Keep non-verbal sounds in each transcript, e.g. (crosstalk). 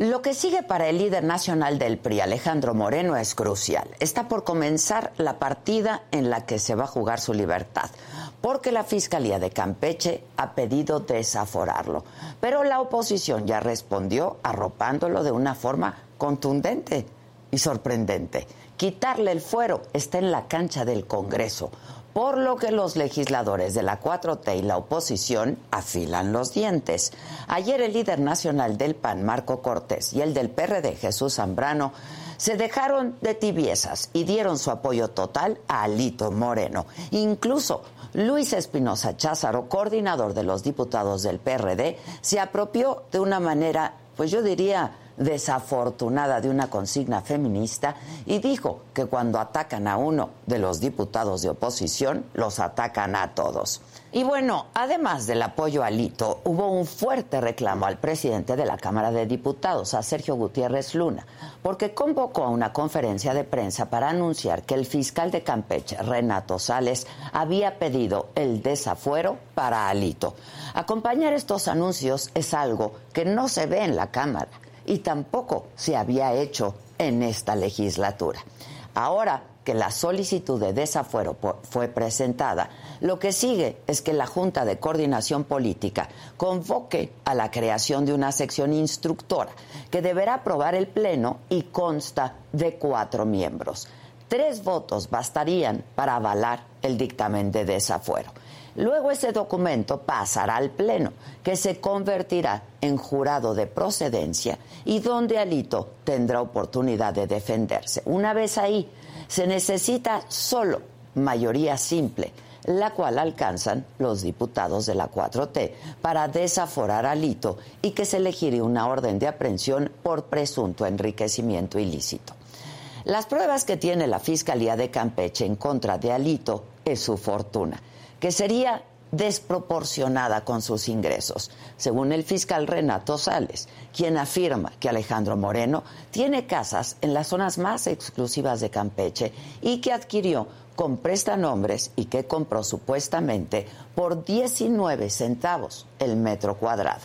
Lo que sigue para el líder nacional del PRI, Alejandro Moreno, es crucial. Está por comenzar la partida en la que se va a jugar su libertad, porque la Fiscalía de Campeche ha pedido desaforarlo. Pero la oposición ya respondió arropándolo de una forma contundente y sorprendente. Quitarle el fuero está en la cancha del Congreso por lo que los legisladores de la 4T y la oposición afilan los dientes. Ayer el líder nacional del PAN, Marco Cortés, y el del PRD, Jesús Zambrano, se dejaron de tibiezas y dieron su apoyo total a Alito Moreno. Incluso Luis Espinosa Cházaro, coordinador de los diputados del PRD, se apropió de una manera, pues yo diría, desafortunada de una consigna feminista y dijo que cuando atacan a uno de los diputados de oposición, los atacan a todos. Y bueno, además del apoyo a Lito, hubo un fuerte reclamo al presidente de la Cámara de Diputados, a Sergio Gutiérrez Luna, porque convocó a una conferencia de prensa para anunciar que el fiscal de Campeche, Renato Sales, había pedido el desafuero para Alito. Acompañar estos anuncios es algo que no se ve en la Cámara y tampoco se había hecho en esta legislatura. Ahora que la solicitud de desafuero fue presentada, lo que sigue es que la Junta de Coordinación Política convoque a la creación de una sección instructora que deberá aprobar el Pleno y consta de cuatro miembros. Tres votos bastarían para avalar el dictamen de desafuero. Luego ese documento pasará al Pleno, que se convertirá en jurado de procedencia y donde Alito tendrá oportunidad de defenderse. Una vez ahí, se necesita solo mayoría simple, la cual alcanzan los diputados de la 4T para desaforar a Alito y que se elegirá una orden de aprehensión por presunto enriquecimiento ilícito. Las pruebas que tiene la Fiscalía de Campeche en contra de Alito es su fortuna que sería desproporcionada con sus ingresos, según el fiscal Renato Sales, quien afirma que Alejandro Moreno tiene casas en las zonas más exclusivas de Campeche y que adquirió con prestanombres y que compró supuestamente por 19 centavos el metro cuadrado,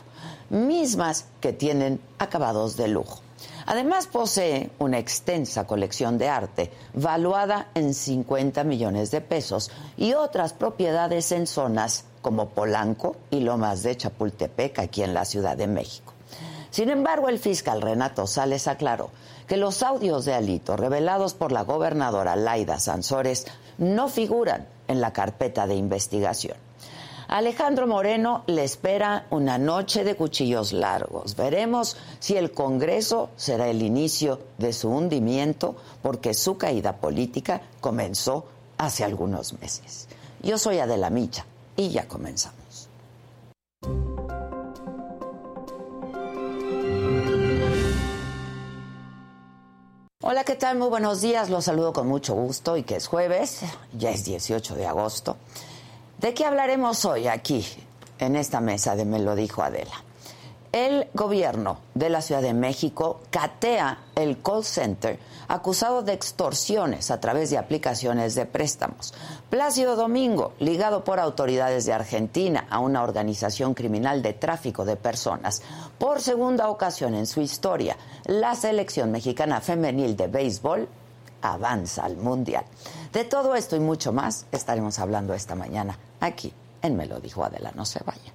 mismas que tienen acabados de lujo. Además posee una extensa colección de arte, valuada en 50 millones de pesos, y otras propiedades en zonas como Polanco y Lomas de Chapultepec, aquí en la Ciudad de México. Sin embargo, el fiscal Renato Sales aclaró que los audios de Alito revelados por la gobernadora Laida Sansores no figuran en la carpeta de investigación. Alejandro Moreno le espera una noche de cuchillos largos. Veremos si el Congreso será el inicio de su hundimiento, porque su caída política comenzó hace algunos meses. Yo soy Adela Micha y ya comenzamos. Hola, ¿qué tal? Muy buenos días. Los saludo con mucho gusto y que es jueves, ya es 18 de agosto. ¿De qué hablaremos hoy aquí, en esta mesa de Me lo dijo Adela? El gobierno de la Ciudad de México catea el call center acusado de extorsiones a través de aplicaciones de préstamos. Plácido Domingo, ligado por autoridades de Argentina a una organización criminal de tráfico de personas. Por segunda ocasión en su historia, la selección mexicana femenil de béisbol avanza al Mundial. De todo esto y mucho más estaremos hablando esta mañana aquí en Me lo dijo Adela. No se vayan.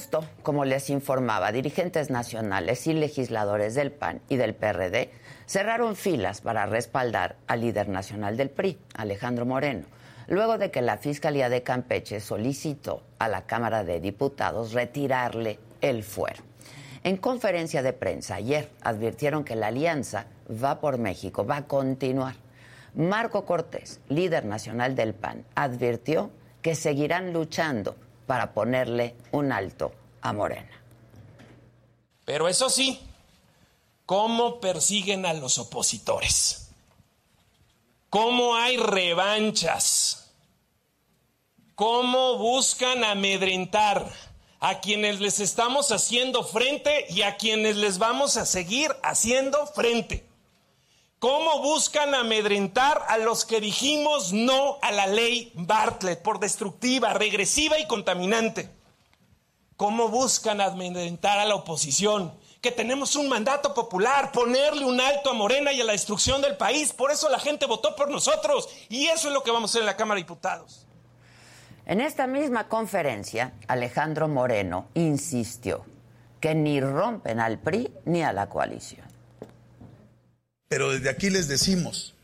Justo como les informaba, dirigentes nacionales y legisladores del PAN y del PRD cerraron filas para respaldar al líder nacional del PRI, Alejandro Moreno, luego de que la Fiscalía de Campeche solicitó a la Cámara de Diputados retirarle el fuero. En conferencia de prensa ayer advirtieron que la alianza va por México, va a continuar. Marco Cortés, líder nacional del PAN, advirtió que seguirán luchando para ponerle un alto a Morena. Pero eso sí, cómo persiguen a los opositores, cómo hay revanchas, cómo buscan amedrentar a quienes les estamos haciendo frente y a quienes les vamos a seguir haciendo frente. ¿Cómo buscan amedrentar a los que dijimos no a la ley Bartlett por destructiva, regresiva y contaminante? ¿Cómo buscan amedrentar a la oposición? Que tenemos un mandato popular, ponerle un alto a Morena y a la destrucción del país. Por eso la gente votó por nosotros. Y eso es lo que vamos a hacer en la Cámara de Diputados. En esta misma conferencia, Alejandro Moreno insistió que ni rompen al PRI ni a la coalición. Pero desde aquí les decimos,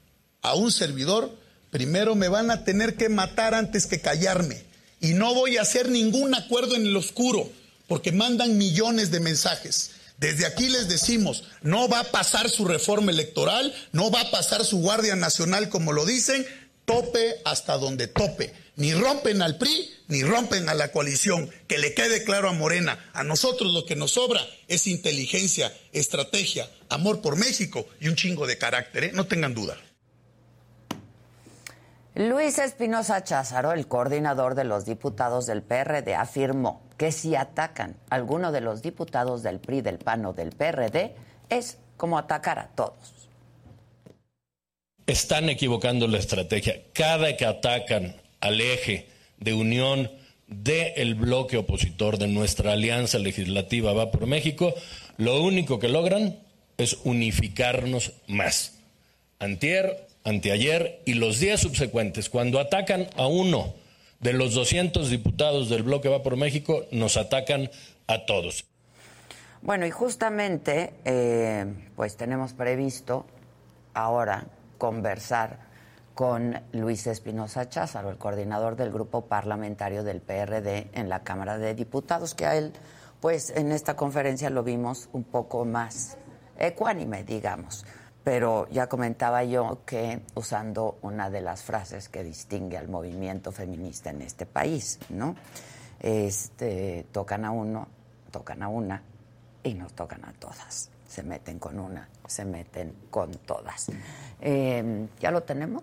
a un servidor, primero me van a tener que matar antes que callarme. Y no voy a hacer ningún acuerdo en el oscuro, porque mandan millones de mensajes. Desde aquí les decimos, no va a pasar su reforma electoral, no va a pasar su Guardia Nacional como lo dicen, tope hasta donde tope. Ni rompen al PRI, ni rompen a la coalición. Que le quede claro a Morena. A nosotros lo que nos sobra es inteligencia, estrategia, amor por México y un chingo de carácter. ¿eh? No tengan duda. Luis Espinosa Cházaro, el coordinador de los diputados del PRD, afirmó que si atacan a alguno de los diputados del PRI, del PAN o del PRD, es como atacar a todos están equivocando la estrategia. Cada que atacan al eje de unión del bloque opositor de nuestra alianza legislativa Va por México, lo único que logran es unificarnos más. Antier, anteayer y los días subsecuentes, cuando atacan a uno de los 200 diputados del bloque Va por México, nos atacan a todos. Bueno, y justamente, eh, pues tenemos previsto ahora conversar con Luis Espinosa Cházaro, el coordinador del grupo parlamentario del PRD en la Cámara de Diputados, que a él, pues en esta conferencia lo vimos un poco más ecuánime, digamos. Pero ya comentaba yo que usando una de las frases que distingue al movimiento feminista en este país, ¿no? Este, tocan a uno, tocan a una y nos tocan a todas se meten con una, se meten con todas. Eh, ¿Ya lo tenemos?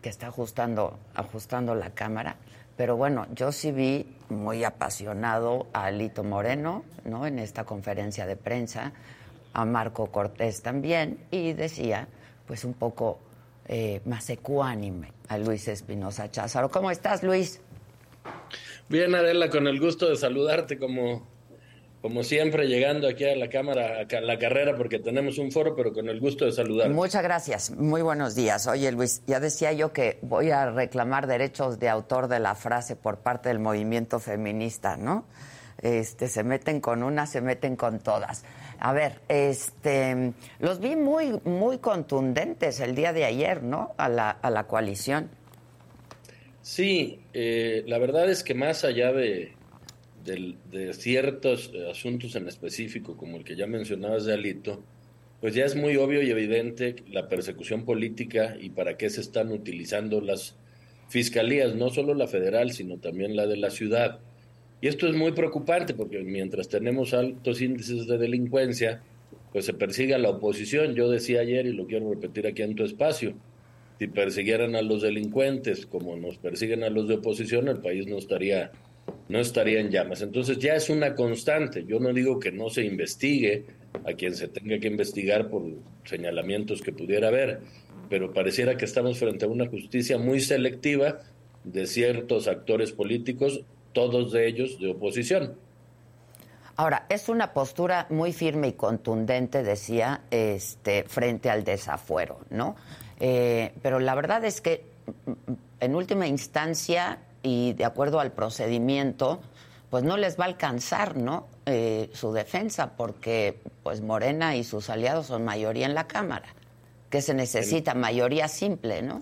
Que está ajustando, ajustando la cámara. Pero bueno, yo sí vi muy apasionado a Alito Moreno, ¿no? En esta conferencia de prensa, a Marco Cortés también, y decía, pues un poco eh, más ecuánime a Luis Espinosa Cházaro. ¿Cómo estás, Luis? Bien, Adela, con el gusto de saludarte como como siempre, llegando aquí a la Cámara, a la carrera, porque tenemos un foro, pero con el gusto de saludar. Muchas gracias. Muy buenos días. Oye, Luis, ya decía yo que voy a reclamar derechos de autor de la frase por parte del movimiento feminista, ¿no? Este, se meten con una, se meten con todas. A ver, este, los vi muy, muy contundentes el día de ayer, ¿no? A la, a la coalición. Sí, eh, la verdad es que más allá de, de, ciertos eh, asuntos en específico, como el que ya mencionabas de Alito, pues ya es muy obvio y evidente la persecución política y para qué se están utilizando las fiscalías, no solo la federal, sino también la de la ciudad. Y esto es muy preocupante porque mientras tenemos altos índices de delincuencia, pues se persigue a la oposición. Yo decía ayer y lo quiero repetir aquí en tu espacio, si persiguieran a los delincuentes como nos persiguen a los de oposición, el país no estaría no estaría en llamas. Entonces ya es una constante. Yo no digo que no se investigue a quien se tenga que investigar por señalamientos que pudiera haber, pero pareciera que estamos frente a una justicia muy selectiva de ciertos actores políticos, todos de ellos de oposición. Ahora, es una postura muy firme y contundente, decía, este, frente al desafuero, ¿no? Eh, pero la verdad es que, en última instancia, y de acuerdo al procedimiento, pues no les va a alcanzar, ¿no? Eh, su defensa, porque pues Morena y sus aliados son mayoría en la Cámara, que se necesita mayoría simple, ¿no?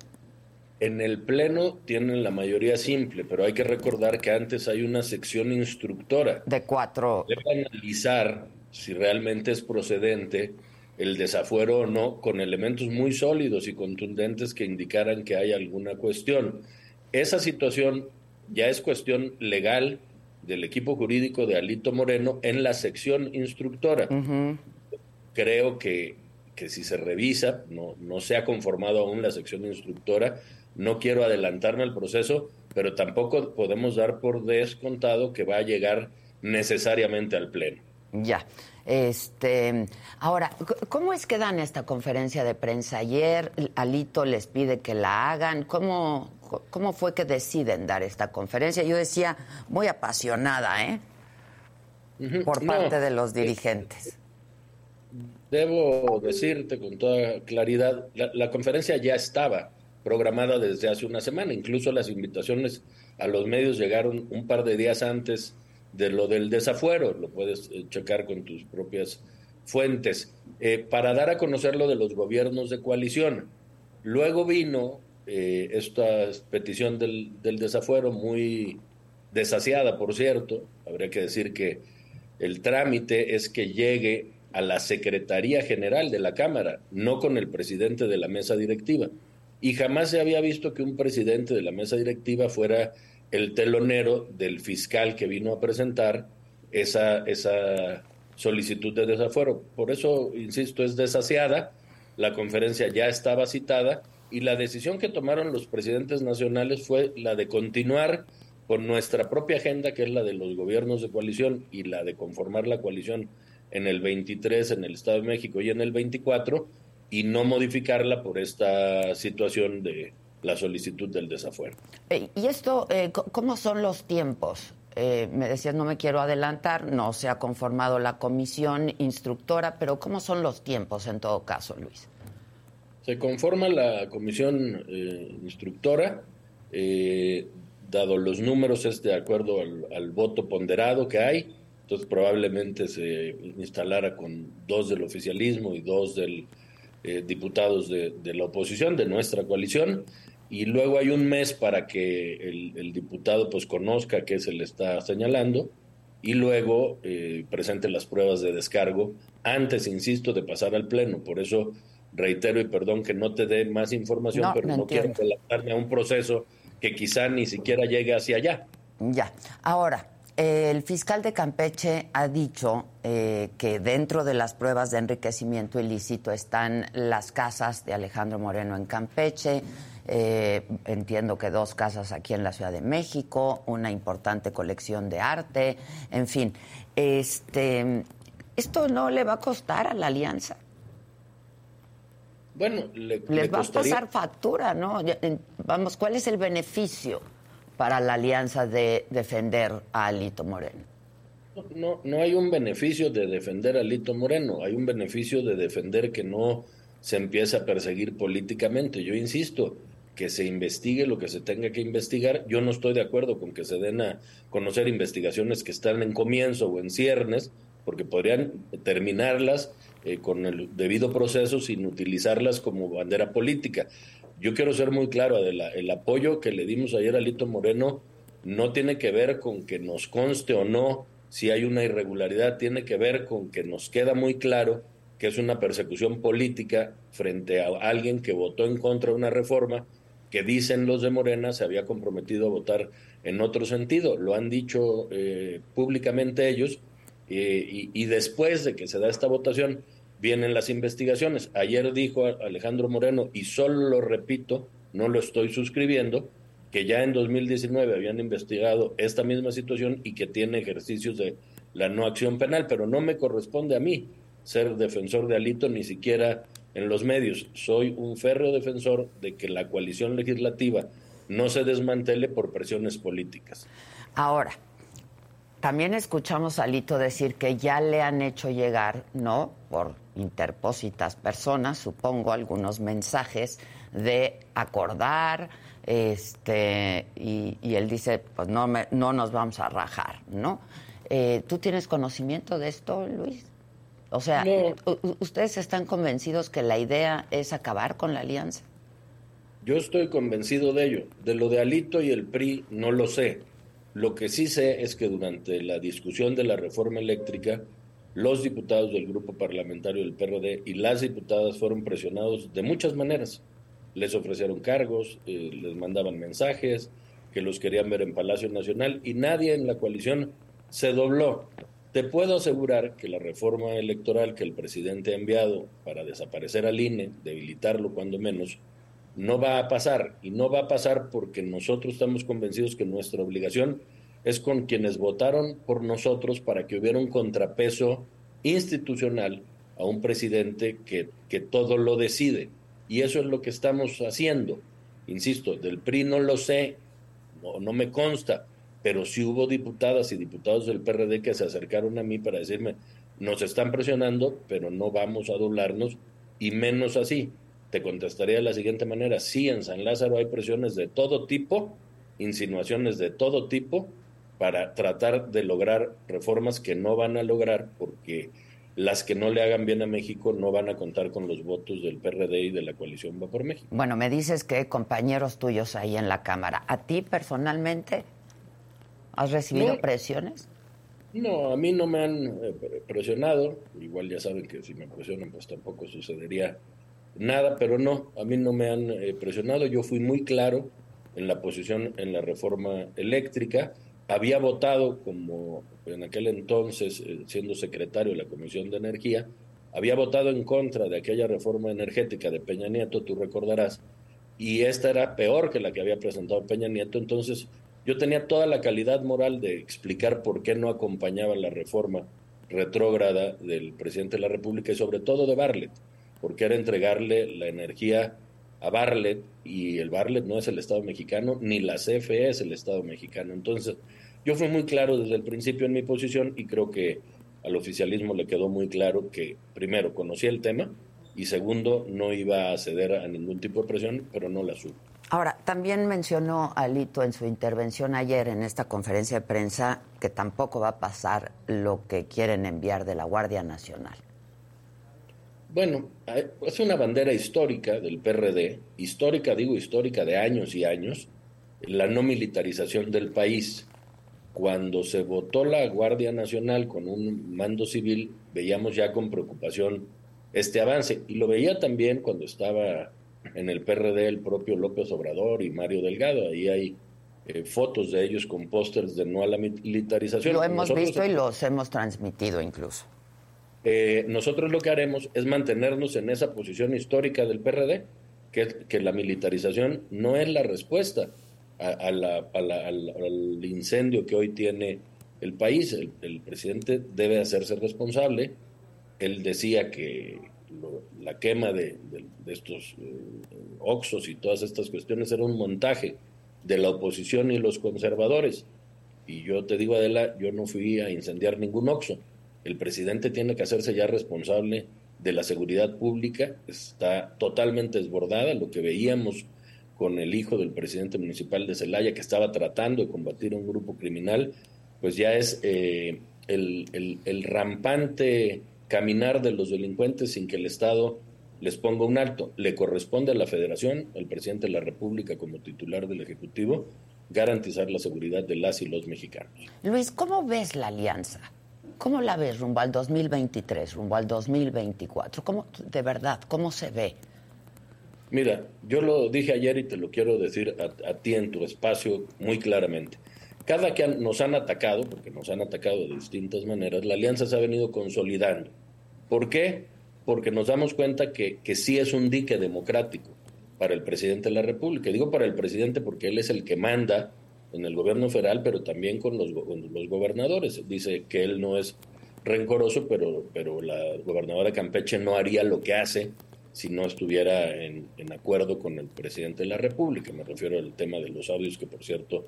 En el Pleno tienen la mayoría simple, pero hay que recordar que antes hay una sección instructora. De cuatro. Debe analizar si realmente es procedente el desafuero o no, con elementos muy sólidos y contundentes que indicaran que hay alguna cuestión. Esa situación ya es cuestión legal del equipo jurídico de Alito Moreno en la sección instructora. Creo que, que, si se revisa, no, no se ha conformado aún la sección instructora, no quiero adelantarme al proceso, pero tampoco podemos dar por descontado que va a llegar necesariamente al Pleno. Ya. Este, ahora, ¿cómo es que dan esta conferencia de prensa? Ayer Alito les pide que la hagan. ¿Cómo, cómo fue que deciden dar esta conferencia? Yo decía, muy apasionada, ¿eh? Por parte de los dirigentes. Debo decirte con toda claridad, la conferencia ya estaba programada desde hace una semana. Incluso las invitaciones a los medios llegaron un par de días antes de lo del desafuero, lo puedes eh, checar con tus propias fuentes, eh, para dar a conocer lo de los gobiernos de coalición. Luego vino eh, esta petición del, del, desafuero muy desasiada, por cierto. Habría que decir que el trámite es que llegue a la Secretaría General de la Cámara, no con el presidente de la mesa directiva. Y jamás se había visto que un presidente de la mesa directiva fuera el telonero del fiscal que vino a presentar esa, esa solicitud de desafuero. Por eso, insisto, es desasiada, la conferencia ya estaba citada y la decisión que tomaron los presidentes nacionales fue la de continuar con nuestra propia agenda, que es la de los gobiernos de coalición y la de conformar la coalición en el 23 en el Estado de México y en el 24, y no modificarla por esta situación de, la solicitud del desafuero. Eh, ¿Y esto, eh, cómo son los tiempos? Eh, me decías, no me quiero adelantar, no se ha conformado la comisión instructora, pero ¿cómo son los tiempos en todo caso, Luis? Se conforma la comisión instructora, dado los números, es de acuerdo al, voto ponderado que hay, entonces probablemente se instalara con dos del oficialismo y dos del diputados de, de, la oposición, de nuestra coalición, y luego hay un mes para que el, diputado pues conozca qué se le está señalando y luego eh, presente las pruebas de descargo antes, insisto, de pasar al pleno. Por eso reitero y perdón que no te dé más información, pero no, quiero adelantarme a un proceso que quizá ni siquiera llegue hacia allá. Ya. Ahora, el fiscal de Campeche ha dicho eh, que dentro de las pruebas de enriquecimiento ilícito están las casas de Alejandro Moreno en Campeche, eh, entiendo que dos casas aquí en la Ciudad de México, una importante colección de arte, en fin. Este, ¿Esto no le va a costar a la alianza? Bueno, le, les va a pasar factura, ¿no? Vamos, ¿cuál es el beneficio para la alianza de defender a Alito Moreno? No, no hay un beneficio de defender a Alito Moreno, hay un beneficio de defender que no se empiece a perseguir políticamente. Yo insisto, que se investigue lo que se tenga que investigar. Yo no estoy de acuerdo con que se den a conocer investigaciones que están en comienzo o en ciernes, porque podrían terminarlas eh, con el debido proceso sin utilizarlas como bandera política. Yo quiero ser muy claro, Adela, el apoyo que le dimos ayer a Lito Moreno no tiene que ver con que nos conste o no si hay una irregularidad, tiene que ver con que nos queda muy claro que es una persecución política frente a alguien que votó en contra de una reforma que dicen los de Morena se había comprometido a votar en otro sentido. Lo han dicho eh, públicamente ellos eh, y, después de que se da esta votación vienen las investigaciones. Ayer dijo Alejandro Moreno, y solo lo repito, no lo estoy suscribiendo, que ya en 2019 habían investigado esta misma situación y que tiene ejercicios de la no acción penal, pero no me corresponde a mí ser defensor de Alito, ni siquiera en los medios. Soy un férreo defensor de que la coalición legislativa no se desmantele por presiones políticas. Ahora, también escuchamos a Alito decir que ya le han hecho llegar, ¿no? Por interpósitas personas, supongo, algunos mensajes de acordar, este, y, él dice, pues no, me, no nos vamos a rajar, ¿no? Eh, ¿Tú tienes conocimiento de esto, Luis? O sea, ¿ustedes están convencidos que la idea es acabar con la alianza? Yo estoy convencido de ello. De lo de Alito y el PRI no lo sé. Lo que sí sé es que durante la discusión de la reforma eléctrica, los diputados del grupo parlamentario del PRD y las diputadas fueron presionados de muchas maneras. Les ofrecieron cargos, eh, les mandaban mensajes, que los querían ver en Palacio Nacional y nadie en la coalición se dobló. Te puedo asegurar que la reforma electoral que el presidente ha enviado para desaparecer al INE, debilitarlo cuando menos, no va a pasar. Y no va a pasar porque nosotros estamos convencidos que nuestra obligación es con quienes votaron por nosotros para que hubiera un contrapeso institucional a un presidente que, que todo lo decide. Y eso es lo que estamos haciendo. Insisto, del PRI no lo sé, no, no me consta, pero sí hubo diputadas y diputados del PRD que se acercaron a mí para decirme, nos están presionando, pero no vamos a doblarnos, y menos así. Te contestaría de la siguiente manera, sí, en San Lázaro hay presiones de todo tipo, insinuaciones de todo tipo, para tratar de lograr reformas que no van a lograr porque las que no le hagan bien a México no van a contar con los votos del PRD y de la coalición Va por México. Bueno, me dices que compañeros tuyos ahí en la Cámara, ¿a ti personalmente ¿Has recibido presiones? No, a mí no me han eh, presionado. Igual ya saben que si me presionan, pues tampoco sucedería nada, pero no, a mí no me han eh, presionado. Yo fui muy claro en la posición en la reforma eléctrica. Había votado, como en aquel entonces, eh, siendo secretario de la Comisión de Energía, había votado en contra de aquella reforma energética de Peña Nieto, tú recordarás, y esta era peor que la que había presentado Peña Nieto, entonces yo tenía toda la calidad moral de explicar por qué no acompañaba la reforma retrógrada del presidente de la República y sobre todo de Barlet, porque era entregarle la energía a Barlet y el Barlet no es el Estado mexicano ni la CFE es el Estado mexicano. Entonces, yo fui muy claro desde el principio en mi posición y creo que al oficialismo le quedó muy claro que, primero, conocía el tema y segundo, no iba a ceder a ningún tipo de presión, pero no la supo. Ahora, también mencionó Alito en su intervención ayer en esta conferencia de prensa que tampoco va a pasar lo que quieren enviar de la Guardia Nacional. Bueno, es una bandera histórica del PRD, histórica, digo histórica de años y años, la no militarización del país. Cuando se votó la Guardia Nacional con un mando civil, veíamos ya con preocupación este avance. Y lo veía también cuando estaba en el PRD el propio López Obrador y Mario Delgado. Ahí hay eh, fotos de ellos con pósters de no a la militarización. Lo hemos visto y los hemos transmitido incluso. Eh, nosotros lo que haremos es mantenernos en esa posición histórica del PRD, que, que la militarización no es la respuesta al incendio que hoy tiene el país. el presidente debe hacerse responsable. Él decía que la quema de, estos eh, oxos y todas estas cuestiones era un montaje de la oposición y los conservadores. Y yo te digo, Adela, yo no fui a incendiar ningún oxo. El presidente tiene que hacerse ya responsable de la seguridad pública, está totalmente desbordada, lo que veíamos con el hijo del presidente municipal de Celaya, que estaba tratando de combatir un grupo criminal, pues ya es eh, el, el rampante caminar de los delincuentes sin que el Estado les ponga un alto. Le corresponde a la Federación, al presidente de la República como titular del Ejecutivo, garantizar la seguridad de las y los mexicanos. Luis, ¿cómo ves la alianza? ¿Cómo la ves rumbo al 2023, rumbo al 2024? ¿Cómo, de verdad, cómo se ve? Mira, yo lo dije ayer y te lo quiero decir a, a ti en tu espacio muy claramente. Cada que nos han atacado, porque nos han atacado de distintas maneras, la alianza se ha venido consolidando. ¿Por qué? Porque nos damos cuenta que, que sí es un dique democrático para el presidente de la República. Digo para el presidente porque él es el que manda en el gobierno federal, pero también con los, los gobernadores. Dice que él no es rencoroso, pero, pero la gobernadora Campeche no haría lo que hace si no estuviera en, en, acuerdo con el presidente de la República. Me refiero al tema de los audios, que por cierto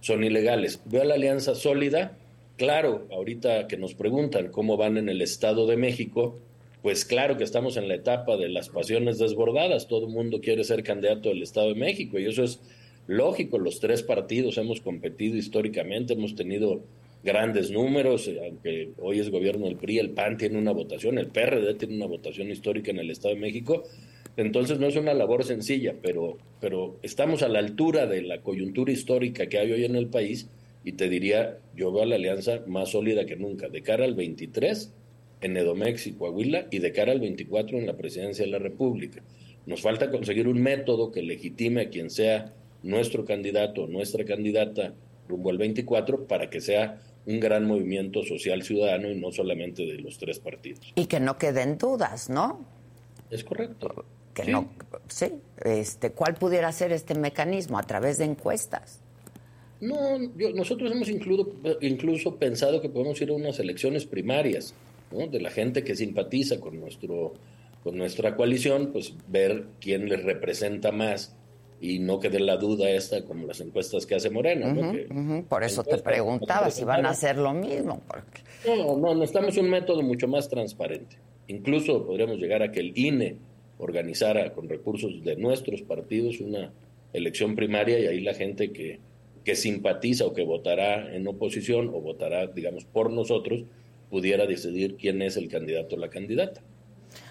son ilegales. Veo a la alianza sólida. Claro, ahorita que nos preguntan cómo van en el Estado de México, pues claro que estamos en la etapa de las pasiones desbordadas. Todo el mundo quiere ser candidato del Estado de México y eso es lógico. Los tres partidos hemos competido históricamente, hemos tenido grandes números, eh, aunque hoy es gobierno del PRI, el PAN tiene una votación, el PRD tiene una votación histórica en el Estado de México entonces no es una labor sencilla, pero, pero estamos a la altura de la coyuntura histórica que hay hoy en el país y te diría, yo veo a la alianza más sólida que nunca, de cara al 23 en Edomex y Coahuila y de cara al 24 en la presidencia de la República. Nos falta conseguir un método que legitime a quien sea nuestro candidato o nuestra candidata rumbo al 24 para que sea un gran movimiento social ciudadano y no solamente de los tres partidos. Y que no queden dudas, ¿no? Es correcto. Que no, sí. Este, ¿Cuál pudiera ser este mecanismo? ¿A través de encuestas? No, nosotros hemos incluso, incluso pensado que podemos ir a unas elecciones primarias, ¿no? De la gente que simpatiza con, nuestro, con nuestra coalición, pues ver quién les representa más y no quede la duda esta como las encuestas que hace Morena. ¿no? Por eso te preguntaba si van a hacer lo mismo. No, no, necesitamos un método mucho más transparente. Incluso podríamos llegar a que el INE organizara con recursos de nuestros partidos una elección primaria y ahí la gente que, que simpatiza o que votará en oposición o votará, digamos, por nosotros, pudiera decidir quién es el candidato o la candidata.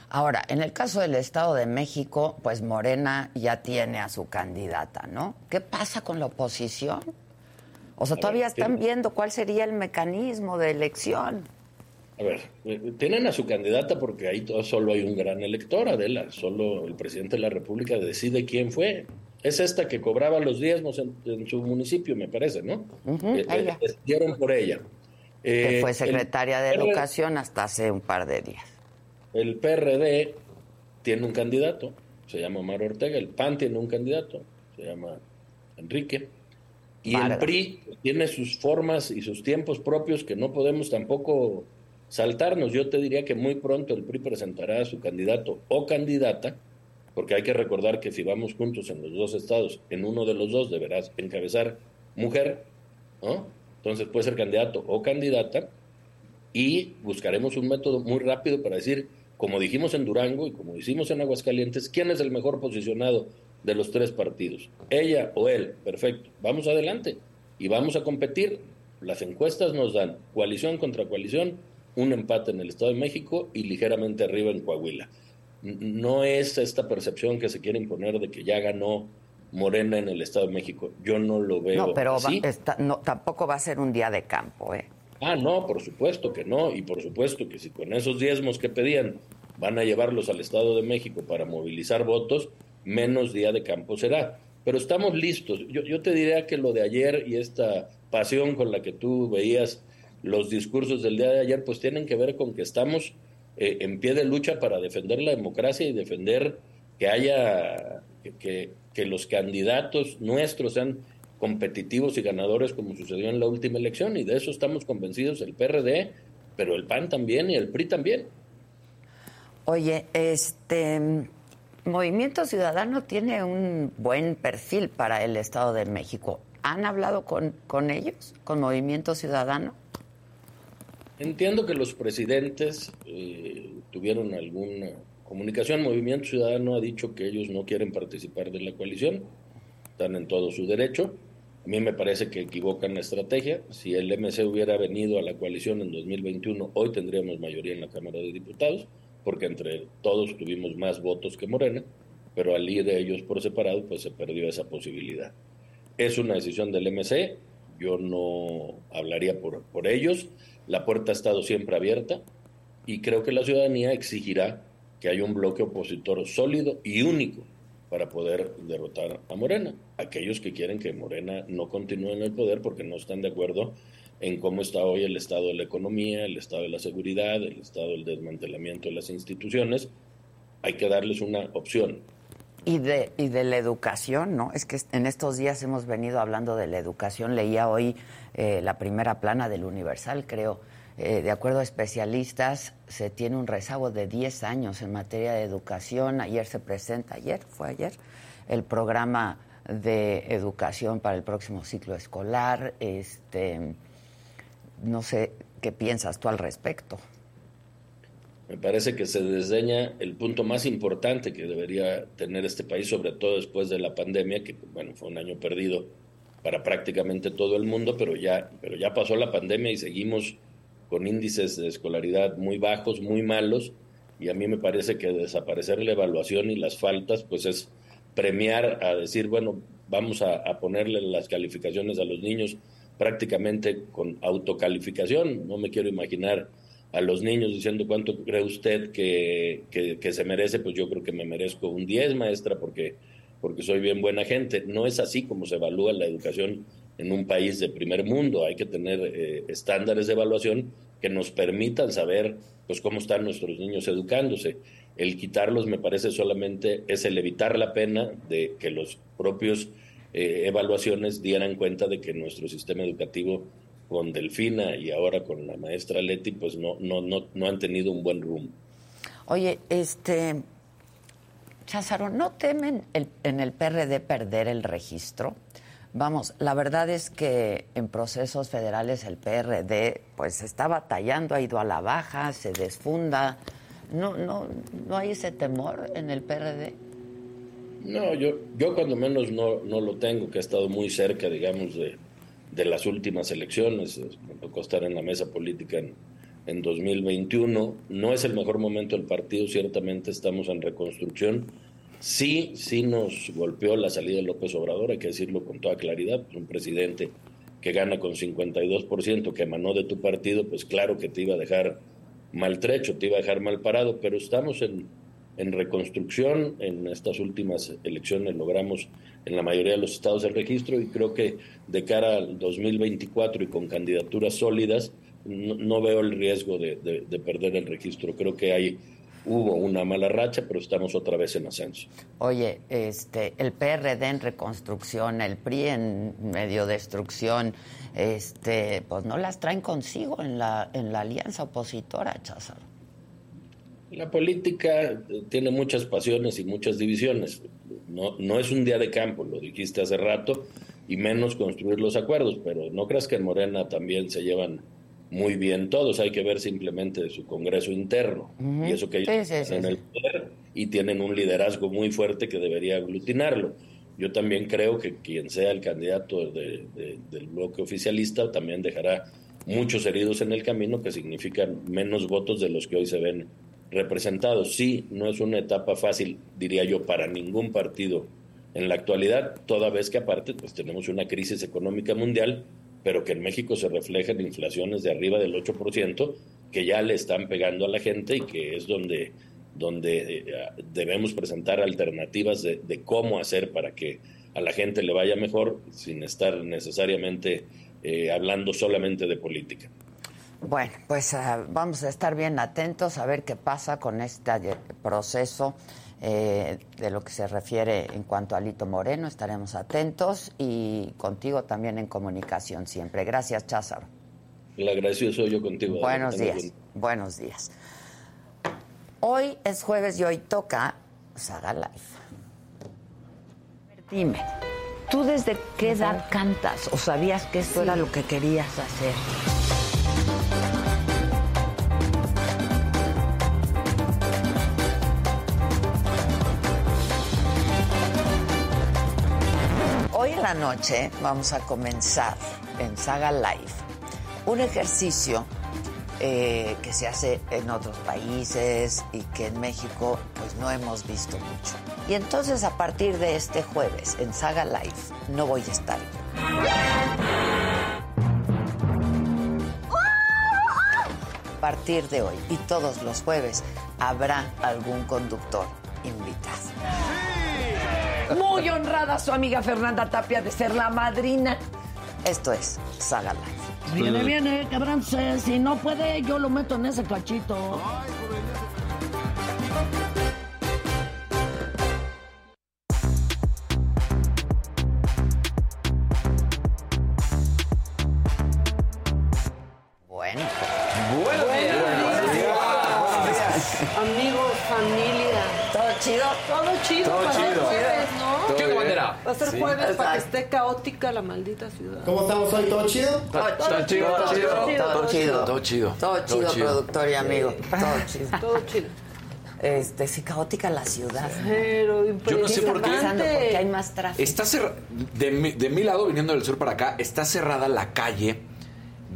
Ahora, en el caso del Estado de México, pues Morena ya tiene a su candidata, ¿no? ¿Qué pasa con la oposición? O sea, todavía están viendo cuál sería el mecanismo de elección. A ver, eh, tienen a su candidata porque ahí solo hay un gran elector, Adela. Solo el presidente de la República decide quién fue. Es esta que cobraba los diezmos en, su municipio, me parece, ¿no? Uh decidieron por ella. que fue secretaria de Educación hasta hace un par de días. El PRD tiene un candidato, se llama Omar Ortega. El PAN tiene un candidato, se llama Enrique. Y el PRI tiene sus formas y sus tiempos propios que no podemos tampoco saltarnos. Yo te diría que muy pronto el PRI presentará a su candidato o candidata, porque hay que recordar que si vamos juntos en los dos estados, en uno de los dos deberás encabezar mujer, ¿no? Entonces puede ser candidato o candidata y buscaremos un método muy rápido para decir como dijimos en Durango y como hicimos en Aguascalientes, ¿quién es el mejor posicionado de los tres partidos? ¿Ella o él? Perfecto. Vamos adelante y vamos a competir. Las encuestas nos dan coalición contra coalición, un empate en el Estado de México y ligeramente arriba en Coahuila. No es esta percepción que se quiere imponer de que ya ganó Morena en el Estado de México. Yo no lo veo. No, pero no, tampoco va a ser un día de campo, ¿eh? Ah, no, por supuesto que no, y por supuesto que si con esos diezmos que pedían van a llevarlos al Estado de México para movilizar votos, menos día de campo será. Pero estamos listos. Yo, te diría que lo de ayer y esta pasión con la que tú veías los discursos del día de ayer, pues tienen que ver con que estamos eh, en pie de lucha para defender la democracia y defender que haya, que, que los candidatos nuestros sean competitivos y ganadores como sucedió en la última elección y de eso estamos convencidos el PRD, pero el PAN también y el PRI también. Oye, este Movimiento Ciudadano tiene un buen perfil para el Estado de México. ¿Han hablado con, con ellos, con Movimiento Ciudadano? Entiendo que los presidentes eh, tuvieron alguna comunicación. Movimiento Ciudadano ha dicho que ellos no quieren participar de la coalición, están en todo su derecho. A mí me parece que equivocan la estrategia. Si el MC hubiera venido a la coalición en 2021, hoy tendríamos mayoría en la Cámara de Diputados, porque entre todos tuvimos más votos que Morena, pero al ir de ellos por separado, pues se perdió esa posibilidad. Es una decisión del MC, yo no hablaría por, por ellos, la puerta ha estado siempre abierta y creo que la ciudadanía exigirá que haya un bloque opositor sólido y único para poder derrotar a Morena. Aquellos que quieren que Morena no continúe en el poder porque no están de acuerdo en cómo está hoy el estado de la economía, el estado de la seguridad, el estado del desmantelamiento de las instituciones, hay que darles una opción. Y de, y de la educación, ¿no? Es que en estos días hemos venido hablando de la educación. Leía hoy eh, la primera plana del Universal, creo eh, de acuerdo a especialistas, se tiene un rezago de 10 años en materia de educación. Ayer se presenta, ayer, fue ayer, el programa de educación para el próximo ciclo escolar. Este, no sé qué piensas tú al respecto. Me parece que se desdeña el punto más importante que debería tener este país, sobre todo después de la pandemia, que bueno, fue un año perdido para prácticamente todo el mundo, pero ya, pero ya pasó la pandemia y seguimos con índices de escolaridad muy bajos, muy malos, y a mí me parece que desaparecer la evaluación y las faltas, pues es premiar a decir, bueno, vamos a, ponerle las calificaciones a los niños prácticamente con autocalificación. No me quiero imaginar a los niños diciendo cuánto cree usted que, que, se merece, pues yo creo que me merezco un 10, maestra, porque porque soy bien buena gente. No es así como se evalúa la educación en un país de primer mundo. Hay que tener eh, estándares de evaluación que nos permitan saber pues cómo están nuestros niños educándose. El quitarlos me parece solamente es el evitar la pena de que los propios eh, evaluaciones dieran cuenta de que nuestro sistema educativo con Delfina y ahora con la maestra Leti pues no no no no han tenido un buen rumbo. Oye, este Cházaro, ¿no temen en el PRD perder el registro? Vamos, la verdad es que en procesos federales el PRD pues está batallando, ha ido a la baja, se desfunda. ¿No, no, no hay ese temor en el PRD? No, yo, yo cuando menos no, no lo tengo, que ha estado muy cerca, digamos, de, de las últimas elecciones. Me tocó estar en la mesa política en, en 2021. No es el mejor momento del partido, ciertamente estamos en reconstrucción Sí, sí nos golpeó la salida de López Obrador, hay que decirlo con toda claridad, pues un presidente que gana con 52%, que emanó de tu partido, pues claro que te iba a dejar maltrecho, te iba a dejar mal parado, pero estamos en, en reconstrucción, en estas últimas elecciones logramos en la mayoría de los estados el registro y creo que de cara al 2024 y con candidaturas sólidas, no, veo el riesgo de, de perder el registro, creo que hay hubo una mala racha, pero estamos otra vez en ascenso. Oye, este, el PRD en reconstrucción, el PRI en medio destrucción, este, pues no las traen consigo en la, en la alianza opositora, Cházaro. La política tiene muchas pasiones y muchas divisiones. No, no es un día de campo, lo dijiste hace rato, y menos construir los acuerdos, pero no creas que en Morena también se llevan muy bien todos, hay que ver simplemente su Congreso interno y eso que ellos en el poder y tienen un liderazgo muy fuerte que debería aglutinarlo. Yo también creo que quien sea el candidato del bloque oficialista también dejará muchos heridos en el camino que significan menos votos de los que hoy se ven representados. Sí, no es una etapa fácil, diría yo, para ningún partido en la actualidad, toda vez que aparte pues tenemos una crisis económica mundial pero que en México se reflejan inflaciones de arriba del 8%, que ya le están pegando a la gente y que es donde, donde eh, debemos presentar alternativas de, cómo hacer para que a la gente le vaya mejor sin estar necesariamente eh, hablando solamente de política. Bueno, pues ah, vamos a estar bien atentos a ver qué pasa con este proceso eh, de lo que se refiere en cuanto a Lito Moreno, estaremos atentos y contigo también en comunicación siempre. Gracias, Cházaro. El agradecido soy yo contigo. Buenos días, buenos días. Hoy es jueves y hoy toca Saga Life. Dime, ¿tú desde qué edad cantas o sabías que esto era lo que querías hacer? Noche vamos a comenzar en Saga Live un ejercicio eh, que se hace en otros países y que en México pues no hemos visto mucho. Y entonces a partir de este jueves en Saga Live no voy a estar A partir de hoy y todos los jueves habrá algún conductor invitado. Muy honrada su amiga Fernanda Tapia de ser la madrina. Esto es Saga Life. Viene, viene, cabrón. Si no puede, yo lo meto en ese cachito. Bueno. A ser jueves para que esté caótica la maldita ciudad. ¿Cómo estamos hoy? ¿Todo chido? Todo, chido, todo chido. Todo chido. Todo chido. Todo chido, productor y amigo. Todo chido. (laughs) Todo chido. Este, sí, caótica la ciudad. Pero Yo no sé por qué. Porque hay más tráfico. Está cerrada. De, mi, de mi lado, viniendo del sur para acá, está cerrada la calle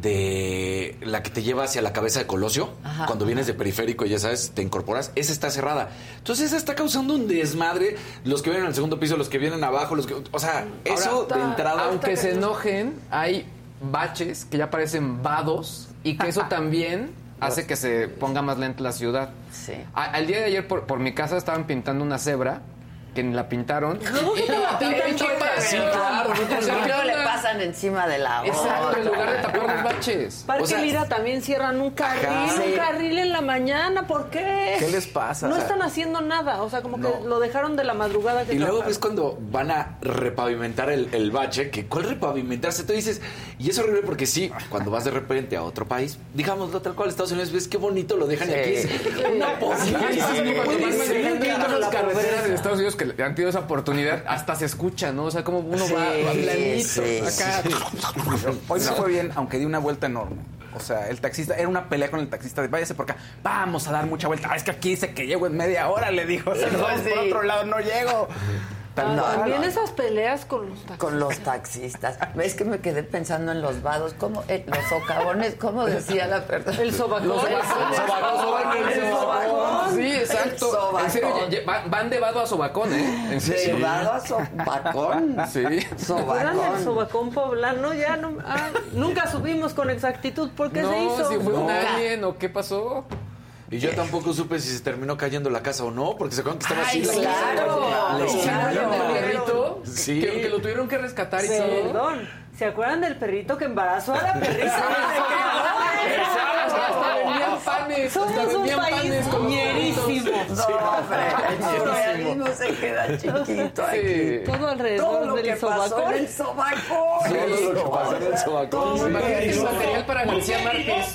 de la que te lleva hacia la cabeza de Colosio, cuando vienes de periférico y ya sabes, te incorporas, esa está cerrada. Entonces esa está causando un desmadre, los que vienen al segundo piso, los que vienen abajo, los que, o sea, eso de entrada aunque se enojen, hay baches que ya parecen vados y que eso (laughs) también hace que se ponga más lenta la ciudad. Sí. al día de ayer por, por mi casa estaban pintando una cebra que la pintaron. ¿Cómo que te la pintan chueca? Sí, claro. O sea, luego le pasan encima de la Exacto, en lugar de tapar los baches. Parque O sea, Lira también cierran un carril, Ajá. un carril en la mañana, ¿por qué? ¿Qué les pasa? No O sea, están haciendo nada, o sea, como No. que lo dejaron de la madrugada que Y luego ves cuando van a repavimentar el, el bache, que ¿cuál repavimentarse? Tú dices, y es horrible porque sí, cuando vas de repente a otro país, digámoslo tal cual, Estados Unidos, ves qué bonito lo dejan y aquí es una posibilidad. Sí, sí, no cuando que han tenido esa oportunidad, hasta se escucha, ¿no? O sea, como uno Sí, va, va planito, sí, acá. Hoy me fue bien, aunque di una vuelta enorme. O sea, el taxista, era una pelea con el taxista de váyase por acá, vamos a dar mucha vuelta. Ah, es que aquí dice que llego en media hora, le dijo. O sea, no, vamos por otro lado, no llego. Cual. También esas peleas con los taxistas. Con los taxistas. ¿Ves que me quedé pensando en los vados? ¿Cómo? eh, los socavones, ¿cómo decía la persona? El sobacón. Los Sobacón, sobacón, El sobacón. Sí, exacto. El En serio, sobacón. ye- van, de vado a sobacón, ¿eh? En serio. De vado a sobacón. Sí. ¿Se acuerdan del Sobacón. sobacón poblano? Ya no, ah, nunca subimos con exactitud. ¿Por qué no, se hizo? si fue un alien o qué pasó. Y yo tampoco supe si se terminó cayendo la casa o no, porque se acuerdan que estaba así la casa. claro. Le ¿Se hicieron- acuerdan del Claro. perrito? Sí. Que, que lo tuvieron que rescatar y todo. Perdón. ¿Se acuerdan del perrito que embarazó a la perrita? (laughs) Panes. Somos un país con ñerísimo. No, surrealismo se queda chiquito aquí. Todo alrededor Todo lo del que pasó sobacón. en el sobacón. Todo lo que pasó en el sobacón. Imagínate el material para García Márquez.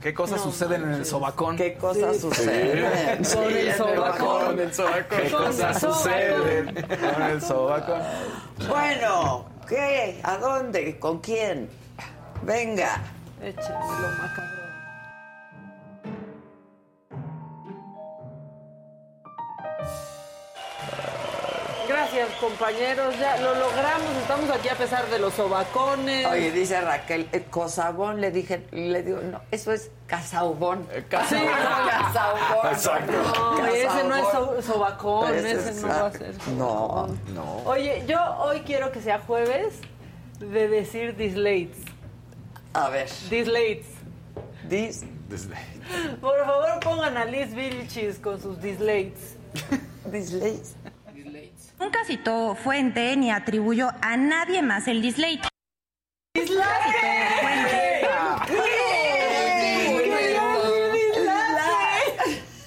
¿Qué cosas suceden en el sobacón? ¿Qué cosas suceden? Sí, Con el sobacón. vagón. el sobacón. ¿Qué cosas suceden con el sobacón? Bueno, ¿qué? ¿A dónde? ¿Con quién? Venga. Échenme lo macabro. Gracias, compañeros. Ya lo logramos. Estamos aquí a pesar de los sobacones. Oye, dice Raquel, eh, Cosabón, le dije, le digo, no, eso es Casaubón. Sí, (laughs) Casaubón. Exacto. No, ese no es sobacón, Ese ese es- no va a ser. No, no. Oye, yo hoy quiero que sea jueves de decir dislates. A ver, Dislates. dis, Por favor, pongan a Liz Vilchis con sus dislates. (laughs) dislates. Nunca citó fuente ni atribuyó a nadie más el dislate.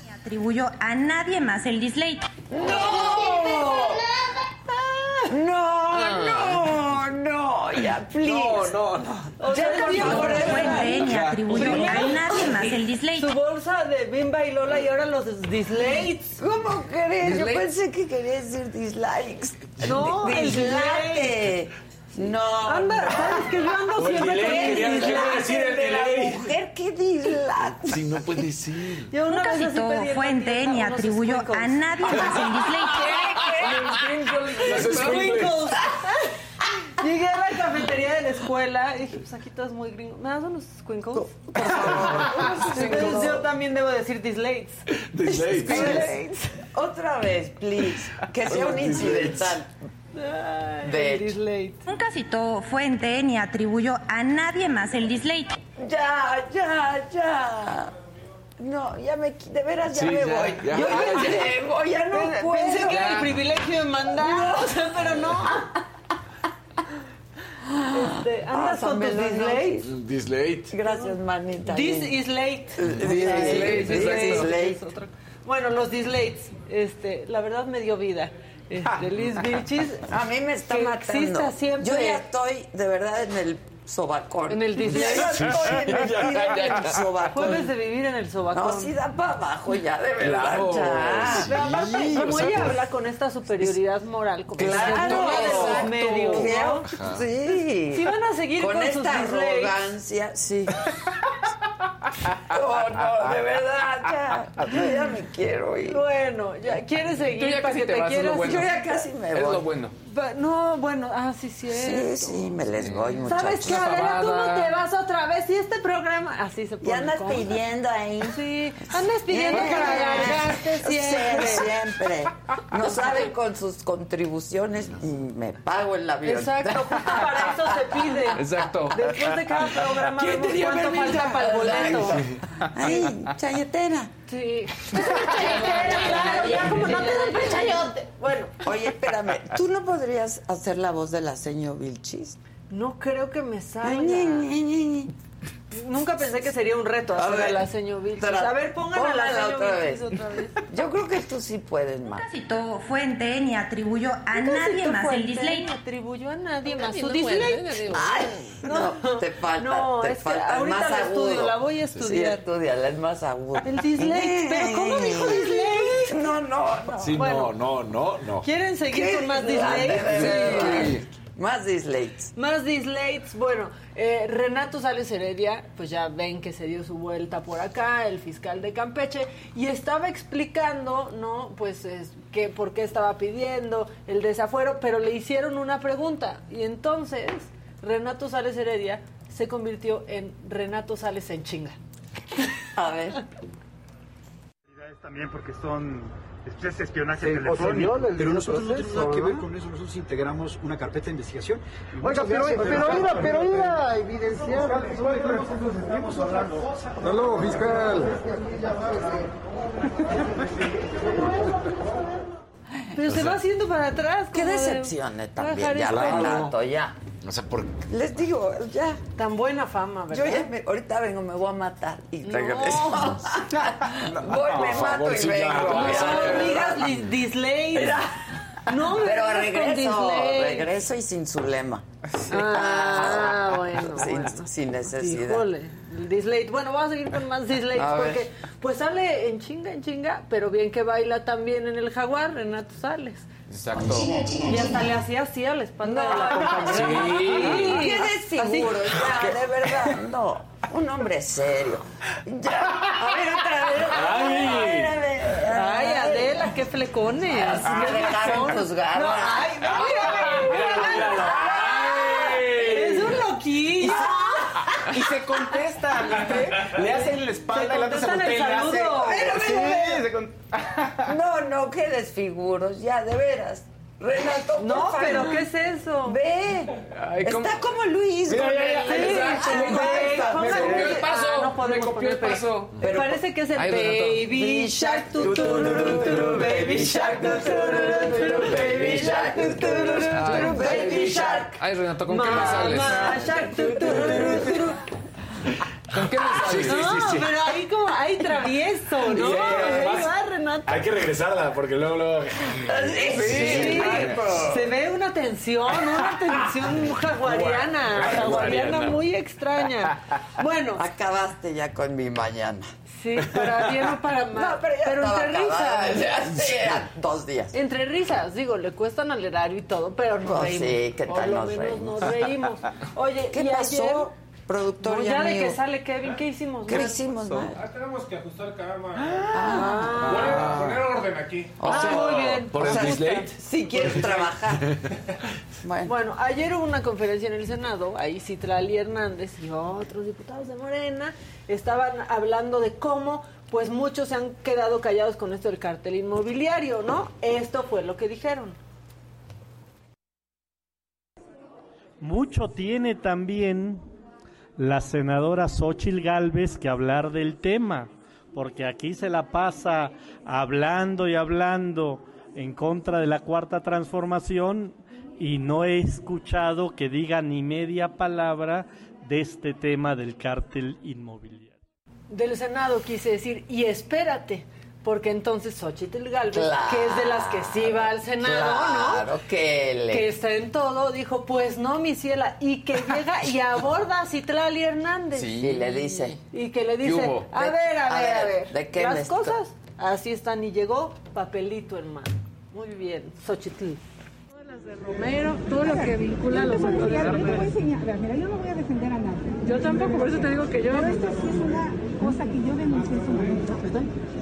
Ni atribuyó a nadie más el dislate. No, no, no, ya, please. No, no, no. Ya ni atribuyó a nadie más el dislate. Su bolsa de Bimba y Lola y ahora los dislates. ¿Cómo crees? Yo pensé que quería decir dislikes. No, dislate. No. Anda, ¿sabes que yo ando siempre con el de la delay. mujer que dislate. Sí, no puede ser. Yo una Nunca vez citó fuente ni atribuyó a nadie más el dislate. (laughs) Los squinkles. Llegué a la cafetería de la escuela y dije, pues aquí todo es muy gringo. ¿Me das unos squinkles? Por favor. (laughs) Entonces yo también debo decir dislates. Dislates. Otra vez, please. Que sea un incidental. Ay, De hecho. dislate. Nunca citó fuente ni atribuyó a nadie más el dislate. Ya, ya, ya. No, ya me, de veras ya Sí, me ya, voy. ya. Yo ya llego, ya no puedo. Pensé que era el privilegio de mandar, o sea, pero no. Este, ¿Andas con tus dislates? Dislate. Gracias, manita. This is late. This is late, This exacto. is late. es otra- Bueno, los dislates, este, la verdad me dio vida. Este, (laughs) Liz Vilchis. A mí me está que matando. exista siempre. Yo ya estoy de verdad en el sobacón. En el estoy metida en el sobacón. Jueves de vivir en el sobacón. No, sí da para abajo ya, de verdad. Claro. ya. Pero aparte, Sí, como o sea, ella pues- habla con esta superioridad moral, como Claro, los medios, ¿no? Sí. Si van a seguir con, con sus esta dislikes. arrogancia, sí. (laughs) No, (laughs) no, de verdad, ya. Yo ya me quiero ir. Bueno, ya quieres Tú seguir ya para que te te es quieras. bueno. Yo ya casi me Es lo voy. bueno. No, bueno, ah, sí, sí. Sí, sí, me les voy, muchachos. ¿Sabes qué, Adela? ¿Cómo te vas otra vez? Y este programa. Así se pone. Y andas pidiendo ahí. Sí, andas pidiendo Eh, para alargarte siempre. Siempre. No (laughs) saben con sus contribuciones y me pago el avión. Exacto, justo para eso se pide. (laughs) Exacto. Después de cada programa ¿Quién te dio cuánto falta para el boleto. Ay, chayotera. Sí. claro, ya como no te dan el chayote. Bueno, Oye, espérame, ¿tú no podrías hacer la voz de la señor Vilchis? no creo que me salga. Nunca pensé que sería un reto hacer a ver, la señor Vilchis. A ver, pongan a la señor otra vez. otra vez. (laughs) Yo creo que tú sí puedes más. Nunca citó fuente ni atribuyó a nadie más el dislike. ni atribuyó a nadie más su nadie- Ay, (laughs) no, te falta, No, te es que ahorita más la agudo. estudio, la voy a estudiar. Sí, estudiala, es más agudo. El dislike, pero ¿cómo dijo dislike? No, no, no. Sí, Bueno. no, no, no, no. ¿Quieren seguir con más de verdad. dislikes? Más dislikes. Más dislikes. Bueno, eh, Renato Sales Heredia, pues ya ven que se dio su vuelta por acá, el fiscal de Campeche, y estaba explicando, ¿no? Pues es, que por qué estaba pidiendo el desafuero, pero le hicieron una pregunta. Y entonces, Renato Sales Heredia se convirtió en Renato Sales en chinga. (laughs) A ver. también porque son es espionaje telefónico. Pero nosotros no tenemos nada que ver con eso, nosotros integramos una carpeta de investigación. Oiga, pero, pero iba, pero iba a evidenciar. Estamos hablando. Hasta luego, fiscal. Pero se va haciendo para atrás. Qué decepción eh, también, ya. Renato, ya. O sea, por Les digo, ya. Tan buena fama, Yo ¿verdad? ya me- ahorita vengo, me voy a matar y No. regreso. (laughs) Voy, me mato favor, y sí, vengo. No digas dis- dislikes. No, me Pero regreso, regreso y sin su lema. Ah, bueno. Sin, bueno. sin necesidad. Híjole, el dislate. Bueno, vamos a seguir con más A ver. porque pues sale en chinga, en chinga, pero bien que baila también en el jaguar, Renato Sales. Exacto. Y hasta le hacía así a la espalda de la compañera. Sí. Qué Así. desfiguro, ya, de verdad. No, un hombre serio. Ya. A ver, otra vez. A ver, a ver. Ay, Adela, qué flecones. Me dejaron juzgarla. No, ay. Es un loquillo. Y se contesta, ¿viste? Le hacen la espalda le hace contestan el le hace. Sí, con- (laughs) No, no, qué desfiguros, ya, de veras. Renato, No, por pero favor. ¿qué es eso? Ve. Ay. Está como Luis. Mira, ya, ya, el- exacto, Sí, me copió el paso, Ah, no me copió el paso. Me Pero- parece que es el Ay. Baby Shark, tu, tu, tu, tu, tu, Baby Shark, tu, tu, tu, tu, tu, Baby Shark, tu, tu, tu, tu, tu, Baby Shark. Ay, Renato, ¿con qué me sales? Mamá Shark, tu, tu, tu, tu, tu. ¿Con qué me sales? No, pero ahí como, ahí travieso, ¿no? Sí, Ahí va, Renato. Hay que regresarla porque luego, luego. Sí, se ve una tensión, una tensión jaguariana, jaguariana muy extraña. Bueno, Acabaste ya con mi mañana. sí, para bien o para (laughs) mal. No, pero ya estaba entre acabada, risas. ya dos días. Entre risas, digo, le cuestan al erario y todo, pero nos Pues reímos. sí, ¿qué Por tal lo nos menos reímos? nos reímos. Oye, ¿Qué y pasó, ayer, productor no, y ya de que sale Kevin, ¿qué hicimos? ¿Qué no? hicimos, man? tenemos que ajustar cama. Ah, Poner orden aquí. ah, muy bien. Por O sea. (laughs) Si quieres (laughs) trabajar. (laughs) Bueno, Bueno, ayer hubo una conferencia en el Senado, ahí Citlali Hernández y otros diputados de Morena estaban hablando de cómo pues muchos se han quedado callados con esto del cartel inmobiliario, ¿no? Esto fue lo que dijeron. Mucho tiene también la senadora Xochil Gálvez que hablar del tema, porque aquí se la pasa hablando y hablando en contra de la cuarta transformación y no he escuchado que diga ni media palabra de este tema del cártel inmobiliario. Del Senado quise decir, y espérate, porque entonces Xochitl Galvez, Claro. que es de las que sí va al Senado, ¿no? claro que le... Que está en todo, dijo, pues no, mi ciela, y que llega y aborda a Citlali Hernández. Y le dice... Y que le dice, a De- ver, a a ver, a ver, ¿de qué las cosas así están y llegó papelito en mano. Muy bien, Xochitl. Romero, todo lo que vincula a los de Yo te voy a enseñar, mira, yo no voy a defender a nadie. Yo tampoco, por eso te digo que yo... Pero esto sí es una cosa que yo denuncié en su momento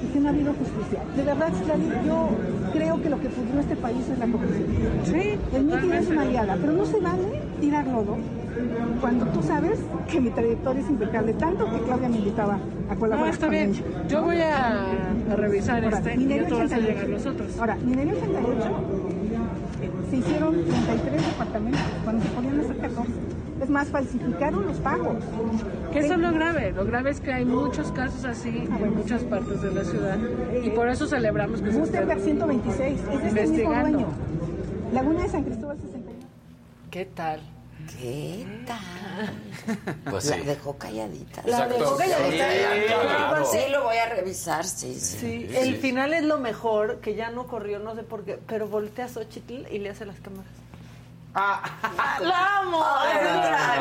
y que no ha habido justicia. De verdad, yo creo que lo que pudrió este país es la corrupción. Sí, El mítin es una aliada, pero no se vale tirar lodo cuando tú sabes que mi trayectoria es impecable, tanto que Claudia me invitaba a colaborar No, está con bien. ella. Yo voy a, a revisar Ahora, este y a 88. llegar los otros. Ahora, Minerio 88, eh, se hicieron 33 departamentos cuando se podían hacer 14. Es más, falsificaron los pagos. Que eso es lo grave. Lo grave es que hay muchos casos así en muchas partes de la ciudad. Y por eso celebramos que se Gutenberg 126, es este mismo dueño. Laguna de San Cristóbal 61. ¿Qué tal? ¿Qué tal? Pues La sí. dejó calladita. La dejó calladita. Sí, Claro. Sí, lo voy a revisar, sí, sí. Sí, el final es lo mejor, que ya no corrió, no sé por qué, pero voltea a Xochitl y le hace las cámaras. ¡Ah! (laughs) ¡La amo!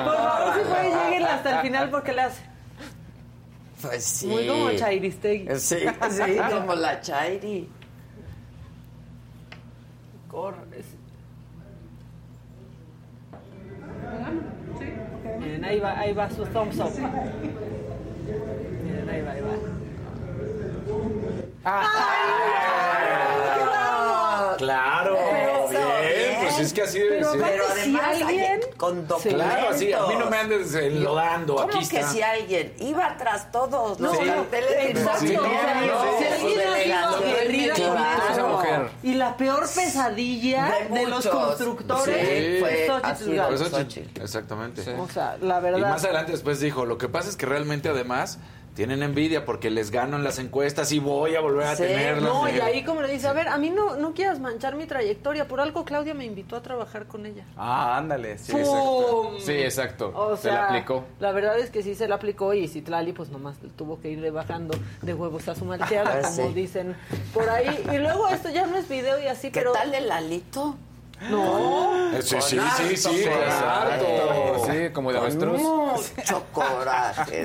Por favor, si pueden, lleguen hasta el final porque le hace. Pues sí. Muy como Chairistegui. Sí, sí, como la Chairi. Corre. Miren, ahí va, ahí va su thumbs up. Miren, ahí va, ahí va. Claro. Pues es que así debe Pero ser. Pero además si alguien- con documentos. Claro, así, a mí no me andes enlodando, ¿Cómo aquí que está. si alguien iba tras todos los No, carteles exacto. Sí, o sea, no, si no, alguien ha sido aguerrida con. Y la peor pesadilla De de, los constructores Sí, fue Xochitl. Exactamente. O sea, la Y verdad. más adelante después dijo, lo que pasa es que realmente además tienen envidia porque les gano en las encuestas y voy a volver a Sí, tenerlas. No, y ahí como le dice, a ver, a mí no, no quieras manchar mi trayectoria. Por algo Claudia me invitó a trabajar con ella. Ah, ándale. Sí, ¡Pum! Sí, exacto. O se sea, la aplicó. La verdad es que sí se la aplicó y Citlali pues nomás tuvo que ir bajando de huevos a su malteada, (laughs) Ah, como sí. dicen por ahí. Y luego esto ya no es video y así, ¿Qué pero... tal el alito? No. eh, Sí, sí, sí, sí. Sí, como de avestruz. mucho coraje.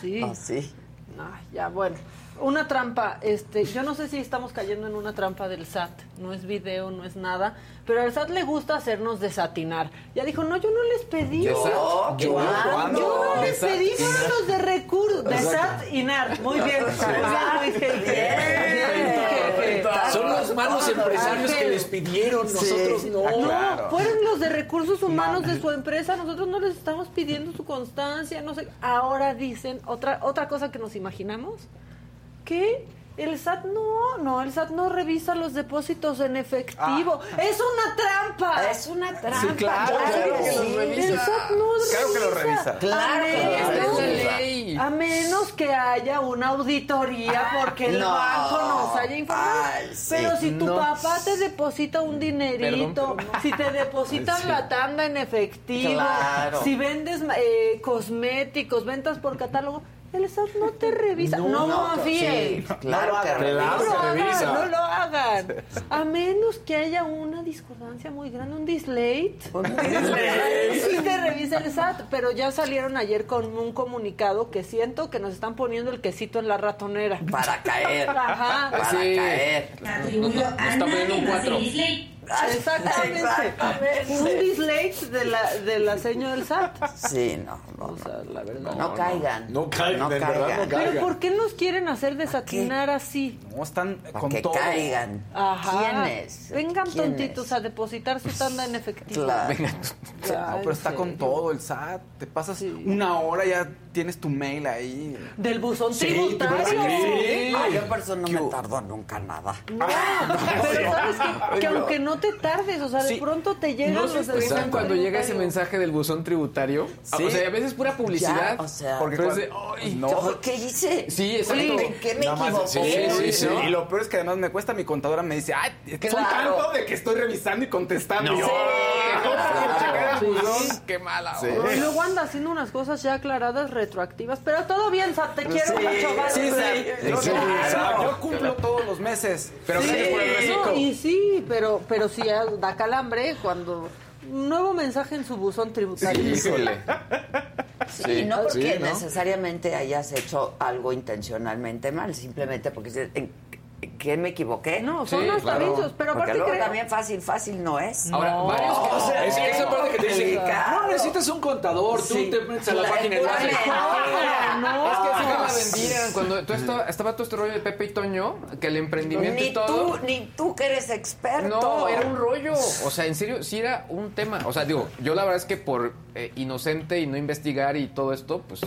Sí. Así. Ay, ya, bueno. Una trampa, este, yo no sé si estamos cayendo en una trampa del SAT, no es video, no es nada, pero al SAT le gusta hacernos desatinar. Ya dijo, no, yo no les pedí. Yo, Yo, ¿cuándo? ¿cuándo? Yo no les ¿De pedí, fueron los de recursos, de SAT y NAR. Muy bien. Son los malos empresarios que les pidieron, nosotros no. No, fueron los de recursos humanos de su empresa, nosotros no les estamos pidiendo su constancia, no sé. Ahora dicen otra otra cosa que nos imaginamos, que el SAT no, no, el SAT no revisa los depósitos en efectivo. Es una trampa. Es una trampa. Sí, claro, claro que sí. los revisa. El SAT no Claro que lo revisa. Claro que a menos, revisa. ley. a menos que haya una auditoría porque el No. banco nos haya informado. Ay, sí. Pero si tu No. papá te deposita un dinerito, Perdón, si te depositan la tanda en efectivo, Claro. si vendes eh, cosméticos, ventas por catálogo, el SAT no te (laughs) revisa. No, no, confíen. sí, claro que No Claro lo que hagan, no lo hagan. A menos que haya una discordancia muy grande, un dislate. Sí te revisa el SAT, pero ya salieron ayer con un comunicado que siento que nos están poniendo el quesito en la ratonera. Para caer. Ajá. Para Sí. caer. Nos, nos está poniendo un 4. Exactamente. Exactamente. Un dislate de la, de la seño del SAT. Sí, no, no, O sea, la verdad. no, caigan. No caigan, de verdad, no Pero caigan. ¿por qué nos quieren hacer desatinar así? No, están Para con que todo. caigan. Ajá. ¿Quiénes? Vengan ¿Quiénes? tontitos a depositar su tanda en efectivo. Claro. No, pero está con todo el SAT. Te pasas una hora ya tienes tu mail ahí. Del buzón Sí, tributario. sí. Ay, yo por eso no me tardo nunca nada. No, pero sabes que, que aunque no te tardes, o sea, de pronto te llegan ¿No los se estresan cuando llega ese mensaje del buzón tributario? Sí. O sea, a veces pura publicidad. Ya, o sea, Porque cuando- de, ay, no, ¿Yo ¿Qué hice? Sí, exacto. ¿En qué me equivoqué? sí, sí, sí. Y lo peor es que además me cuesta mi contadora me dice, ay, soy Claro. tanto de que estoy revisando y contestando. No. Sí, "¿Qué Sí. mala. Sí. onda". Y luego anda haciendo unas cosas ya aclaradas, retroactivas, pero todo bien, te quiero Sí, mucho, ¿vale? Sí, Sí. sí. Yo, Sí, cumplo todos los meses. Pero Sí, gracias por el no, y sí, pero, pero sí ah, da calambre cuando un nuevo mensaje en su buzón tributario. Híjole. Y no porque Sí, ¿no? necesariamente hayas hecho algo intencionalmente mal, simplemente porque dices, ¿en qué me equivoqué? No, son Sí, los claro. tabitos, pero porque aparte luego creo- también fácil, fácil no es. Ahora, varios. O sea, Es que esa parte que te dicen, no necesitas un contador, Sí. tú te metes a la Claro, página haces. claro. No, Es que así te la vendían. Cuando tú estaba, estaba todo este rollo de Pepe y Toño, que el emprendimiento Ni y todo. tú, ni tú que eres experto. No, era un rollo. O sea, en serio, sí era un tema. O sea, digo, yo la verdad es que por eh, inocente y no investigar y todo esto, pues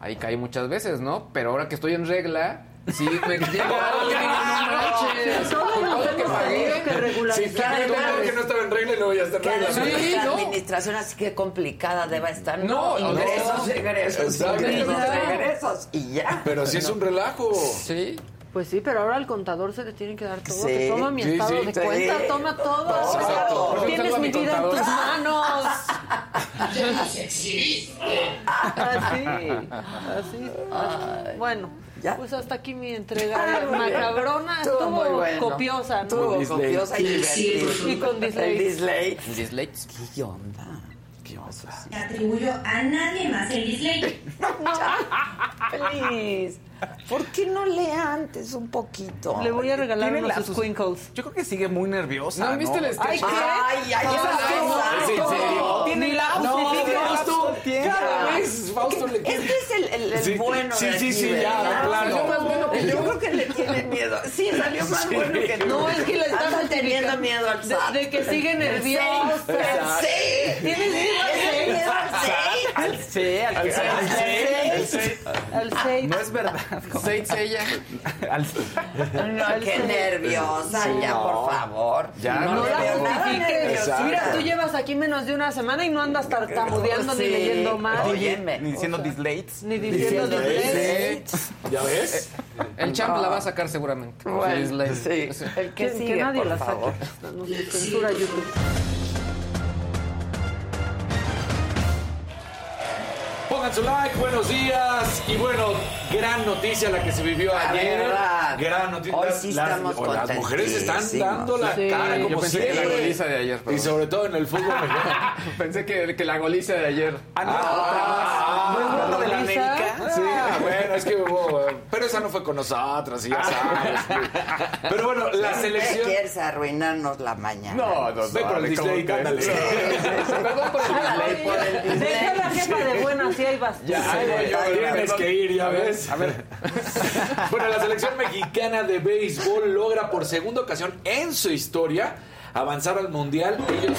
ahí caí muchas veces, ¿no? Pero ahora que estoy en regla, sí me (laughs) llega alguien y digo, no manches, todo que pagué. que regularizar. Sí, claro, Claro, que no estaba en regla y luego ya está en regla. Sí, esta ¿no? administración así que complicada debe estar. No, no, ingresos, no. egresos, ingresos, egresos y ya. Pero sí es un relajo. Sí. Pues sí, pero ahora al contador se le tiene que dar todo. Sí, Te toma mi sí, estado sí. de Sí. cuenta, toma todo. Todo. Exacto. Tienes mi vida en tus manos. (laughs) Así, así, así. Bueno, Ya. pues hasta aquí mi entrega Ah, macabrona Estuvo estuvo muy bueno. copiosa, ¿no? Estuvo Disley. copiosa y divertida. Y con disley. El disley. ¿Qué onda? ¿Qué onda? Le atribuyó a nadie más el dislike. (laughs) Please. ¿Por qué no lee antes un poquito? Le voy a regalar Tiene unos lapsus. squinkles. Yo creo que sigue muy nerviosa. ¿No han visto el sketch? Ay, ¿qué? Ay, ay, No, no, es ¿Es en serio? Ni la No. Fausto, tiene. cada vez Fausto le Este es el, el, el Sí, bueno sí, de sí, aquí, sí, ya, plano. Salió más bueno que yo. yo. creo que le tienen miedo. Sí, salió más Sí. bueno que tú. No, es que le estás Anda teniendo miedo al De- SAT. de que sigue nerviosa. Sí. ¿Tienes miedo al miedo al seis? Al C, al, seis, al seis. seis. Seis. No es verdad. Seitz ella. Al- No, qué nerviosa, ya, por favor. Ya, no, la justifiques. Mira, tú llevas aquí menos de una semana y no andas tartamudeando ni leyendo mal. Ni diciendo dislates. Ni diciendo disley. ¿Ya ves? El champ la va a sacar seguramente. El que nadie la saque. Nos censura YouTube. Pongan su like, buenos días. Y bueno, gran noticia la que se vivió La ayer. verdad. Gran noticia. Hoy sí Las- estamos o Las mujeres están dando la Sí. cara como Yo pensé que la goliza de ayer, perdón. Y sobre todo en el fútbol mexicano. (laughs) Pensé que, que la goliza de ayer. Ah, no, Ah. ¿No de la. Sí, bueno, es que hubo. Pero esa no fue con nosotros, y ya sabes. Pero bueno, la selección. quieres arruinarnos la mañana. No, no, Ve por el ándale. Perdón por el el Deja la jefa de buena, si ahí vas. Ya, ahí voy yo. Tienes que ir, ya ves. A ver. (laughs) Bueno, la selección mexicana de béisbol logra por segunda ocasión en su historia avanzar al mundial. Ellos.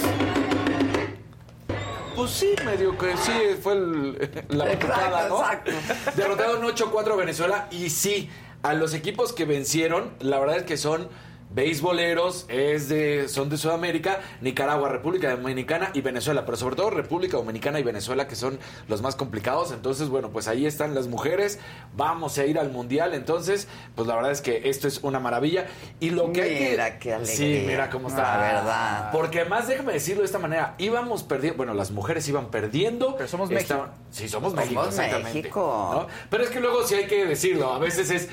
Pues sí, medio que sí, fue el- la picada, ¿no? exacto. Derrotaron 8-4 a Venezuela y sí, a los equipos que vencieron, la verdad es que son beisboleros, es de, son de Sudamérica, Nicaragua, República Dominicana y Venezuela, pero sobre todo República Dominicana y Venezuela que son los más complicados. Entonces, bueno, pues ahí están las mujeres, vamos a ir al Mundial, entonces, pues la verdad es que esto es una maravilla. Y lo que hay que... Mira qué alegría. Sí, mira cómo está. La verdad. Porque además, déjame decirlo de esta manera, íbamos perdiendo, bueno, las mujeres iban perdiendo. Pero somos Estaban- México. Sí, somos, Somos México, exactamente. México. ¿no? Pero es que luego sí hay que decirlo, a veces es...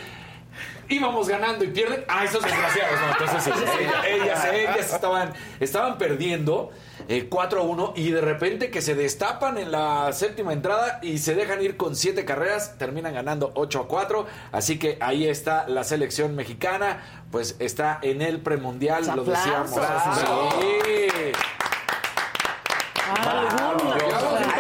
Íbamos ganando y pierden. Ah, esos desgraciados. No, entonces sí, ellas, ellas, ellas estaban, estaban perdiendo eh, 4-1 y de repente que se destapan en la séptima entrada y se dejan ir con siete carreras, terminan ganando 8-4. Así que ahí está la selección mexicana, pues está en el premundial, lo decíamos. Sí. Algunos.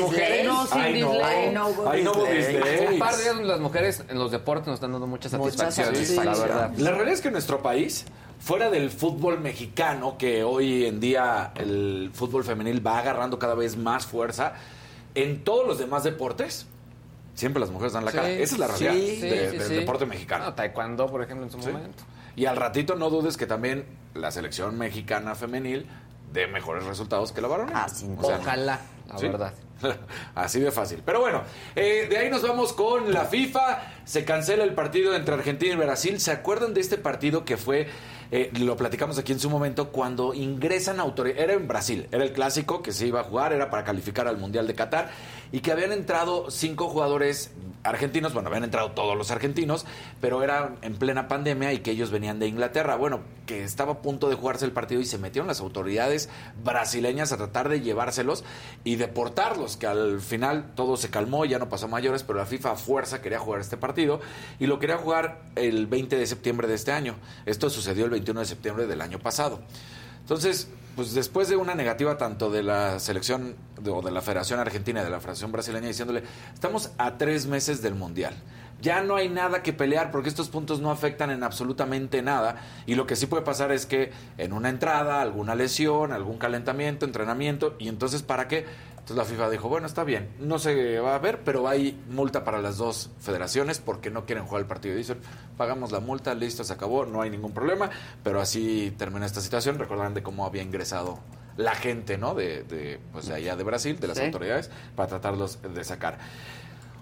Mujeres. No, sin Ay, no. disley. Ay, no hubo Ahí no hubo disley. disley. Un par de días donde las mujeres en los deportes nos están dando muchas Mucha satisfacciones, satisfacción. la verdad. La realidad es que en nuestro país, fuera del fútbol mexicano, que hoy en día el fútbol femenil va agarrando cada vez más fuerza, en todos los demás deportes, siempre las mujeres dan la Sí, cara. Esa es la realidad sí, de- sí, del sí. deporte mexicano. No, taekwondo, por ejemplo, en su Sí. momento. Y al ratito no dudes que también la selección mexicana femenil dé mejores resultados que la varonil. Ah, sin O sea, Ojalá, la Sí. verdad. (laughs) Así de fácil. Pero bueno, eh, de ahí nos vamos con la FIFA. Se cancela el partido entre Argentina y Brasil. ¿Se acuerdan de este partido que fue, eh, lo platicamos aquí en su momento, cuando ingresan autoridades? Era en Brasil, era el clásico que se iba a jugar, era para calificar al Mundial de Qatar. Y que habían entrado cinco jugadores argentinos, bueno, habían entrado todos los argentinos, pero era en plena pandemia y que ellos venían de Inglaterra. Bueno, que estaba a punto de jugarse el partido y se metieron las autoridades brasileñas a tratar de llevárselos y deportarlos, que al final todo se calmó, ya no pasó mayores, pero la FIFA a fuerza quería jugar este partido y lo quería jugar el 20 de septiembre de este año. Esto sucedió el 21 de septiembre del año pasado. Entonces, pues después de una negativa tanto de la selección o de la Federación Argentina y de la Federación Brasileña diciéndole, estamos a tres meses del Mundial. Ya no hay nada que pelear porque estos puntos no afectan en absolutamente nada y lo que sí puede pasar es que en una entrada, alguna lesión, algún calentamiento, entrenamiento y entonces para qué Entonces la FIFA dijo, bueno, está bien, no se va a ver, pero hay multa para las dos federaciones porque no quieren jugar el partido. Dicen, pagamos la multa, listo, se acabó, no hay ningún problema, pero así termina esta situación. Recordarán de cómo había ingresado la gente, ¿no? De, de pues de allá de Brasil, de las Sí. autoridades, para tratarlos de sacar.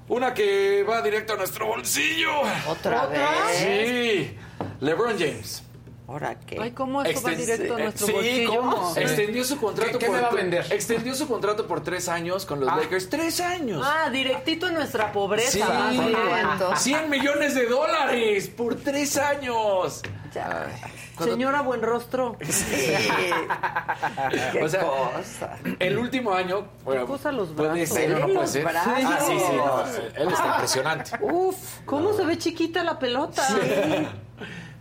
Una que va directo a nuestro bolsillo. ¿Otra vez? Sí. LeBron James. ¿Ahora qué? Ay, ¿cómo eso va directo a nuestro sí, bolsillo? ¿cómo? Extendió su contrato ¿Qué- qué por me va a vender? Extendió su contrato por tres años con los Ah. Lakers. ¡Tres años! Ah, directito en nuestra pobreza. Sí, menos. (laughs) 100 millones de dólares por tres años. Cuando- Señora Buenrostro. (laughs) Qué (laughs) O sea, cosa. El último año. bueno, cosa los puede brazos. ser, no, no Ve puede los ser. brazos. Ah, sí, sí, no, él está impresionante. Uf, ¿cómo se ve chiquita la pelota? Sí,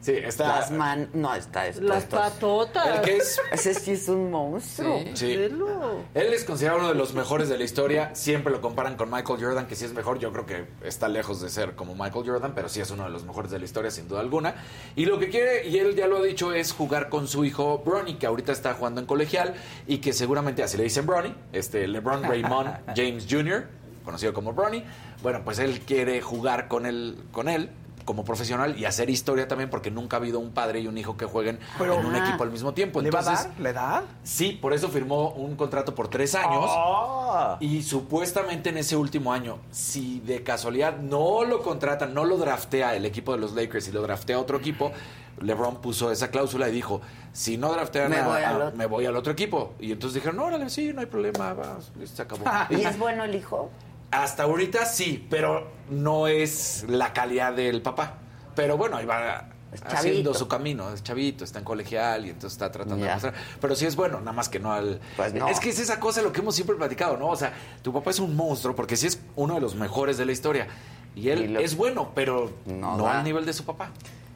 está. Las man... No, está esto. Las esto- patotas. El que es. (laughs) Ese sí es un monstruo. Sí. Él es considerado uno de los mejores de la historia. Siempre lo comparan con Michael Jordan, que sí es mejor. Yo creo que está lejos de ser como Michael Jordan, pero sí es uno de los mejores de la historia, sin duda alguna. Y lo que quiere, y él ya lo ha dicho, es jugar con su hijo Bronny, que ahorita está jugando en colegial y que seguramente así le dicen Bronny, este LeBron Raymond (laughs) James Jr., conocido como Bronny. Bueno, pues él quiere jugar con él, con él como profesional y hacer historia también porque nunca ha habido un padre y un hijo que jueguen Pero- en un Ah. equipo al mismo tiempo. ¿Le va a Entonces, dar? ¿Le da? Sí, por eso firmó un contrato por tres años. Ah. Y supuestamente en ese último año, si de casualidad no lo contratan, no lo draftea el equipo de los Lakers y lo draftea otro equipo, LeBron puso esa cláusula y dijo, si no draftean Me a- voy al a- otro. me voy al otro equipo. Y entonces dijeron, no, órale, sí, no hay problema, va, se acabó. (laughs) ¿Y es bueno el hijo? Hasta ahorita sí, pero no es la calidad del papá. Pero bueno, ahí va haciendo su camino, es chavito, está en colegial y entonces está tratando de mostrar. Pero sí es bueno, nada más que no al... Pues no. Es que es esa cosa lo que hemos siempre platicado, ¿no? O sea, tu papá es un monstruo porque sí es uno de los mejores de la historia. Y él Y lo- es bueno, pero No al nivel de su papá.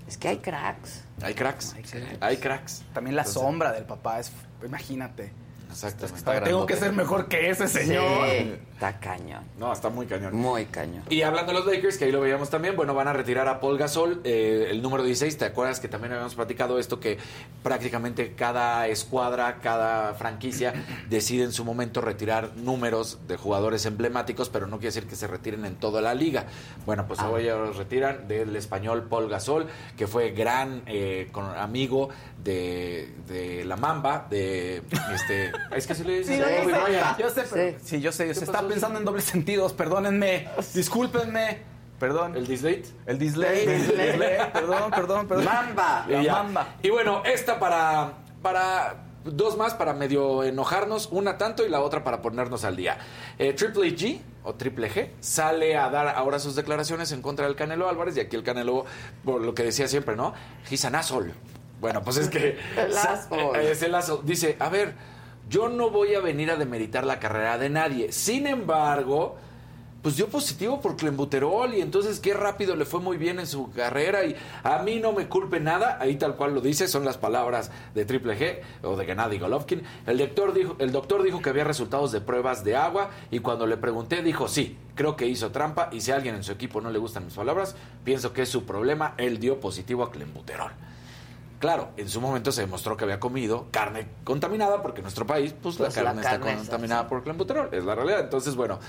Es que hay cracks. Hay cracks. Hay cracks. También la Entonces, sombra del papá es, imagínate. Exactamente. Tengo que ser mejor que ese señor. Sí, está cañón. No, está muy cañón. Muy cañón. Y hablando de los Lakers, que ahí lo veíamos también, bueno, van a retirar a Paul Gasol, eh, el número 16. ¿Te acuerdas que también habíamos platicado esto? Que prácticamente cada escuadra, cada franquicia (laughs) decide en su momento retirar números de jugadores emblemáticos, pero no quiere decir que se retiren en toda la liga. Bueno, pues hoy ya los retiran del español Paul Gasol, que fue gran eh, con- amigo de, de la Mamba, de este. (laughs) Es que se le dice Sí, yo sé, Bryant. yo sé, pero- sí, yo sé. Se está pensando en dobles sentidos. Perdónenme. Discúlpenme. Perdón. ¿El dislate? El dislate. Perdón, perdón, perdón. Mamba. La mamba. Y bueno, esta para, para dos más para medio enojarnos, una tanto y la otra para ponernos al día. Eh, Triple G o Triple G sale a dar ahora sus declaraciones en contra del Canelo Álvarez y aquí el Canelo, por lo que decía siempre, ¿no? He's an asshole. Bueno, pues es que (laughs) El eh, es el asshole. Dice, a ver, yo no voy a venir a demeritar la carrera de nadie. Sin embargo, pues dio positivo por clenbuterol y entonces qué rápido le fue muy bien en su carrera y a mí no me culpe nada, ahí tal cual lo dice, son las palabras de Triple G o de Gennady Golovkin. El doctor dijo, el doctor dijo que había resultados de pruebas de agua y cuando le pregunté dijo, "Sí, creo que hizo trampa y si a alguien en su equipo no le gustan mis palabras, pienso que es su problema, él dio positivo a clenbuterol." Claro, en su momento se demostró que había comido carne contaminada porque en nuestro país, pues, Pues la la carne está contaminada por clenbuterol, es la realidad. Entonces, bueno,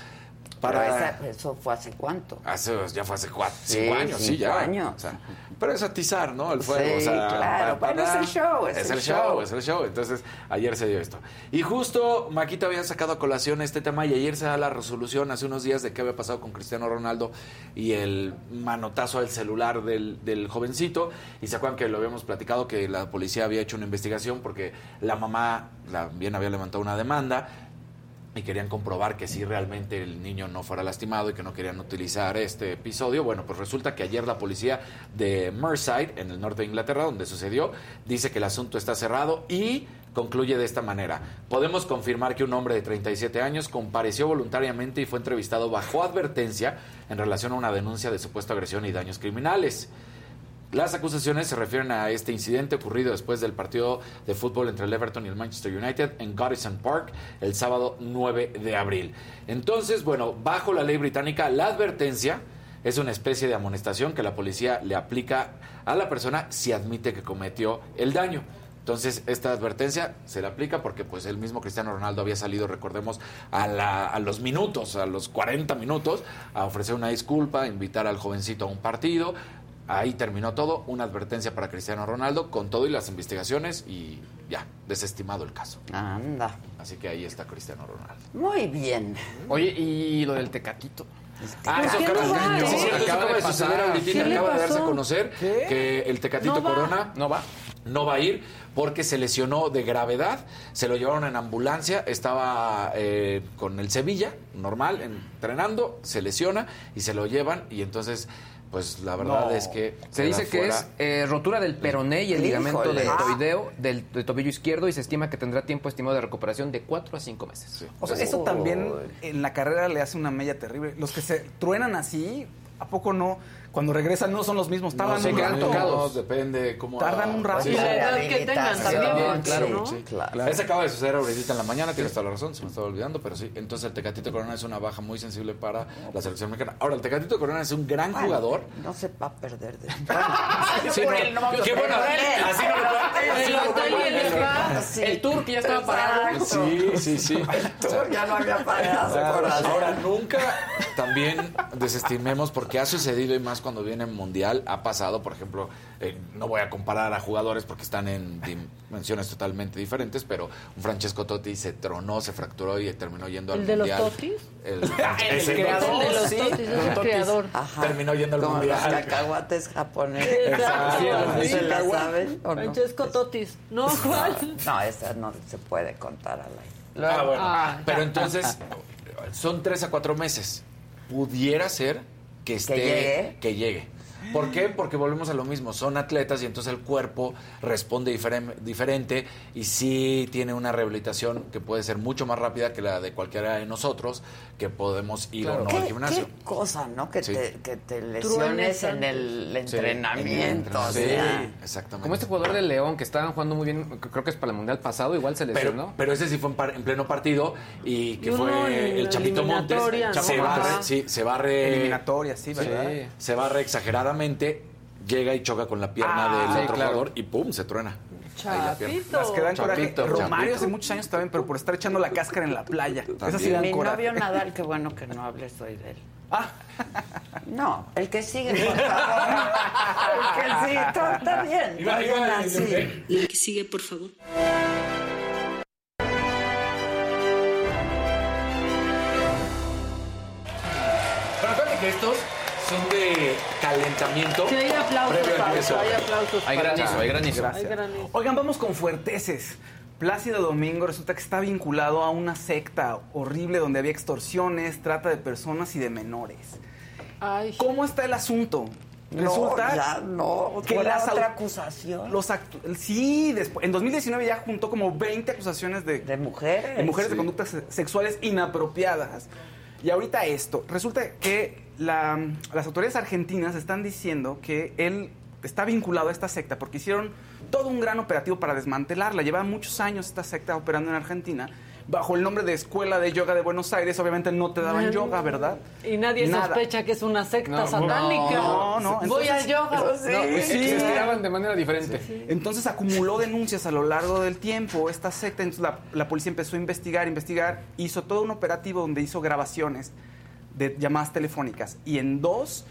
Pero para esa- eso fue hace cuánto. Hace, ya fue hace cuatro, Sí, cinco años, sí, ya. años. O sea, pero es atizar, ¿no? El fuego. Sí, o sea, claro, pero es el show, es Es, el el show, show. es el show. Entonces, ayer se dio esto. Y justo Maquita había sacado a colación este tema y ayer se da la resolución hace unos días de qué había pasado con Cristiano Ronaldo y el manotazo al celular del, del jovencito. Y se acuerdan que lo habíamos platicado que la policía había hecho una investigación porque la mamá también había levantado una demanda y querían comprobar que sí realmente el niño no fuera lastimado y que no querían utilizar este episodio. Bueno, pues resulta que ayer la policía de Merseyside, en el norte de Inglaterra, donde sucedió, dice que el asunto está cerrado y concluye de esta manera. Podemos confirmar que un hombre de 37 años compareció voluntariamente y fue entrevistado bajo advertencia en relación a una denuncia de supuesta agresión y daños criminales. Las acusaciones se refieren a este incidente ocurrido después del partido de fútbol entre el Everton y el Manchester United en Goodison Park el sábado 9 de abril. Entonces, bueno, bajo la ley británica, la advertencia es una especie de amonestación que la policía le aplica a la persona si admite que cometió el daño. Entonces, esta advertencia se le aplica porque pues el mismo Cristiano Ronaldo había salido, recordemos, a, la- a los minutos, a los 40 minutos, a ofrecer una disculpa, a invitar al jovencito a un partido. Ahí terminó todo, una advertencia para Cristiano Ronaldo con todo y las investigaciones y ya, desestimado el caso. Anda. Así que ahí está Cristiano Ronaldo. Muy bien. Oye, y lo del tecatito. Ah, eso ¿Por qué acaba, no va, eh? sí, Acaba de de suceder ahorita, ¿Qué le acaba de darse a conocer ¿Qué? que el Tecatito No. Corona No va. no va a ir porque se lesionó de gravedad, se lo llevaron en ambulancia, estaba eh, con el Sevilla, normal, entrenando, se lesiona y se lo llevan y entonces, pues la verdad No. es que... Se dice que fuera. es eh, rotura del peroné y el ligamento del Ah. del, del tobillo izquierdo y se estima que tendrá tiempo estimado de recuperación de 4 a 5 meses. O sea, eso también en la carrera le hace una mella terrible. Los que se truenan así, ¿a poco no? Cuando regresan no son los mismos, tardan se un quedan rato. tocados, depende cómo... Tardan un rato. Sí, la edad que tengan también, claro, ¿no? sí, Claro. Eso acaba de suceder ahorita en la mañana, tienes toda la razón, se me estaba olvidando, pero sí. Entonces el Tecatito Corona es una baja muy sensible para la selección mexicana. Ahora, el Tecatito Corona es un gran Bueno, jugador. No se va a perder de. (laughs) Sí, por no, no qué bueno, así no lo no. El tour que ya estaba parado. Sí, sí, sí. tour ya no había parado. Ahora, nunca también desestimemos, porque ha sucedido y más cuando viene Mundial, ha pasado, por ejemplo, eh, no voy a comparar a jugadores porque están en dimensiones totalmente diferentes, pero un Francesco Totti se tronó, se fracturó y terminó yendo al ¿El de los Mundial. Totis? (laughs) El, El ese creador Totis. de los Totis, es el Totis. creador. Ajá. Terminó yendo al Como Mundial. los cacahuates japoneses. Exacto. ¿Se Sí, la saben o no? Francesco Totis. No, ¿cuál? No, esa no se puede contar al aire. Ah, bueno. Ah. Pero entonces, son tres a cuatro meses. Pudiera ser que esté. llegue. que llegue. ¿Por qué? Porque volvemos a lo mismo. Son atletas y entonces el cuerpo responde diferen- diferente y sí tiene una rehabilitación que puede ser mucho más rápida que la de cualquiera de nosotros que podemos ir o no ¿Qué, al gimnasio. qué cosa, ¿no? Que, Sí. te, que te Truenes lesiones en el Sí, entrenamiento. Sí, sea. exactamente. Como este jugador de León que estaban jugando muy bien, que creo que es para el Mundial pasado, igual se lesionó. Pero, pero ese sí fue en, par- en pleno partido y que fue el Chapito Montes. eliminatoria, ¿no? Se barre, sí, se barre. Eliminatoria, sí, ¿verdad? Sí, se barre llega y choca con la pierna Ah, del sí, otro claro. jugador y pum, se truena. Chapito. Las que dan coraje. Romario chapito. hace muchos años también, pero por estar echando la cáscara en la playa. Esas sí dan Mi coraje. novio Nadal, qué bueno que no hables hoy de él. No, el que sigue, por favor. El que sigue, todo está bien. Está. La que sigue, por favor. Pero que estos son de calentamiento. Sí, hay aplausos, previo al hay aplausos. Hay para- granizo, hay granizo. Hay granizo. Oigan, vamos con fuerteces. Plácido Domingo resulta que está vinculado a una secta horrible donde había extorsiones, trata de personas y de menores. Ay. ¿Cómo está el asunto? No, Resulta ya no. que la las otra acusación. Los actu- sí, después, en 2019 ya juntó como 20 acusaciones de, De mujeres. de mujeres de conductas se- sexuales inapropiadas. Y ahorita esto, resulta que la- las autoridades argentinas están diciendo que él está vinculado a esta secta porque hicieron todo un gran operativo para desmantelarla. Lleva muchos años esta secta operando en Argentina bajo el nombre de Escuela de Yoga de Buenos Aires. Obviamente no te daban yoga, ¿verdad? Y nadie Nada. sospecha que es una secta No, satánica. no, no, Voy entonces- al yoga. No, Sí. se estiraban de manera diferente. Entonces acumuló denuncias a lo largo del tiempo esta secta. Entonces la, la policía empezó a investigar, investigar. Hizo todo un operativo donde hizo grabaciones de llamadas telefónicas. Y en dos,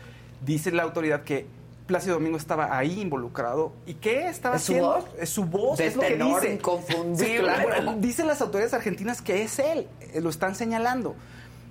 dice la autoridad que Plácido Domingo estaba ahí involucrado. ¿Y qué estaba ¿Es su haciendo? voz? Es su voz, De es lo que tenor dice. inconfundible. Sí, dicen las autoridades argentinas que es él. eh, Lo están señalando.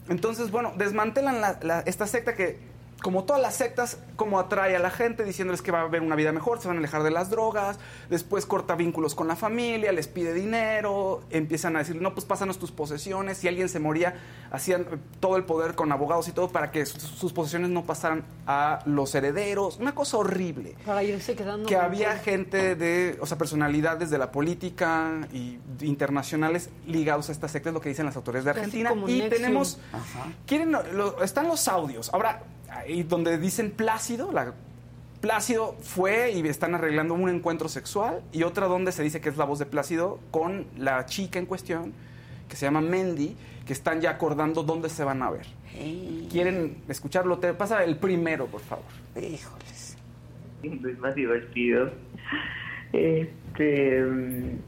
Entonces, bueno, desmantelan la- la- esta secta que, como todas las sectas, como atrae a la gente diciéndoles que va a haber una vida mejor, se van a alejar de las drogas, después corta vínculos con la familia, les pide dinero, empiezan a decir, no, pues pásanos tus posesiones, si alguien se moría, hacían todo el poder con abogados y todo para que sus, sus posesiones no pasaran a los herederos, una cosa horrible Para irse quedando. que había gente de, o sea, personalidades de la política y internacionales ligados a esta secta, es lo que dicen las autoridades de Argentina. Y Nexium. tenemos, Ajá. quieren, lo- están los audios. Ahora, ahí donde dicen Plácido, la, Plácido fue y están arreglando un encuentro sexual y otra donde se dice que es la voz de Plácido con la chica en cuestión, que se llama Mendy, que están ya acordando dónde se van a ver. ¿Quieren escucharlo? Te pasa el primero, por favor. híjoles. es más divertido. Este, mm,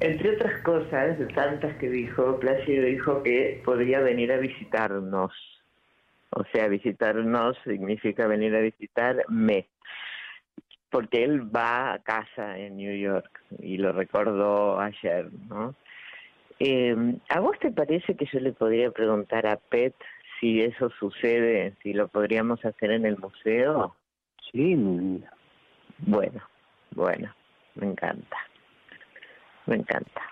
entre otras cosas, de tantas que dijo, Plácido dijo que podría venir a visitarnos. O sea, visitarnos significa venir a visitarme. Porque él va a casa en New York y lo recordó ayer, ¿no? Eh, ¿A vos te parece que yo le podría preguntar a Pet si eso sucede, si lo podríamos hacer en el museo? Sí, Bueno, bueno, me encanta. Me encanta.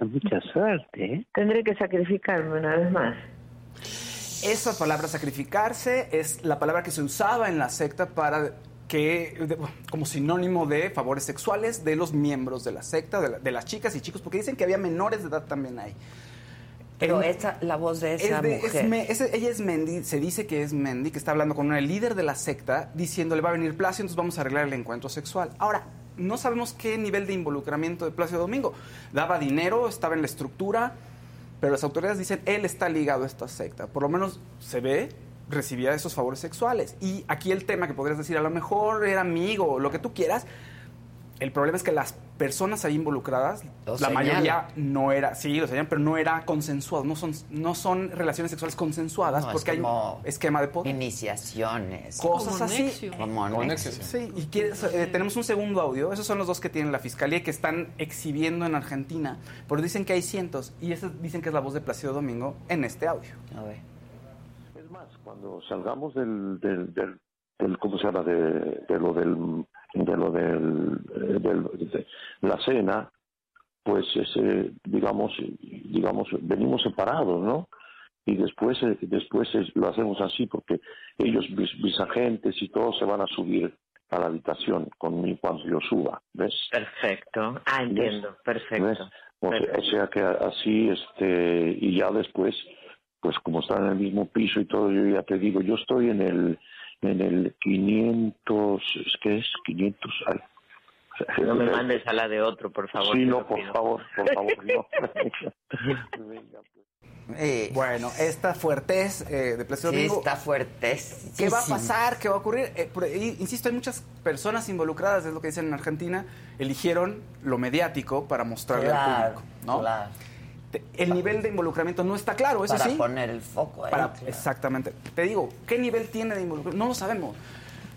Mucha suerte, ¿eh? Tendré que sacrificarme una vez más. Esa palabra sacrificarse es la palabra que se usaba en la secta para que de- como sinónimo de favores sexuales de los miembros de la secta, de, la- de las chicas y chicos, porque dicen que había menores de edad también ahí. Pero En- esa, la voz de esa es de- es mujer. me- ese- ella es Mendy, se dice que es Mendy, que está hablando con una líder de la secta, diciéndole va a venir Placio, entonces vamos a arreglar el encuentro sexual. Ahora, no sabemos qué nivel de involucramiento de Placio Domingo. Daba dinero, estaba en la estructura, pero las autoridades dicen él está ligado a esta secta. Por lo menos se ve, recibía esos favores sexuales. Y aquí el tema que podrías decir, a lo mejor era amigo, lo que tú quieras. El problema es que las personas ahí involucradas, Lo la señalan. mayoría no era, sí, lo señalan, pero no era consensuado, no son, no son relaciones sexuales consensuadas No, es porque hay un esquema de poder. Iniciaciones. Cosas Como así. Como. Sí, y quieres, eh, tenemos un segundo audio. Esos son los dos que tiene la fiscalía y que están exhibiendo en Argentina. Pero dicen que hay cientos. Y ese dicen que es la voz de Placido Domingo en este audio. A ver. Es más, cuando salgamos del, del, del, del- ¿cómo se llama? De, de lo del, de lo del, eh, del- de la cena, pues ese, digamos, digamos, venimos separados, ¿no? Y después, eh, después es- lo hacemos así porque ellos, mis, mis agentes y todos se van a subir a la habitación conmigo cuando yo suba, ¿ves? Perfecto. Ah, entiendo. ¿Ves? Perfecto. O sea, o sea que así, este, y ya después, pues como están en el mismo piso y todo, yo ya te digo, yo estoy en el, en el 500, ¿es que es? 500, ay. No me mandes a la de otro, por favor. Sí, no, por favor, por favor, no. (laughs) (laughs) Venga, Eh, Bueno, esta fuertez eh, de Placido sí, Domingo. está fuerte. ¿Qué va a pasar? ¿Qué va a ocurrir? Eh, por insisto, hay muchas personas involucradas, es lo que dicen en Argentina, eligieron lo mediático para mostrarle al Claro, público. ¿no? claro. Te- El nivel de involucramiento no está claro, eso Para sí. poner el foco ahí. Para- claro. Exactamente. Te digo, ¿qué nivel tiene de involucramiento? No lo sabemos.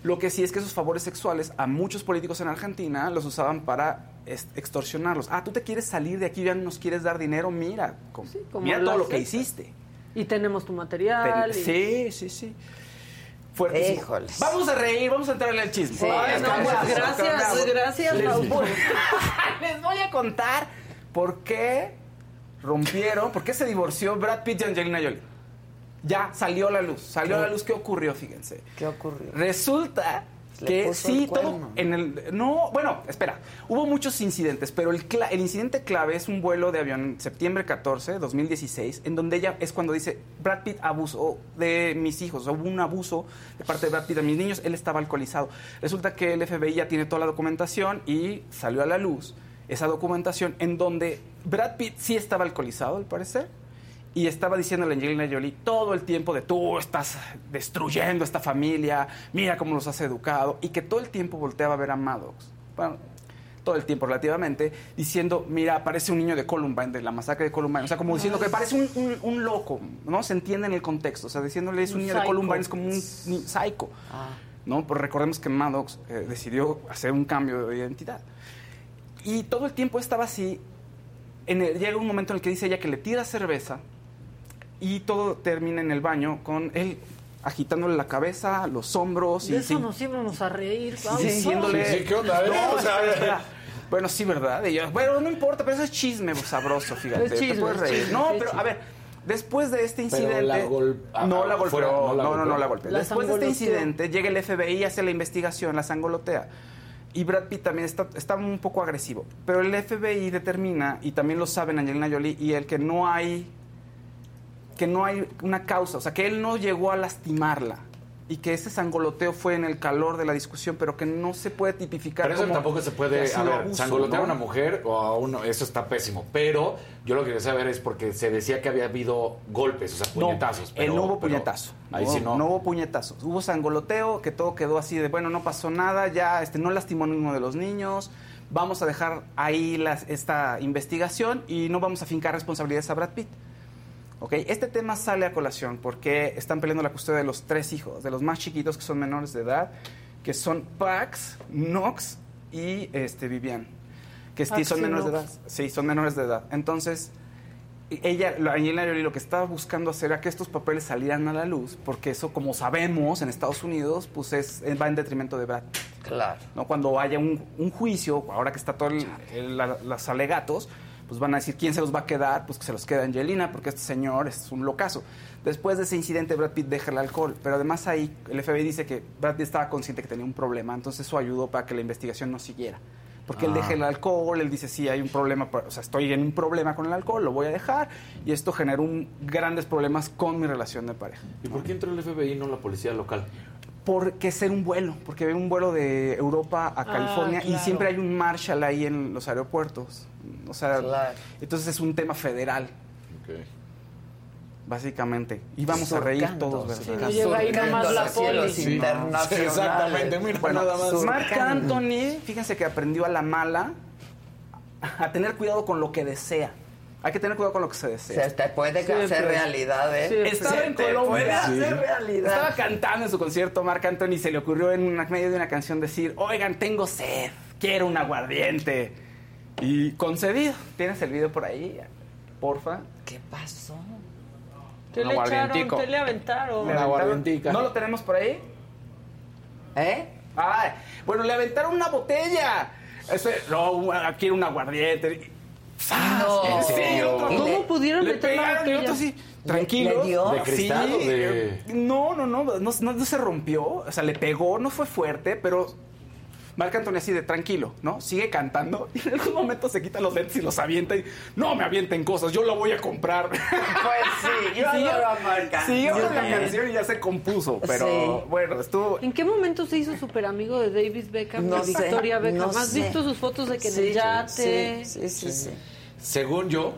Lo que sí es que esos favores sexuales a muchos políticos en Argentina los usaban para es- extorsionarlos. Ah, tú te quieres salir de aquí, ya no nos quieres dar dinero, mira, com- como mira todo lo que hiciste. Y tenemos tu material. y- Sí, sí, sí. Fuertísimo. Híjoles. Vamos a reír, vamos a entrarle al chisme. Sí, Ay, no, calmados, gracias, gracias, Les voy, (laughs) les voy a contar por qué rompieron, por qué se divorció Brad Pitt y Angelina Jolie. Ya salió a la luz, salió a la luz. ¿Qué ocurrió? Fíjense. ¿Qué ocurrió? Resulta que sí, todo en el no, bueno, espera, hubo muchos incidentes, pero el, incidente clave es un vuelo de avión en septiembre 14, 2016, en donde ella es cuando dice Brad Pitt abusó de mis hijos, hubo un abuso de parte de Brad Pitt de mis niños, él estaba alcoholizado. Resulta que el FBI ya tiene toda la documentación y salió a la luz esa documentación en donde Brad Pitt sí estaba alcoholizado, al parecer, y estaba diciéndole a Angelina Jolie todo el tiempo de tú estás destruyendo esta familia, mira cómo los has educado, y que todo el tiempo volteaba a ver a Maddox, bueno, todo el tiempo relativamente, diciendo, mira, parece un niño de Columbine, de la masacre de Columbine, o sea, como diciendo que parece un, un- un loco, ¿no? Se entiende en el contexto, o sea, diciéndole es un, Un niño de. Columbine, es como un psycho, ¿no? Pues recordemos que Maddox eh, decidió hacer un cambio de identidad. Y todo el tiempo estaba así. En el- llega un momento en el que dice ella que le tira cerveza y todo termina en el baño con él agitándole la cabeza, los hombros y De eso sí- nos íbamos a reír. y vamos. diciéndole... Sí, sí, ¿qué onda? A ver, No, o sea. Bueno, sí, ¿verdad? Y yo, bueno, no importa, pero eso es chisme sabroso, fíjate. Es te chisme, puedes es reír. chisme, no, pero chisme. a ver, después de este Pero incidente... la gol- ah, no la golpeó, fuera, no no, la no, no, golpeó. la golpeó. La Después de este incidente, llega el FBI, hace la investigación, la sangolotea. Y Brad Pitt también está, está un poco agresivo. Pero el FBI determina, y también lo saben Angelina Jolie y él, que no hay que no hay una causa, o sea, que él no llegó a lastimarla y que ese sangoloteo fue en el calor de la discusión, pero que no se puede tipificar Pero eso como tampoco se puede, a ver, abuso, sangolotear a una mujer o a uno, eso está pésimo. Pero yo lo que quería saber es porque se decía que había habido golpes, o sea, puñetazos. pero- no hubo pero puñetazo. Ahí no, sí no. no hubo puñetazos. Hubo sangoloteo, que todo quedó así de, bueno, no pasó nada, ya este, no lastimó a ninguno de los niños. vamos a dejar ahí las- esta investigación y no vamos a fincar responsabilidades a Brad Pitt. ¿Ok? Este tema sale a colación porque están peleando la custodia de los tres hijos, de los más chiquitos que son menores de edad, que son Pax, Knox y este, Vivian, que sí Pax son menores de edad. Sí, son menores de edad. Entonces, ella, la- Angelina Jolie lo que estaba buscando hacer era que estos papeles salieran a la luz, porque eso, como sabemos, en Estados Unidos, pues es, va en detrimento de Brad Pitt. Claro. ¿no? Cuando haya un, un juicio, ahora que está todo el- el- la- los alegatos, pues van a decir quién se los va a quedar, pues que se los queda Angelina, porque este señor es un locazo. Después de ese incidente, Brad Pitt deja el alcohol, pero además ahí el FBI dice que Brad Pitt estaba consciente que tenía un problema, entonces eso ayudó para que la investigación no siguiera. Porque él Ah. deja el alcohol, él dice, sí, hay un problema, o sea, estoy en un problema con el alcohol, lo voy a dejar, y esto generó un- grandes problemas con mi relación de pareja. ¿Y por qué entró el FBI y no la policía local? Porque ser un vuelo, porque ve un vuelo de Europa a California y claro. siempre hay un marshal ahí en los aeropuertos. O sea, entonces es un tema federal, básicamente. Y vamos a reír todos, ¿verdad? sí, no llega ahí nomás la poli. Sí. Exactamente, mira, Bueno, nada más. Marc. Anthony, fíjense que aprendió a la mala a tener cuidado con lo que desea. Hay que tener cuidado con lo que se desea. Se te puede hacer realidad, ¿eh? Estaba Se en Colombia. puede hacer realidad. Estaba cantando en su concierto Marc Anthony y se le ocurrió en una, medio de una canción decir, oigan, tengo sed, quiero un aguardiente. Y concedido. ¿Tienes el video por ahí? Porfa. ¿Qué pasó? ¿Qué le echaron? ¿Qué le aventaron? Le aventaron- ¿No lo tenemos por ahí? ¿Eh? Ay, bueno, le aventaron una botella. Ese, no, un- quiero un aguardiente. ¡Zas! No. ¿En ¿Cómo le- pudieron le tranquilo. le dio? ¿De cristal o de- No, no, no, no, no, no se rompió. O sea, le pegó, no fue fuerte, pero Marc Anthony así de tranquilo, ¿no? Sigue cantando y en algún momento se quita los lentes y los avienta y no me avienten cosas, yo lo voy a comprar. (laughs) Pues sí, yo Siguió- adoro a Marc Anthony. Siguió Yo con la canción y ya se compuso, pero Sí. bueno, estuvo... ¿En qué momento se hizo súper amigo de David Beckham No sé, Victoria Beckham? no ¿Has sé. visto sus fotos de que en Sí, el yate? sí, sí, sí, sí. Según yo,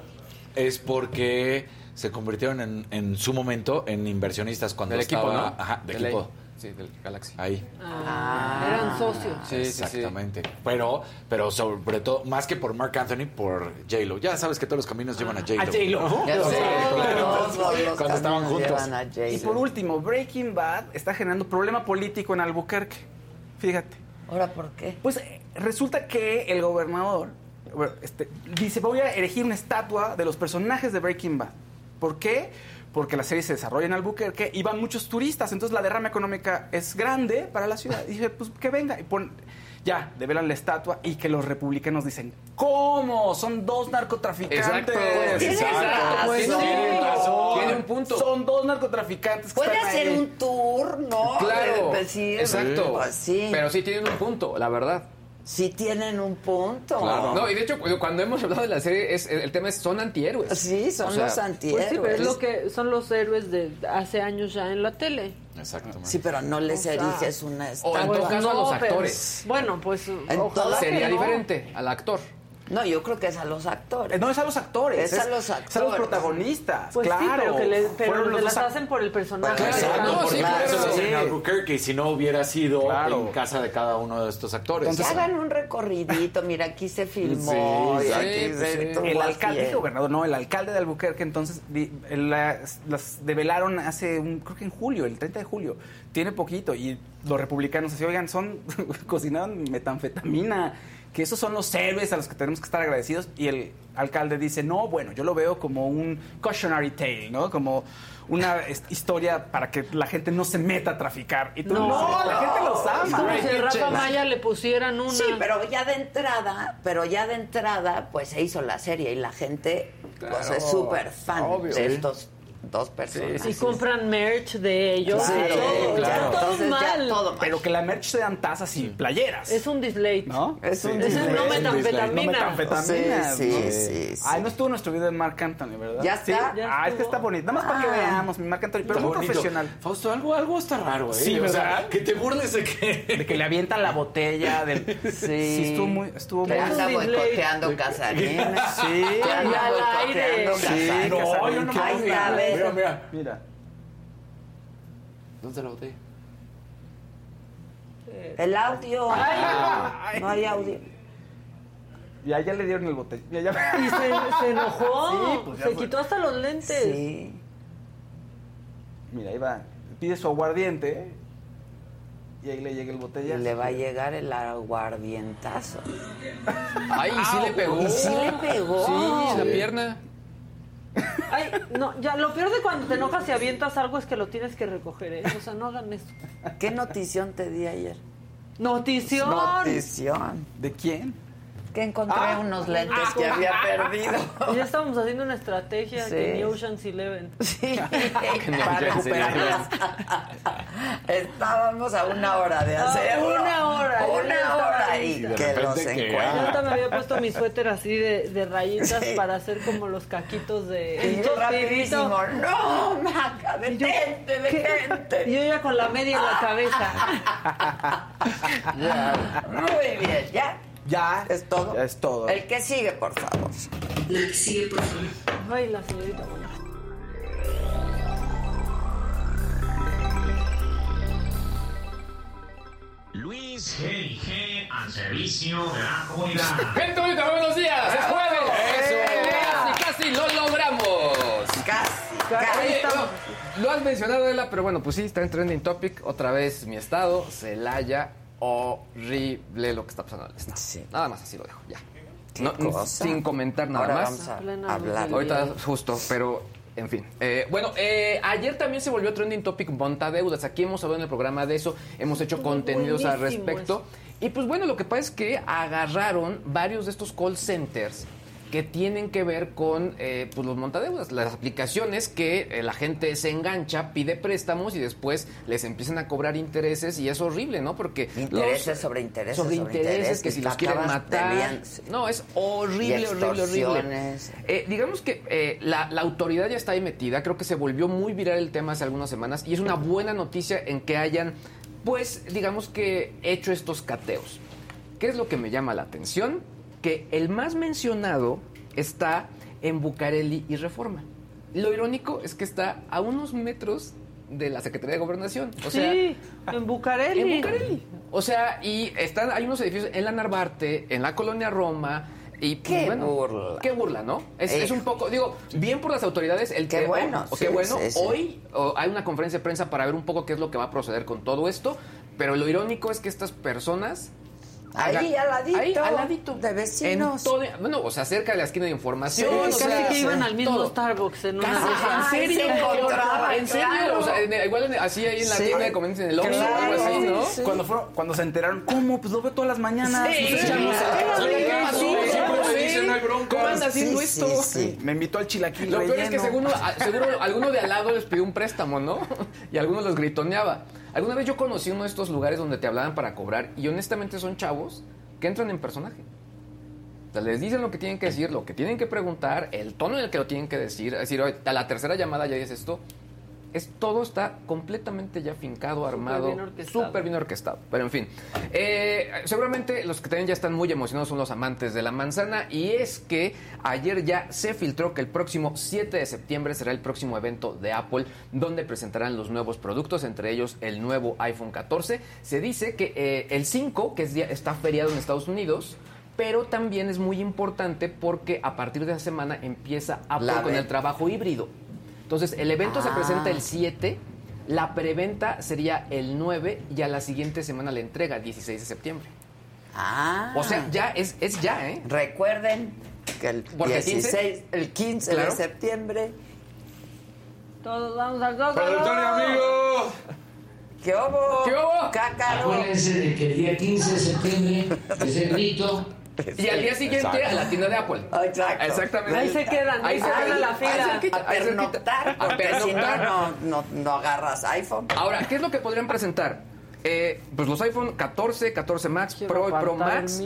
es porque se convirtieron en, en su momento en inversionistas cuando Del equipo, estaba... ¿no? Ajá, de De equipo. ley. Sí, del Galaxy. Ahí. Ah, eran socios. Sí, sí, sí. Exactamente. Pero, pero sobre todo, más que por Mark Anthony, por J-Lo. Ya sabes que todos los caminos llevan a J-Lo. A J-Lo. Ya sé, claro. Cuando estaban juntos. a Y por último, Breaking Bad está generando problema político en Albuquerque. Fíjate. ¿Ahora por qué? Pues eh, resulta que el gobernador este, dice, voy a erigir una estatua de los personajes de Breaking Bad. ¿Por qué? Porque la serie se desarrolla en Albuquerque y van muchos turistas, entonces la derrama económica es grande para la ciudad. Y dije, pues que venga. Y pon, ya, develan la estatua y que los republicanos dicen, ¿cómo? Son dos narcotraficantes. Exacto. Pues Sí. tienen razón. Tiene un punto. Son dos narcotraficantes que Puede están hacer ahí. un tour, ¿no? Claro. Sí, Exacto. pues sí. Pero sí tienen un punto, la verdad. Sí tienen un punto. No, y de hecho, cu- cuando hemos hablado de la serie, es, el tema es son antihéroes. Sí, son O sea, los antihéroes. Pues sí, pero es lo que son los héroes de hace años ya en la tele. Exactamente. Sí, pero no les O sea, eriges una O en estatua. todo caso a los pero- actores. bueno, pues ojalá todas- que Sería no. diferente al actor. No, yo creo que es a los actores. Eh, No, es a los actores. Es a los Es a actores. los protagonistas. Pues sí, claro. pero, que le, pero Fueron se los las hacen por el personaje. Exacto, No, porque sí, por claro. eso en. Albuquerque y si no hubiera sido Claro. en casa de cada uno de estos actores. Que hagan un recorridito, mira, aquí se filmó Sí, aquí pues se sí. estuvo El alcalde, el gobernador, no, el alcalde de Albuquerque, entonces di- el- las, las develaron hace, un, creo que en julio, el 30 de julio. Tiene poquito. Y los republicanos así, oigan, son, (laughs) cocinaron metanfetamina, que esos son los héroes a los que tenemos que estar agradecidos. Y el alcalde dice, no, bueno, yo lo veo como un cautionary tale, ¿no? Como una historia para que la gente no se meta a traficar. Y tú, no, No. la gente los Es como ama. si Rafa Maya le pusieran una. Sí, pero ya de entrada, pero ya de entrada, pues se hizo la serie y la gente pues Claro, es súper fan obvio. de estos dos personajes. Y compran merch de ellos. Claro, todo. claro. Ya todo Entonces ya mal. todo mal. Pero que la merch sean tazas y playeras. Es un display. ¿No? Es un Ese es no display. No metanfetamina. metanfetamina. Sí, ¿no? sí, sí, sí. Ay, no estuvo nuestro video de Marc Anthony, ¿verdad? ¿Ya está? Sí. Ya ah, es que está bonito. Nada más para que Ah. veamos mi Marc Anthony, pero Está muy bonito. profesional. Fausto, algo, algo está raro, ¿eh? Sí, O sea, que te burles de que... De que le avientan la botella del... (laughs) Sí. estuvo muy... Estuvo muy... anda display. boicoteando Casarín. Sí. Que anda Y al aire. boicoteando Sí. No, yo no Ahí. Mira, mira. Mira. ¿Dónde está la botella? El audio. Ay. No hay audio. Ya, ya le dieron el botellón. Ya, ya. Y se, se enojó. Sí, pues se fue. quitó hasta los lentes. Sí. Mira, ahí va. Pide su aguardiente. Y ahí le llega el Y botellazo. le va a llegar el aguardientazo. Ay, y sí le pegó. ¿Y sí le pegó? Sí, la pierna. Ay, no, ya, lo peor de cuando te enojas y avientas algo es que lo tienes que recoger, ¿eh? O sea, no hagan eso. ¿Qué notición te di ayer? Notición. Notición. ¿De quién? Que encontré Ah. unos lentes Ah. que había perdido. Y ya estábamos haciendo una estrategia Sí. que ni Ocean's Eleven. Sí, (laughs) (laughs) para recuperarlas. Estábamos a una hora de Ah, hacerlo. una hora, yo Una hora y que los Yo encuentran. hasta me había puesto mi suéter así de, de rayitas Sí. para hacer como los caquitos de... Y yo rapidísimo, no, Maca, detente, detente. Y yo ya con la media en la cabeza. (laughs) Muy bien, ¿ya? Ya. ¿Es todo? Ya es todo. El que sigue, por favor. La que sigue, por favor. Ay, la señorita. Luis G&G al servicio de la comunidad. Gente bonita, buenos días. Es jueves. ¡Eh! Casi, casi lo logramos. Casi, Oye, no, lo has mencionado, Ela, pero bueno, pues sí, está en trending topic. Otra vez mi estado, Celaya. Horrible lo que está pasando en el estado. Nada más así lo dejo, ya. No, sin comentar nada Ahora más. vamos a Plena hablar. Ahorita justo, pero en fin. Eh, bueno, eh, ayer también se volvió trending topic montadeudas. Aquí hemos hablado en el programa de eso, hemos hecho Estuvo contenidos al respecto. Y pues bueno, lo que pasa es que agarraron varios de estos call centers que tienen que ver con eh, pues los montadeudas, las aplicaciones que eh, la gente se engancha, pide préstamos y después les empiezan a cobrar intereses y es horrible, ¿no? Porque Intereses los- sobre intereses sobre sobre intereses intereses, que si los quieren matar, no es horrible, horrible, horrible. Eh, digamos que eh, la, la autoridad ya está ahí metida. Creo que se volvió muy viral el tema hace algunas semanas y es una buena noticia en que hayan, pues, digamos que hecho estos cateos. ¿Qué es lo que me llama la atención? Que el más mencionado está en Bucareli y Reforma. Lo irónico es que está a unos metros de la Secretaría de Gobernación. O sea, sí, en Bucareli. en Bucareli. O sea, y están, hay unos edificios en la Narvarte, en la colonia Roma. Y pues, Qué bueno, burla. Qué burla, ¿no? Es, es un poco, digo, bien por las autoridades. El Qué que, bueno, sí, qué bueno. sí, sí. Hoy hay una conferencia de prensa para ver un poco qué es lo que va a proceder con todo esto. Pero lo irónico es que estas personas. Ahí, al ladito. Ahí, al ladito. De vecinos. En todo- bueno, o sea, cerca de la esquina de información. Sí, o Casi sea, que iban al mismo todo. Starbucks en una Casi, de esas. ¿En Ay, serio? se encontraban, ¿En serio? claro. O sea, en- igual en- así ahí en la Sí. tienda de conveniencia en el Oxxo o Claro, algo así, ¿no? sí. Cuando, fueron, cuando se enteraron, ¿cómo? Pues lo veo todas las mañanas. Sí. ¿Cómo anda haciendo esto? Me invitó al chilaquil Lo peor es que seguro alguno de al lado les pidió un préstamo, ¿no? (laughs) Y algunos los gritoneaba. Alguna vez yo conocí uno de estos lugares donde te hablaban para cobrar y honestamente son chavos que entran en personaje. O sea, les dicen lo que tienen que decir, lo que tienen que preguntar, el tono en el que lo tienen que decir. Es decir, a la tercera llamada ya dices esto. Es, todo está completamente ya fincado, armado, bien orquestado. súper bien orquestado. Pero en fin, eh, seguramente los que también ya están muy emocionados son los amantes de la manzana. Y es que ayer ya se filtró que el próximo 7 de septiembre será el próximo evento de Apple, donde presentarán los nuevos productos, entre ellos el nuevo iPhone 14. Se dice que eh, el 5, que es día- está feriado en Estados Unidos, pero también es muy importante porque a partir de esa semana empieza Apple La con el trabajo híbrido. Entonces, el evento se Ah. presenta el 7, la preventa sería el 9 y a la siguiente semana la entrega, 16 de septiembre. Ah. O sea, ya es, es ya, ¿eh? Recuerden que el Porque el 15, 16, el 15 claro. de septiembre. Todos vamos al dos. amigo! ¿Qué hubo? ¿Qué hubo? Cácaro. Acuérdense de que el día 15 de septiembre (laughs) es el grito. Y al día siguiente a la tienda de Apple. Exacto. Exactamente. Ahí se quedan, ahí se quedan a la fila. A pernoctar, A porque si no, no, no, agarras iPhone. Ahora, ¿qué es lo que podrían presentar? Eh, pues los iPhone 14, 14 Max, Quiero Pro y Pro Max.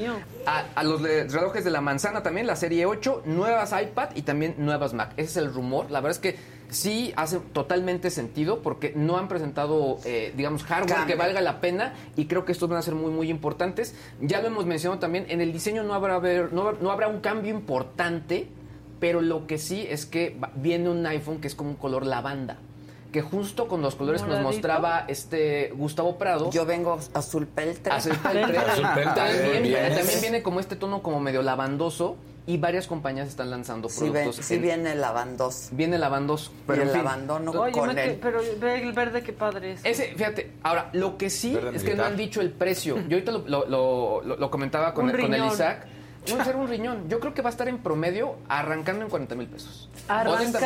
A, a los de- relojes de la manzana también, la serie 8, nuevas iPad y también nuevas Mac. Ese es el rumor. La verdad es que sí hace totalmente sentido porque no han presentado, eh, digamos, hardware Cambio. que valga la pena y creo que estos van a ser muy, muy importantes. Ya lo hemos mencionado también, en el diseño no habrá, no, no habrá un cambio importante, pero lo que sí es que viene un iPhone que es como un color lavanda. Que justo con los colores que nos mostraba este Gustavo Prado. Yo vengo azul peltre. Azul peltre. (laughs) Azul peltre, También, viene como este tono como medio lavandoso y varias compañías están lanzando Sí, ven- productos. sí en- viene lavandoso. Viene lavandoso. Pero y el en fin. abandono Oye, con me que- él. pero ve el verde, qué padre es. Ese, fíjate, ahora, lo que sí Verde es que no han dicho el precio. Yo ahorita lo, lo- lo- lo- lo comentaba con, Un con el. Isaac. (laughs) Va a ser un riñón. Yo creo que va a estar en promedio arrancando en 40 mil pesos. ¿Arrancando?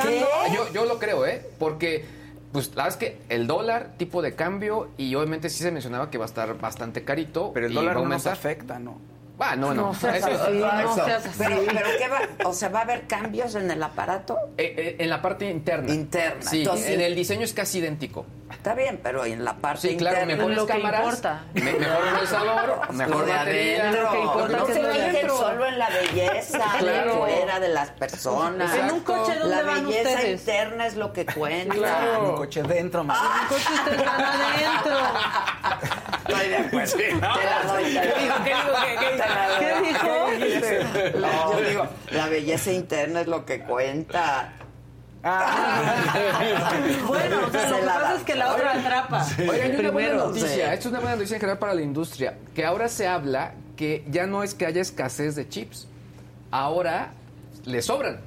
Yo, yo lo creo, ¿eh? Porque, pues, la verdad es que el dólar, tipo de cambio, y obviamente sí se mencionaba que va a estar bastante carito. Pero el y dólar va a no nos afecta, ¿no? Ah, no, no. No seas así, no Eso. seas así. Pero, pero ¿qué va? O sea, ¿va a haber cambios en el aparato? Eh, eh, en la parte interna. Interna. Sí, Entonces- en el diseño es casi idéntico. Está bien, pero en la parte Sí, claro, interna. mejores lo que cámaras, importa. me- mejor (laughs) procesador, mejor Lo de adentro. Lo que importa no que se fijen solo en la belleza Claro. de fuera de las personas. En un coche, ¿dónde La van belleza ustedes? interna es lo que cuenta. En un coche dentro, más. Un coche ustedes van adentro. Estoy de acuerdo. Te la doy. te la doy. Te la doy. ¿Qué dijo? No, yo digo, la belleza interna es lo que cuenta. (laughs) Bueno, o sea, lo que la pasa es que la otra atrapa. Oye, hay una buena noticia. sí. Esto es una buena noticia en general para la industria. Que ahora se habla que ya no es que haya escasez de chips. Ahora le sobran.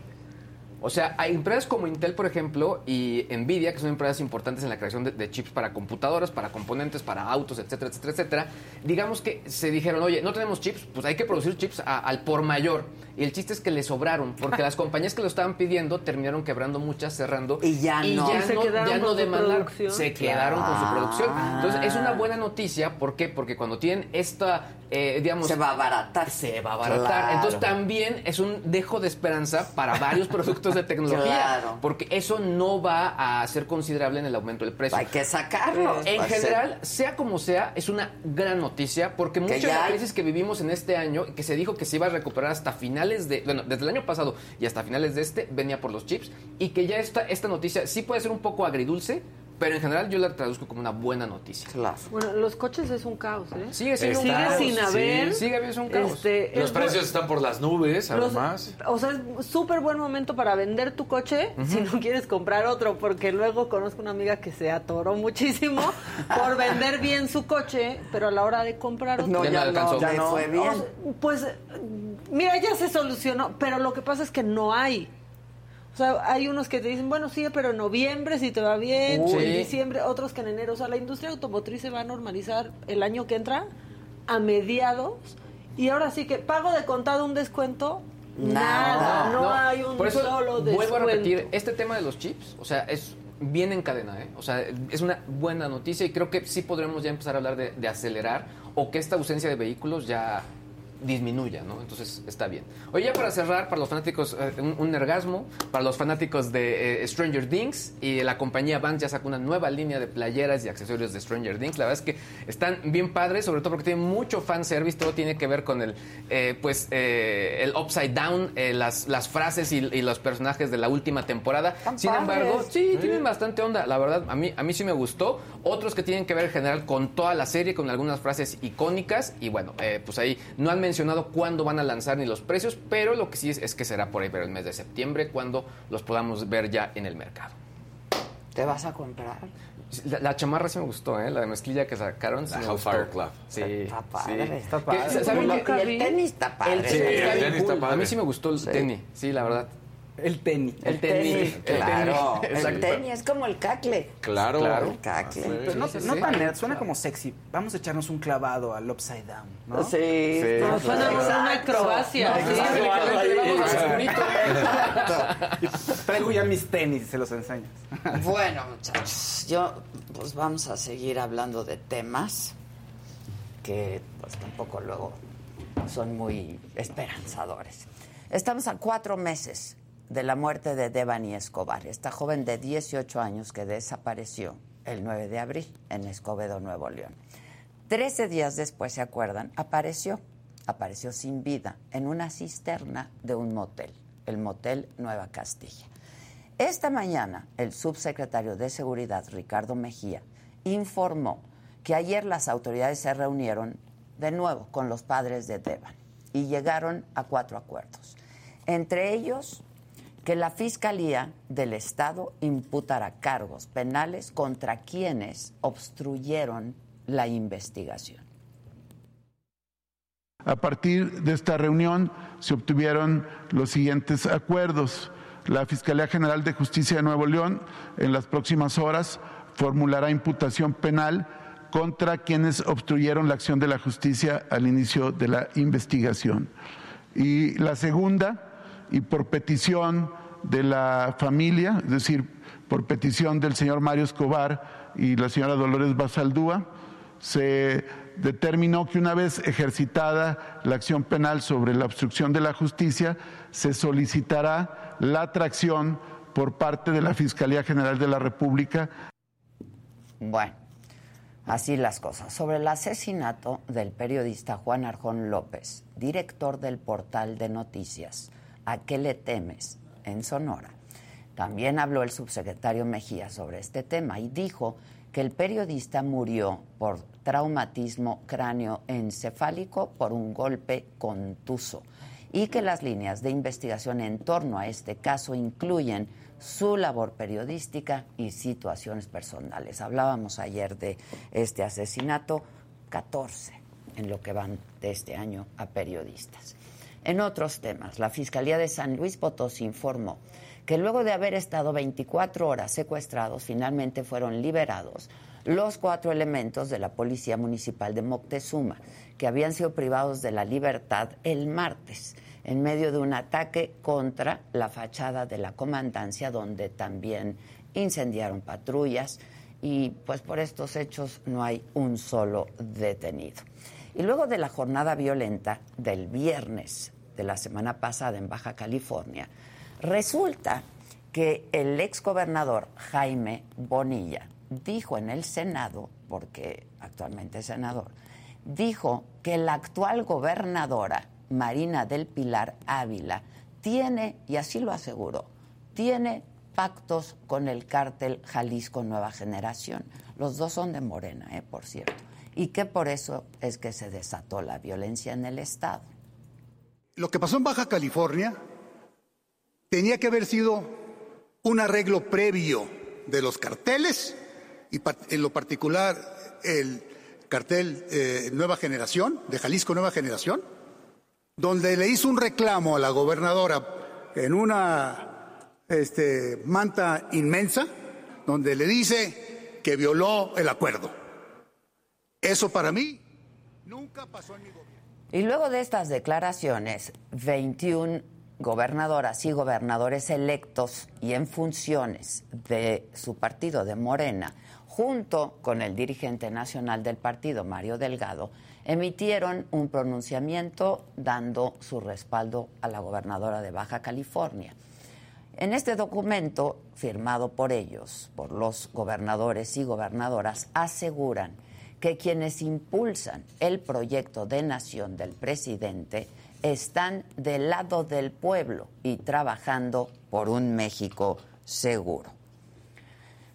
O sea, hay empresas como Intel, por ejemplo, y Nvidia, que son empresas importantes en la creación de, de chips para computadoras, para componentes, para autos, etcétera, etcétera, etcétera. Digamos que se dijeron, oye, no tenemos chips, pues hay que producir chips a- al por mayor. Y el chiste es que le sobraron, porque las (laughs) compañías que lo estaban pidiendo terminaron quebrando muchas, cerrando. Y ya no. ya Se no, quedaron ya no con su demandaron. Se quedaron con su producción. Entonces, es una buena noticia. ¿Por qué? Porque cuando tienen esta, eh, digamos... Se va a abaratar. Se va a abaratar. Claro. Entonces, también es un dejo de esperanza para varios productos (laughs) de tecnología. Claro. Porque eso no va a ser considerable en el aumento del precio. Hay que sacarlo. En ser- general, sea como sea, es una gran noticia porque mucha de ya la hay- crisis que vivimos en este año, que se dijo que se iba a recuperar hasta finales de, bueno, desde el año pasado y hasta finales de este, venía por los chips y que ya esta, esta noticia sí puede ser un poco agridulce, pero en general yo la traduzco como una buena noticia. Claro. Bueno, los coches es un caos, ¿eh? Sigue siendo un Sigue caos. sin haber. Sí, sigue habiendo un caos. este, Los es precios están por las nubes, los- además. o sea, es súper buen momento para vender tu coche si no quieres comprar otro, porque luego conozco una amiga que se atoró muchísimo (laughs) por vender bien su coche, pero a la hora de comprar otro. No, Ya no ya, no, alcanzó. Ya no. fue bien. O sea, pues, mira, ya se solucionó, pero lo que pasa es que no hay. O sea, hay unos que te dicen, bueno, sí, pero en noviembre si te va bien, Uy. en diciembre, otros que en enero. O sea, la industria automotriz se va a normalizar el año que entra a mediados. Y ahora sí que pago de contado un descuento, nada, no, hay un Por eso solo descuento. vuelvo a repetir, este tema de los chips, o sea, es bien en cadena, ¿eh? O sea, es una buena noticia y creo que sí podremos ya empezar a hablar de, de acelerar o que esta ausencia de vehículos ya disminuya, ¿no? Entonces está bien. Oye, ya para cerrar, para los fanáticos, eh, un, un para los fanáticos de eh, Stranger Things y la compañía Vans ya sacó una nueva línea de playeras y accesorios de Stranger Things. La verdad es que están bien padres, sobre todo porque tienen mucho fanservice, todo tiene que ver con el, eh, pues, el upside down, las, las frases y, y los personajes de la última temporada. Sin padres. embargo, sí, tienen bastante onda, la verdad, a mí, a mí sí me gustó. Otros que tienen que ver en general con toda la serie, con algunas frases icónicas. Y bueno, pues ahí no han mencionado cuándo van a lanzar ni los precios, pero lo que sí es, es que será por ahí, pero el mes de septiembre, cuando los podamos ver ya en el mercado. ¿Te vas a comprar? La, la chamarra sí me gustó, ¿eh? La de mezclilla que sacaron. sí La Hellfire gustó. Club. Sí. Está padre. sí. Está padre. el tenis está padre. El tenis, Sí, está el bien tenis está cool. A padre. mí sí me gustó el Sí. tenis, sí, la verdad. El tenis. El tenis, el claro. tenis, (laughs) El tenis es como el cacle. Claro. Claro. El cacle. Pero no, Sí, sí, no sí. tan nerd, suena como sexy. Vamos a echarnos un clavado al upside down, ¿no? Sí. Sí. No, suena como una acrobacia. Traigo ya mis tenis y se los enseñas. (laughs) Bueno, muchachos, yo pues vamos a seguir hablando de temas que pues tampoco luego son muy esperanzadores. Estamos a cuatro meses de la muerte de Devani Escobar, esta joven de 18 años que desapareció el 9 de abril en Escobedo, Nuevo León. Trece días después, ¿se acuerdan? Apareció, apareció sin vida en una cisterna de un motel, el motel Nueva Castilla. Esta mañana, el subsecretario de Seguridad, Ricardo Mejía, informó que ayer las autoridades se reunieron de nuevo con los padres de Devan y llegaron a cuatro acuerdos. Entre ellos, que la Fiscalía del Estado imputará cargos penales contra quienes obstruyeron la investigación. A partir de esta reunión se obtuvieron los siguientes acuerdos. La Fiscalía General de Justicia de Nuevo León en las próximas horas formulará imputación penal contra quienes obstruyeron la acción de la justicia al inicio de la investigación. Y la segunda, y por petición de la familia, es decir, por petición del señor Mario Escobar y la señora Dolores Basaldúa, se determinó que una vez ejercitada la acción penal sobre la obstrucción de la justicia, se solicitará la atracción por parte de la Fiscalía General de la República. Bueno, así las cosas. Sobre el asesinato del periodista Juan Arjón López, director del portal de noticias, ¿a qué le temes? en Sonora. También habló el subsecretario Mejía sobre este tema y dijo que el periodista murió por traumatismo cráneoencefálico por un golpe contuso y que las líneas de investigación en torno a este caso incluyen su labor periodística y situaciones personales. Hablábamos ayer de este asesinato, 14 en lo que van de este año a periodistas. En otros temas, la Fiscalía de San Luis Potosí informó que luego de haber estado 24 horas secuestrados, finalmente fueron liberados los cuatro elementos de la Policía Municipal de Moctezuma, que habían sido privados de la libertad el martes, en medio de un ataque contra la fachada de la comandancia, donde también incendiaron patrullas y pues por estos hechos no hay un solo detenido. Y luego de la jornada violenta del viernes de la semana pasada en Baja California, resulta que el exgobernador Jaime Bonilla dijo en el Senado, porque actualmente es senador, dijo que la actual gobernadora Marina del Pilar Ávila tiene, y así lo aseguró, tiene pactos con el cártel Jalisco Nueva Generación. Los dos son de Morena, eh, por cierto. Y que por eso es que se desató la violencia en el Estado. Lo que pasó en Baja California tenía que haber sido un arreglo previo de los carteles y en lo particular el cartel eh, Nueva Generación, de Jalisco Nueva Generación, donde le hizo un reclamo a la gobernadora en una este, manta inmensa, donde le dice que violó el acuerdo. Eso para mí nunca pasó en mi gobierno. Y luego de estas declaraciones, 21 gobernadoras y gobernadores electos y en funciones de su partido de Morena, junto con el dirigente nacional del partido, Mario Delgado, emitieron un pronunciamiento dando su respaldo a la gobernadora de Baja California. En este documento, firmado por ellos, por los gobernadores y gobernadoras, aseguran que quienes impulsan el proyecto de nación del presidente están del lado del pueblo y trabajando por un México seguro.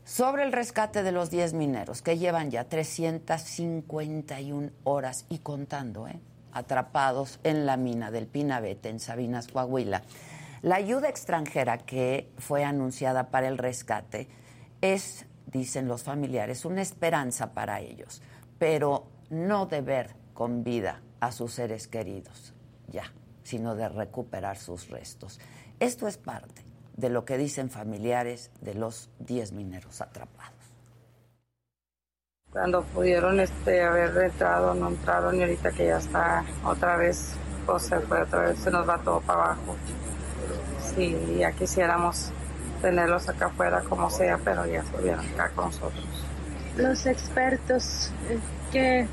Sobre el rescate de los 10 mineros que llevan ya 351 horas y contando, ¿eh? atrapados en la mina del Pinabete en Sabinas, Coahuila, la ayuda extranjera que fue anunciada para el rescate es, dicen los familiares, una esperanza para ellos pero no de ver con vida a sus seres queridos, ya, sino de recuperar sus restos. Esto es parte de lo que dicen familiares de los 10 mineros atrapados. Cuando pudieron este, haber entrado, no entraron y ahorita que ya está otra vez, pues se fue otra vez, se nos va todo para abajo. Sí, ya quisiéramos tenerlos acá afuera como sea, pero ya estuvieron acá con nosotros los expertos eh, que,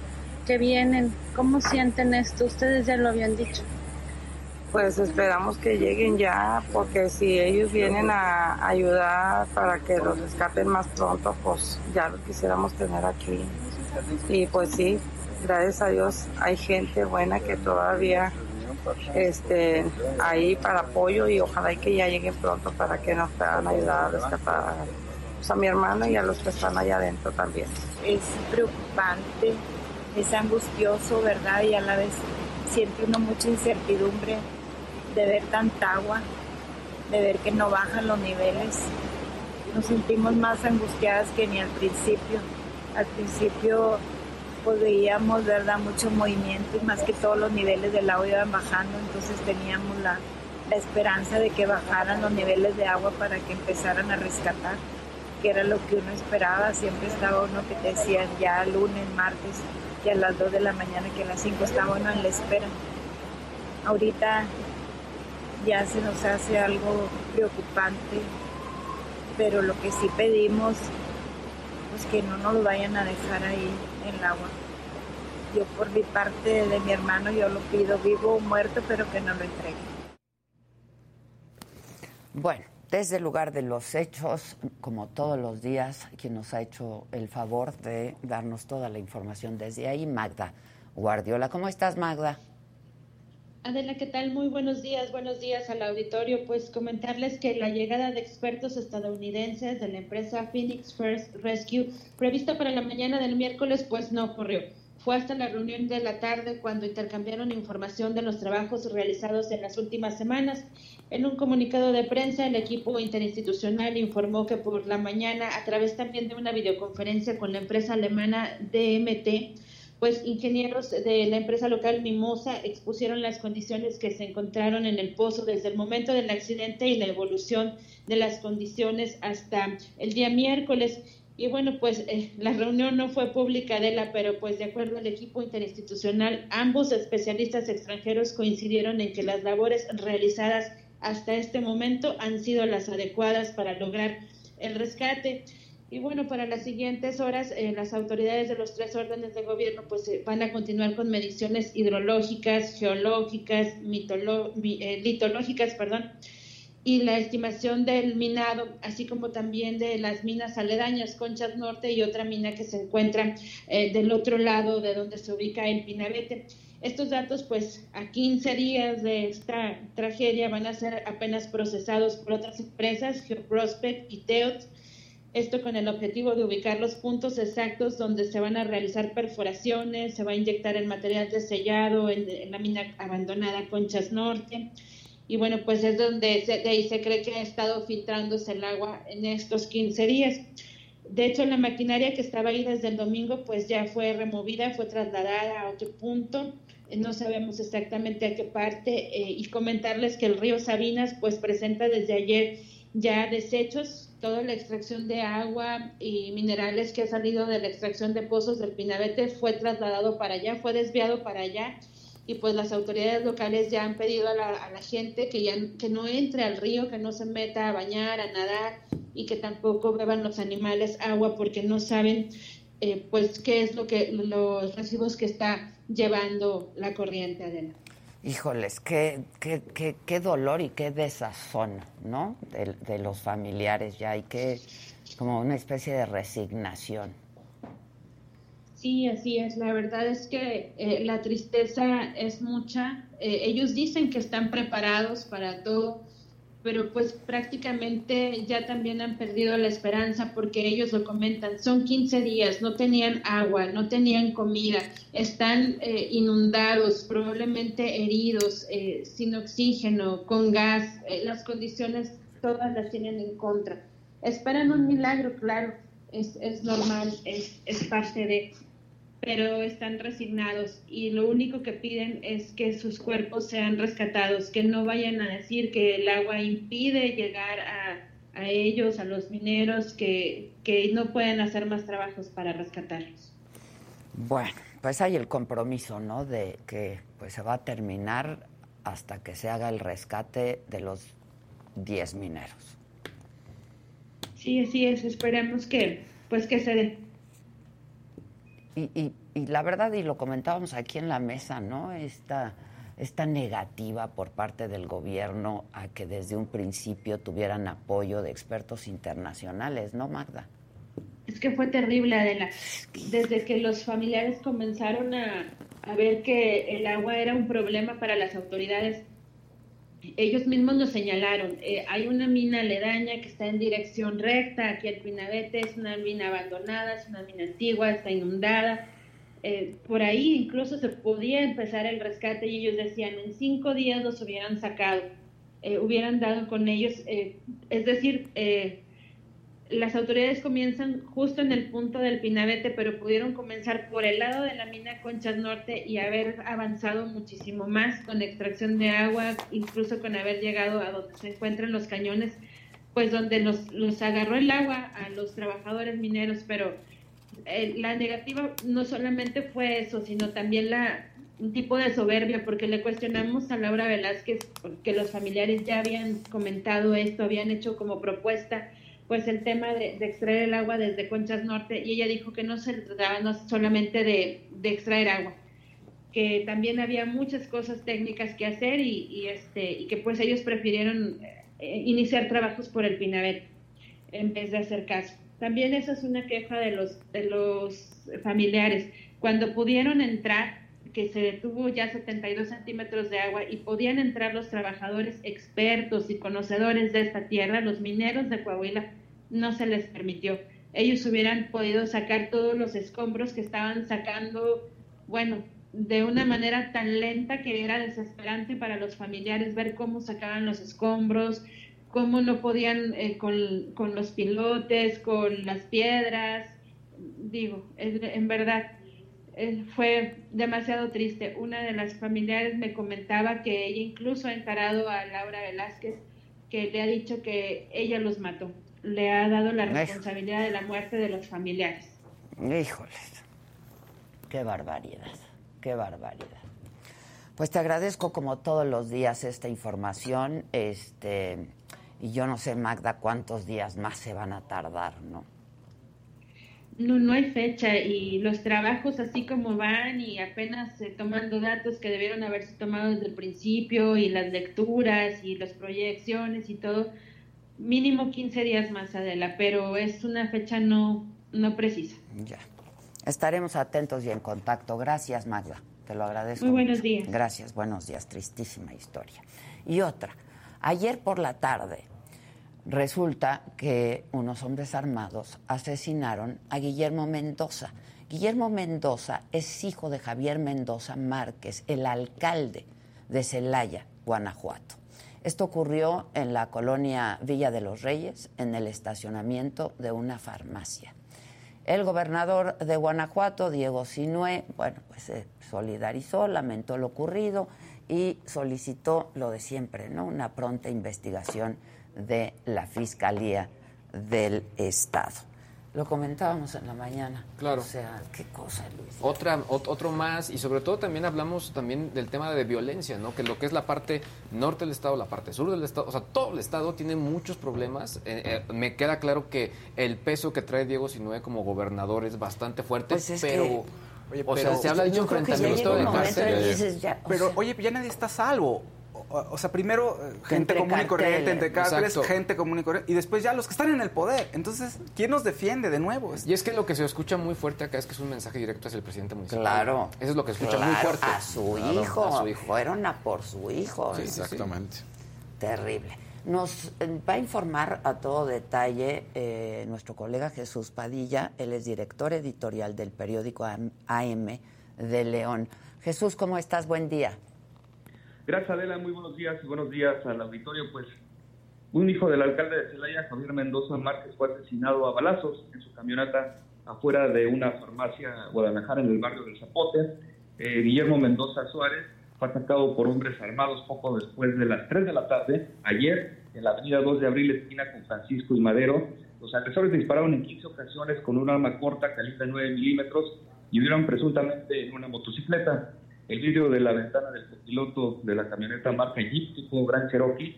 que vienen, ¿cómo sienten esto? Ustedes ya lo habían dicho. Pues esperamos que lleguen ya, porque si ellos vienen a ayudar para que los rescaten más pronto, pues ya lo quisiéramos tener aquí. Y pues sí, gracias a Dios hay gente buena que todavía este, ahí para apoyo y ojalá que ya lleguen pronto para que nos puedan ayudar a rescatar a mi hermana y a los que están allá adentro también. Es preocupante, es angustioso, ¿verdad? Y a la vez siente uno mucha incertidumbre de ver tanta agua de ver que no bajan los niveles. Nos sentimos más angustiadas que ni al principio. Al principio pues veíamos, ¿verdad?, mucho movimiento y más que todos los niveles del agua iban bajando, entonces teníamos la, la esperanza de que bajaran los niveles de agua para que empezaran a rescatar, que era lo que uno esperaba. Siempre estaba uno que te decían ya lunes, martes, que a las 2 de la mañana, que a las 5 estaba uno en la espera. Ahorita ya se nos hace algo preocupante, pero lo que sí pedimos, pues que no nos vayan a dejar ahí en el agua. Yo por mi parte de mi hermano, yo lo pido vivo o muerto, pero que no lo entregue. Bueno, desde el lugar de los hechos, como todos los días, quien nos ha hecho el favor de darnos toda la información desde ahí, Magda Guardiola. ¿Cómo estás, Magda? Adela, ¿qué tal? Muy buenos días, buenos días al auditorio. Pues comentarles que la llegada de expertos estadounidenses de la empresa Phoenix First Rescue, prevista para la mañana del miércoles, pues no ocurrió. Fue hasta la reunión de la tarde cuando intercambiaron información de los trabajos realizados en las últimas semanas. En un comunicado de prensa, el equipo interinstitucional informó que por la mañana, a través también de una videoconferencia con la empresa alemana DMT, pues ingenieros de la empresa local Mimosa expusieron las condiciones que se encontraron en el pozo desde el momento del accidente y la evolución de las condiciones hasta el día miércoles. Y bueno, pues eh, la reunión no fue pública, de la, pero pues de acuerdo al equipo interinstitucional, ambos especialistas extranjeros coincidieron en que las labores realizadas hasta este momento han sido las adecuadas para lograr el rescate. Y bueno, para las siguientes horas, eh, las autoridades de los tres órdenes de gobierno pues eh, van a continuar con mediciones hidrológicas, geológicas, eh, litológicas, perdón, y la estimación del minado, así como también de las minas aledañas, Conchas Norte y otra mina que se encuentra del otro lado de donde se ubica el Pinabete. Estos datos, pues a 15 días de esta tragedia, van a ser apenas procesados por otras empresas, GeoProspect y Teot, esto con el objetivo de ubicar los puntos exactos donde se van a realizar perforaciones, se va a inyectar el material de sellado en, la mina abandonada Conchas Norte. Y bueno, pues es donde se, de ahí se cree que ha estado filtrándose el agua en estos 15 días. De hecho, la maquinaria que estaba ahí desde el domingo, pues ya fue removida, fue trasladada a otro punto. No sabemos exactamente a qué parte. Eh, y comentarles que el río Sabinas, pues presenta desde ayer ya desechos toda la extracción de agua y minerales que ha salido de la extracción de pozos del Pinabete fue trasladado para allá, fue desviado para allá y pues las autoridades locales ya han pedido a la, gente que ya que no entre al río, que no se meta a bañar, a nadar y que tampoco beban los animales agua porque no saben eh, pues qué es lo que los residuos que está llevando la corriente adelante. Híjoles, qué, qué, qué, qué, dolor y qué desazón, ¿no? De, los familiares ya y qué, como una especie de resignación. Sí, así es. La verdad es que eh, la tristeza es mucha. Eh, ellos dicen que están preparados para todo, pero pues prácticamente ya también han perdido la esperanza porque ellos lo comentan, son 15 días, no tenían agua, no tenían comida, están eh, inundados, probablemente heridos, eh, sin oxígeno, con gas, las condiciones todas las tienen en contra. Esperan un milagro, claro, es, es normal, es, es parte de pero están resignados y lo único que piden es que sus cuerpos sean rescatados, que no vayan a decir que el agua impide llegar a, a ellos, a los mineros, que, que no pueden hacer más trabajos para rescatarlos. Bueno, pues hay el compromiso, ¿no? De que pues se va a terminar hasta que se haga el rescate de los 10 mineros. Sí, así es. Esperemos que pues que se dé y, la verdad, y lo comentábamos aquí en la mesa, ¿no? Esta, esta negativa por parte del gobierno a que desde un principio tuvieran apoyo de expertos internacionales, ¿no, Magda? Es que fue terrible, Adela. Desde que los familiares comenzaron a, a ver que el agua era un problema para las autoridades, ellos mismos nos señalaron, eh, hay una mina aledaña que está en dirección recta, aquí el Pinabete es una mina abandonada, es una mina antigua, está inundada. Eh, por ahí incluso se podía empezar el rescate y ellos decían, en cinco días los hubieran sacado. eh, hubieran dado con ellos. Eh, es decir, las autoridades comienzan justo en el punto del Pinabete, pero pudieron comenzar por el lado de la mina Conchas Norte y haber avanzado muchísimo más con extracción de agua, incluso con haber llegado a donde se encuentran los cañones, pues donde los, los agarró el agua a los trabajadores mineros, pero eh, la negativa no solamente fue eso, sino también la un tipo de soberbia, porque le cuestionamos a Laura Velázquez, porque los familiares ya habían comentado esto, habían hecho como propuesta pues el tema de, extraer el agua desde Conchas Norte y ella dijo que no se trataba no solamente de, extraer agua, que también había muchas cosas técnicas que hacer y, este y que pues ellos prefirieron eh, iniciar trabajos por el Pinabet en vez de hacer caso. También esa es una queja de los de los familiares. Cuando pudieron entrar, que se detuvo ya 72 centímetros de agua y podían entrar los trabajadores expertos y conocedores de esta tierra, los mineros de Coahuila, no se les permitió. Ellos hubieran podido sacar todos los escombros que estaban sacando, bueno, de una manera tan lenta que era desesperante para los familiares ver cómo sacaban los escombros, cómo no podían eh, con, con, los pilotes, con las piedras. Digo, en verdad, fue demasiado triste. Una de las familiares me comentaba que ella incluso ha encarado a Laura Velázquez, que le ha dicho que ella los mató. Le ha dado la responsabilidad de la muerte de los familiares. Híjoles, qué barbaridad, qué barbaridad. Pues te agradezco como todos los días esta información, este, y yo no sé, Magda, cuántos días más se van a tardar, ¿no? No, no hay fecha y los trabajos así como van y apenas eh, tomando datos que debieron haberse tomado desde el principio y las lecturas y las proyecciones y todo, mínimo 15 días más Adela, pero es una fecha no, no precisa. Ya. Estaremos atentos y en contacto. Gracias, Magda. Te lo agradezco. Muy buenos días. Gracias, buenos días. Tristísima historia. Y otra. Ayer por la tarde Resulta que unos hombres armados asesinaron a Guillermo Mendoza. Guillermo Mendoza es hijo de Javier Mendoza Márquez, el alcalde de Celaya, Guanajuato. Esto ocurrió en la colonia Villa de los Reyes, en el estacionamiento de una farmacia. El gobernador de Guanajuato, Diego Sinué, bueno, pues se solidarizó, lamentó lo ocurrido y solicitó lo de siempre, ¿no? Una pronta investigación de la Fiscalía del Estado. Lo comentábamos en la mañana. Claro. O sea, qué cosa, Luis. Otra, otro más, y sobre todo también hablamos también del tema de violencia, ¿no? Que lo que es la parte norte del Estado, la parte sur del Estado, o sea, todo el Estado tiene muchos problemas. Eh, eh, me queda claro que el peso que trae Diego Sinué como gobernador es bastante fuerte, pues pero... o sea, se habla de un enfrentamiento de cárcel. Pero, oye, ya nadie está salvo o sea, primero eh, gente común y corriente, entre cárceles, gente común y corriente, y después ya los que están en el poder. Entonces, ¿quién nos defiende de nuevo? Y es que lo que se escucha muy fuerte acá es que es un mensaje directo hacia el presidente municipal. Claro. Eso es lo que se escucha muy fuerte. A su, hijo. Fueron a por su hijo. exactamente. Terrible. Nos eh, va a informar a todo detalle eh, nuestro colega Jesús Padilla, él es director editorial del periódico AM de León. Jesús, ¿cómo estás? Buen día. Gracias, Adela. Muy buenos días y buenos días al auditorio. Pues un hijo del alcalde de Celaya, Javier Mendoza Márquez, fue asesinado a balazos en su camioneta afuera de una farmacia Guadalajara en el barrio del Zapote. Eh, Guillermo Mendoza Suárez fue atacado por hombres armados poco después de las 3 de la tarde, ayer, en la avenida 2 de abril, esquina con Francisco y Madero. Los agresores dispararon en 15 ocasiones con un arma corta calibre 9 milímetros y huyeron presuntamente en una motocicleta. El vidrio de la ventana del copiloto de la camioneta marca Jeep tipo Gran Cherokee,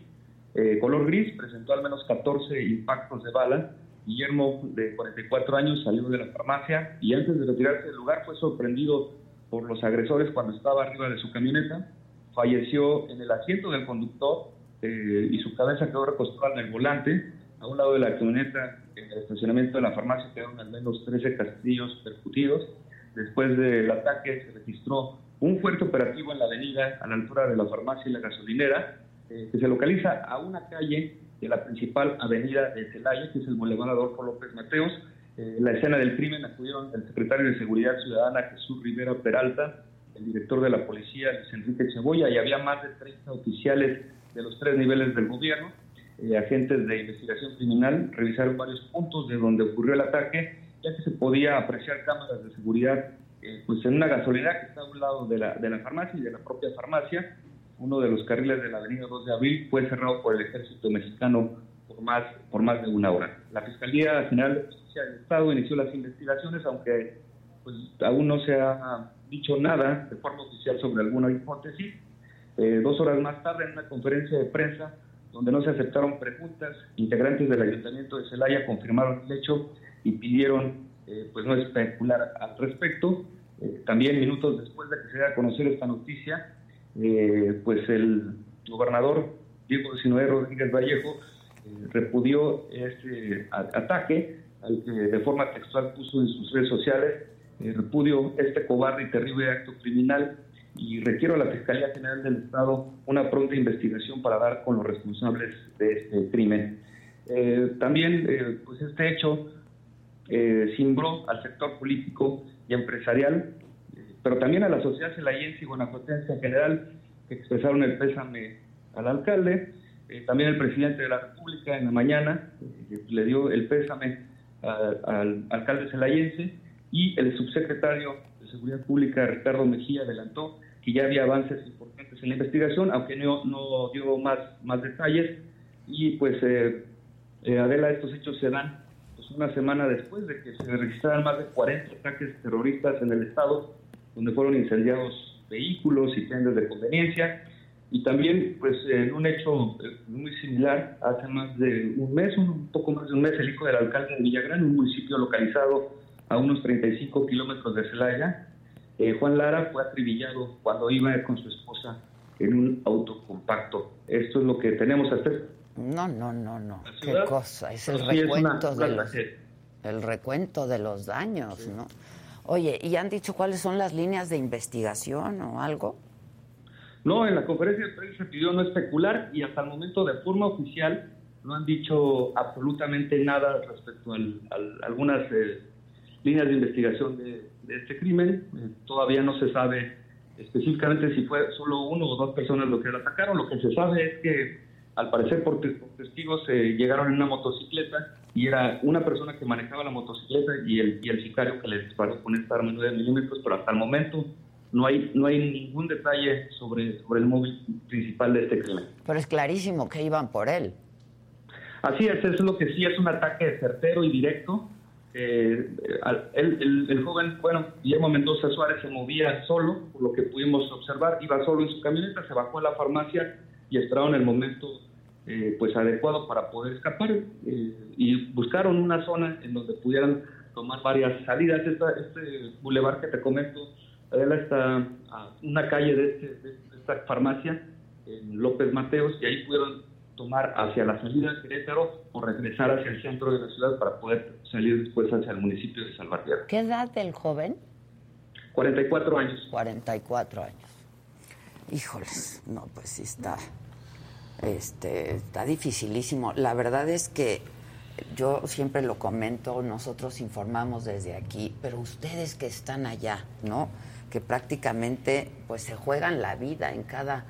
eh, color gris, presentó al menos 14 impactos de bala. Guillermo, de 44 años, salió de la farmacia y antes de retirarse del lugar fue sorprendido por los agresores cuando estaba arriba de su camioneta. Falleció en el asiento del conductor eh, y su cabeza quedó recostada en el volante. A un lado de la camioneta, en el estacionamiento de la farmacia, quedaron al menos 13 castillos percutidos. Después del ataque se registró un fuerte operativo en la avenida a la altura de la farmacia y la gasolinera, eh, que se localiza a una calle de la principal avenida de Celaya, que es el Boulevard Adolfo López Mateos. Eh, la escena del crimen acudieron el secretario de Seguridad Ciudadana Jesús Rivera Peralta, el director de la policía Luis Enrique Cebolla, y había más de 30 oficiales de los tres niveles del gobierno. Eh, agentes de investigación criminal revisaron varios puntos de donde ocurrió el ataque, ya que se podía apreciar cámaras de seguridad eh, pues en una gasolina que está a un lado de la, de la farmacia y de la propia farmacia. Uno de los carriles de la avenida 2 de abril fue cerrado por el ejército mexicano por más, por más de una hora. La Fiscalía General de Justicia del Estado inició las investigaciones, aunque pues, aún no se ha dicho nada de forma oficial sobre alguna hipótesis. Eh, dos horas más tarde, en una conferencia de prensa, donde no se aceptaron preguntas, integrantes del Ayuntamiento de Celaya confirmaron el hecho y pidieron eh, pues no especular al respecto. Eh, también minutos después de que se dé a conocer esta noticia, eh, pues el gobernador Diego Sinoé Rodríguez Vallejo repudió este ataque al que de forma textual puso en sus redes sociales, repudio este cobarde y terrible acto criminal y requiero a la Fiscalía General del Estado una pronta investigación para dar con los responsables de este crimen. también, pues este hecho eh, simbró al sector político y empresarial, pero también a la sociedad celayense y guanajuatense en general, que expresaron el pésame al alcalde. Eh, también el presidente de la República en la mañana eh, le dio el pésame al alcalde celayense y el subsecretario de Seguridad Pública, Ricardo Mejía, adelantó que ya había avances importantes en la investigación, aunque no, no dio más, detalles. Y pues, Adela, estos hechos se dan una semana después de que se registraran más de 40 ataques terroristas en el estado, donde fueron incendiados vehículos y tiendas de conveniencia. Y también, pues, en un hecho eh, muy similar, hace más de un mes, un poco más de un mes, el hijo del alcalde de Villagrán, un municipio localizado a unos 35 kilómetros de Celaya, eh, Juan Lara fue atribillado cuando iba con su esposa en un auto compacto. Esto es lo que tenemos hasta no, no, no, no. Qué cosa. Es el recuento de los, el recuento de los daños, ¿no? Oye, ¿y han dicho cuáles son las líneas de investigación o algo? No, en la conferencia de prensa se pidió no especular y hasta el momento de forma oficial no han dicho absolutamente nada respecto a algunas eh, líneas de investigación de, este crimen. Eh, todavía no se sabe específicamente si fue solo uno o dos personas lo que lo atacaron. Lo que se sabe es que al parecer por, testigos eh, llegaron en una motocicleta y era una persona que manejaba la motocicleta y el, y el sicario que le disparó con esta arma de 9 milímetros, pero hasta el momento no hay, no hay ningún detalle sobre, sobre el móvil principal de este crimen. Pero es clarísimo que iban por él. Así es, eso es lo que sí es un ataque certero y directo. Eh, el, el, joven, bueno, Guillermo Mendoza Suárez se movía solo, por lo que pudimos observar, iba solo en su camioneta, se bajó a la farmacia y esperaron el momento eh, pues adecuado para poder escapar eh, y buscaron una zona en donde pudieran tomar varias salidas. este bulevar que te comento, Adela está a una calle este, de, esta farmacia, en López Mateos, y ahí pudieron tomar hacia la salida de Querétaro o regresar hacia el centro de la ciudad para poder salir después hacia el municipio de Salvatierra. ¿Qué edad del joven? 44 años. 44 años. Híjoles, no, pues sí está este, está dificilísimo. La verdad es que yo siempre lo comento, nosotros informamos desde aquí, pero ustedes que están allá, ¿no? Que prácticamente pues se juegan la vida en cada,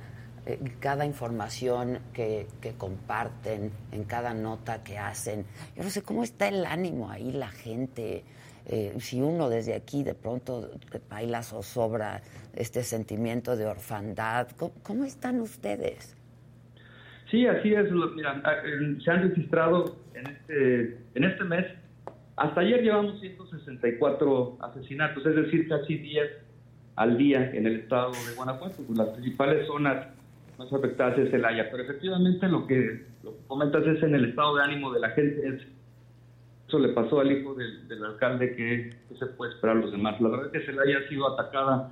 cada información que, que, comparten, en cada nota que hacen. Yo no sé cómo está el ánimo ahí, la gente. Eh, si uno desde aquí de pronto baila o sobra este sentimiento de orfandad, ¿cómo están ustedes? Sí, así es. Mira, ah, se han registrado en este, en este mes, hasta ayer llevamos 164 asesinatos, es decir, casi 10 al día en el estado de Guanajuato. Pues, las principales zonas más afectadas es Celaya, pero efectivamente lo que, comentas es en el estado de ánimo de la gente. Es, eso le pasó al hijo del, alcalde que, se puede esperar a los demás. La verdad es que Celaya ha sido atacada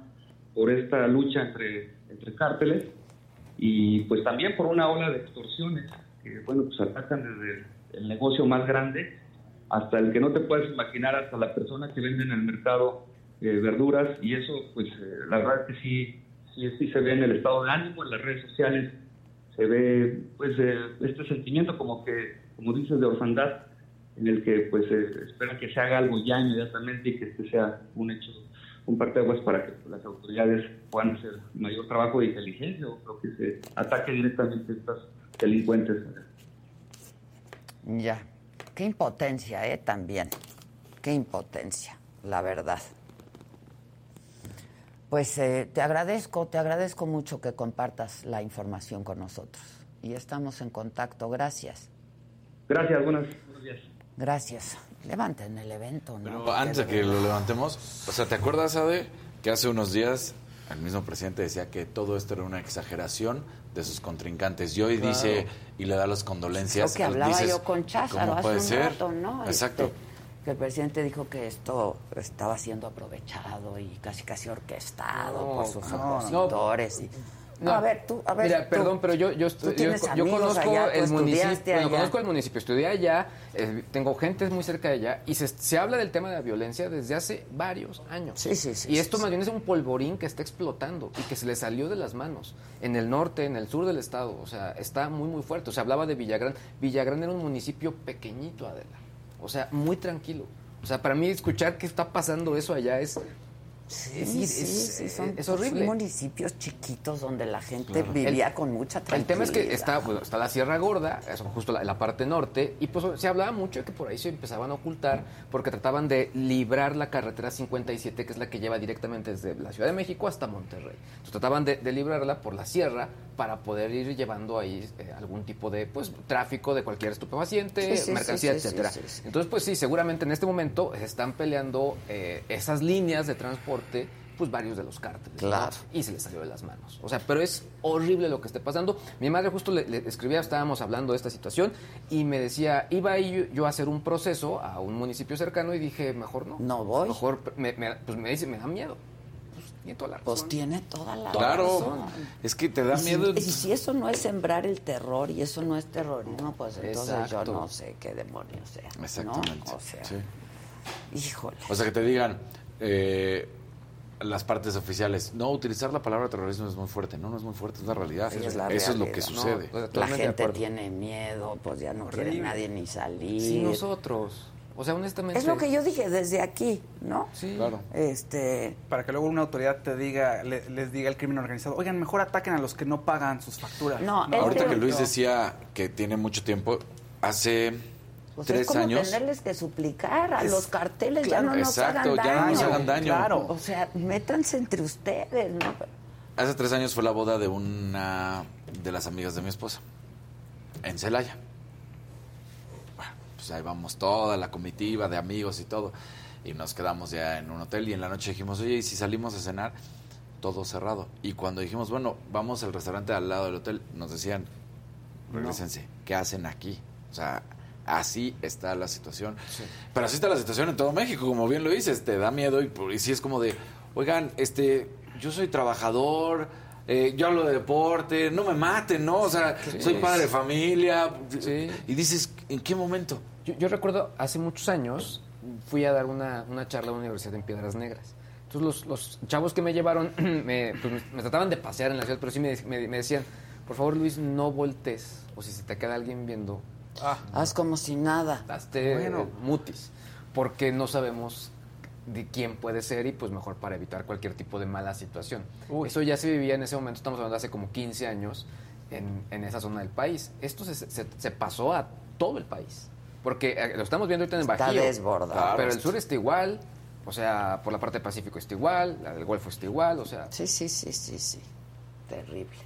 por esta lucha entre, entre cárteles y pues también por una ola de extorsiones que, bueno, pues atacan desde el negocio más grande hasta el que no te puedes imaginar, hasta la persona que vende en el mercado eh, verduras. Y eso, pues eh, la verdad que sí, sí, sí se ve en el estado de ánimo, en las redes sociales, se ve pues eh, este sentimiento como que, como dices, de orfandad, en el que pues espera que se haga algo ya inmediatamente y que este sea un hecho un parteaguas para que las autoridades puedan hacer mayor trabajo de inteligencia o creo que se ataque directamente a estos delincuentes. Ya. Qué impotencia, ¿eh? También. Qué impotencia, la verdad. Pues eh, te agradezco, te agradezco mucho que compartas la información con nosotros. Y estamos en contacto. Gracias. Gracias, buenos, buenos días. Gracias. Levanten el evento, ¿no? Pero Porque antes de que lo levantemos, o sea, ¿te acuerdas, Ade, que hace unos días el mismo presidente decía que todo esto era una exageración de sus contrincantes? Y hoy Claro. dice y le da las Lo condolencias. que hablaba dices, yo con Cházaro ¿cómo hace puede un ser? rato, ¿no? Exacto. Este, que el presidente dijo que esto estaba siendo aprovechado y casi casi orquestado No, por sus no, opositores. y- No, a ver, tú, a ver. Mira, tú- perdón, pero yo, yo, conozco allá, el municipio. bueno, conozco el municipio, estudié allá, eh, tengo gente muy cerca de allá y se, se habla del tema de la violencia desde hace varios años. Sí, sí, sí. Y esto sí. más bien es un polvorín que está explotando y que se le salió de las manos en el norte, en el sur del estado. O sea, está muy, muy fuerte. O sea, hablaba de Villagrán. Villagrán era un municipio pequeñito, Adela. O sea, muy tranquilo. O sea, para mí escuchar que está pasando eso allá es... Sí, es, sí, es- sí, son, es son horrible. municipios chiquitos donde la gente Claro. vivía El- con mucha El tranquilidad. tema es que está, bueno, está la Sierra Gorda, eso justo la, la parte norte, y pues se hablaba mucho de que por ahí se empezaban a ocultar porque trataban de librar la carretera 57, que es la que lleva directamente desde la Ciudad de México hasta Monterrey. Entonces trataban de, de librarla por la sierra para poder ir llevando ahí eh, algún tipo de pues tráfico de cualquier estupefaciente, Sí, sí, mercancía, sí, etcétera. Entonces, pues sí, seguramente en este momento se están peleando eh, esas líneas de transporte, pues varios de los cárteles. ¿no? Claro. Y se les salió de las manos. O sea, pero es horrible lo que esté pasando. Mi madre justo le, le escribía, estábamos hablando de esta situación, y me decía, iba ir yo a hacer un proceso a un municipio cercano y dije, mejor no. No voy. Mejor, me, me- pues me dice, me da miedo. Pues tiene toda la razón. Pues tiene toda la Claro, razón. es que te da Y si- miedo. Y si, eso no es sembrar el terror y eso no es terrorismo, pues entonces Exacto. yo no sé qué demonios sea. ¿no? Exactamente. O sea, sí. híjole. O sea, que te digan eh, las partes oficiales, no, utilizar la palabra terrorismo es muy fuerte. No, no es muy fuerte, es la realidad. Sí, es la Eso es lo que sucede. Pues, La gente tiene miedo, pues ya no quiere nadie ni salir. Sí, nosotros. O sea, honestamente. Es lo que yo dije desde aquí, ¿no? Sí. Claro. Este, Para que luego una autoridad te diga, le- les diga el crimen organizado, oigan, mejor ataquen a los que no pagan sus facturas. No, él Ahorita que Luis decía que tiene mucho tiempo, hace pues es tres como años. tenerles que suplicar a Es- los carteles, claro, ya no nos exacto, hagan ya no daño. nos hagan daño. Claro. O sea, métanse entre ustedes, ¿no? Hace tres años fue la boda de una de las amigas de mi esposa, en Celaya. Pues ahí vamos toda la comitiva de amigos y todo. Y nos quedamos ya en un hotel y en la noche dijimos, oye, ¿y si salimos a cenar? Todo cerrado. Y cuando dijimos, bueno, vamos al restaurante al lado del hotel, nos decían, regresense, ¿qué hacen aquí? O sea, así está la situación. Pero así está la situación en todo México, como bien lo dices, te da miedo y, y sí es como de, oigan, este, yo soy trabajador, eh, yo hablo de deporte, no me maten, ¿no? O sea, soy padre de familia. Sí. Y dices, ¿en qué momento? Yo, yo recuerdo hace muchos años fui a dar una, una charla a una universidad en Piedras Negras. Entonces los, los chavos que me llevaron (clears throat) me, pues, me- trataban de pasear en la ciudad, pero sí me, me- me decían, por favor Luis, no voltees. O si se te queda alguien viendo, ah, Haz como si nada. hazte Bueno. mutis. Porque no sabemos de quién puede ser y pues mejor para evitar cualquier tipo de mala situación. Uy. Eso ya se vivía en ese momento, estamos hablando de hace como 15 años en, en esa zona del país. Esto se, se- se pasó a todo el país. Porque eh, lo estamos viendo ahorita en el Está Bajío. desbordado. Pero el sur está igual, o sea, por la parte del Pacífico está igual, la del Golfo está igual, o sea... Sí, sí, sí, sí, sí. Terrible.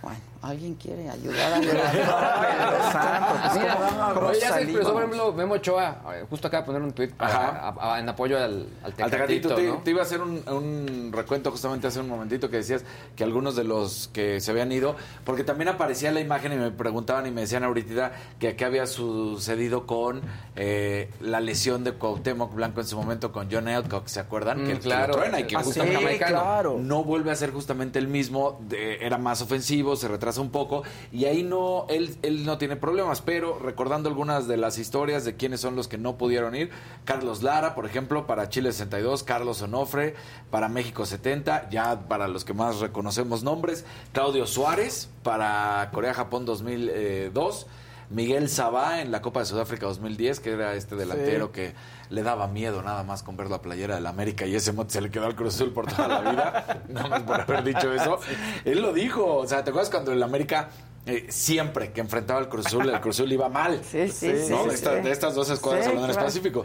Bueno, ¿alguien quiere ayudar a (laughs) Santo, pues, (laughs) Mira, ¿cómo- cómo oye, ya se expresó, por ejemplo, Memo Ochoa, eh, justo acaba de poner un tuit para- a- a- en apoyo al, al Al Tecatito, te, ¿no? te iba a hacer un, un recuento justamente hace un momentito que decías que algunos de los que se habían ido, porque también aparecía la imagen y me preguntaban y me decían ahorita que qué había sucedido con eh, la lesión de Cuauhtémoc Blanco en su momento con John Elcock, ¿se acuerdan? Mm, que, que claro. lo truena y que Ah, sí, el claro. no vuelve a ser justamente el mismo, de- era más ofensivo, se retrasa un poco y ahí no, él, él no tiene problemas, pero recordando algunas de las historias de quiénes son los que no pudieron ir, Carlos Lara, por ejemplo, para Chile 62, Carlos Onofre, para México 70, ya para los que más reconocemos nombres, Claudio Suárez, para Corea-Japón 2002, Miguel Sabá en la Copa de Sudáfrica 2010, que era este delantero que le daba miedo nada más con ver la playera del América y ese mote se le quedó al Cruz Azul por toda la vida, (laughs) nada más por haber dicho eso. Él lo dijo, o sea, ¿te acuerdas cuando el América eh, siempre que enfrentaba al Cruz Azul, el Cruz Azul iba mal? Sí, sí, sí, ¿no? sí, de, esta- sí. de estas dos escuadras Sí, hablando en claro. específico.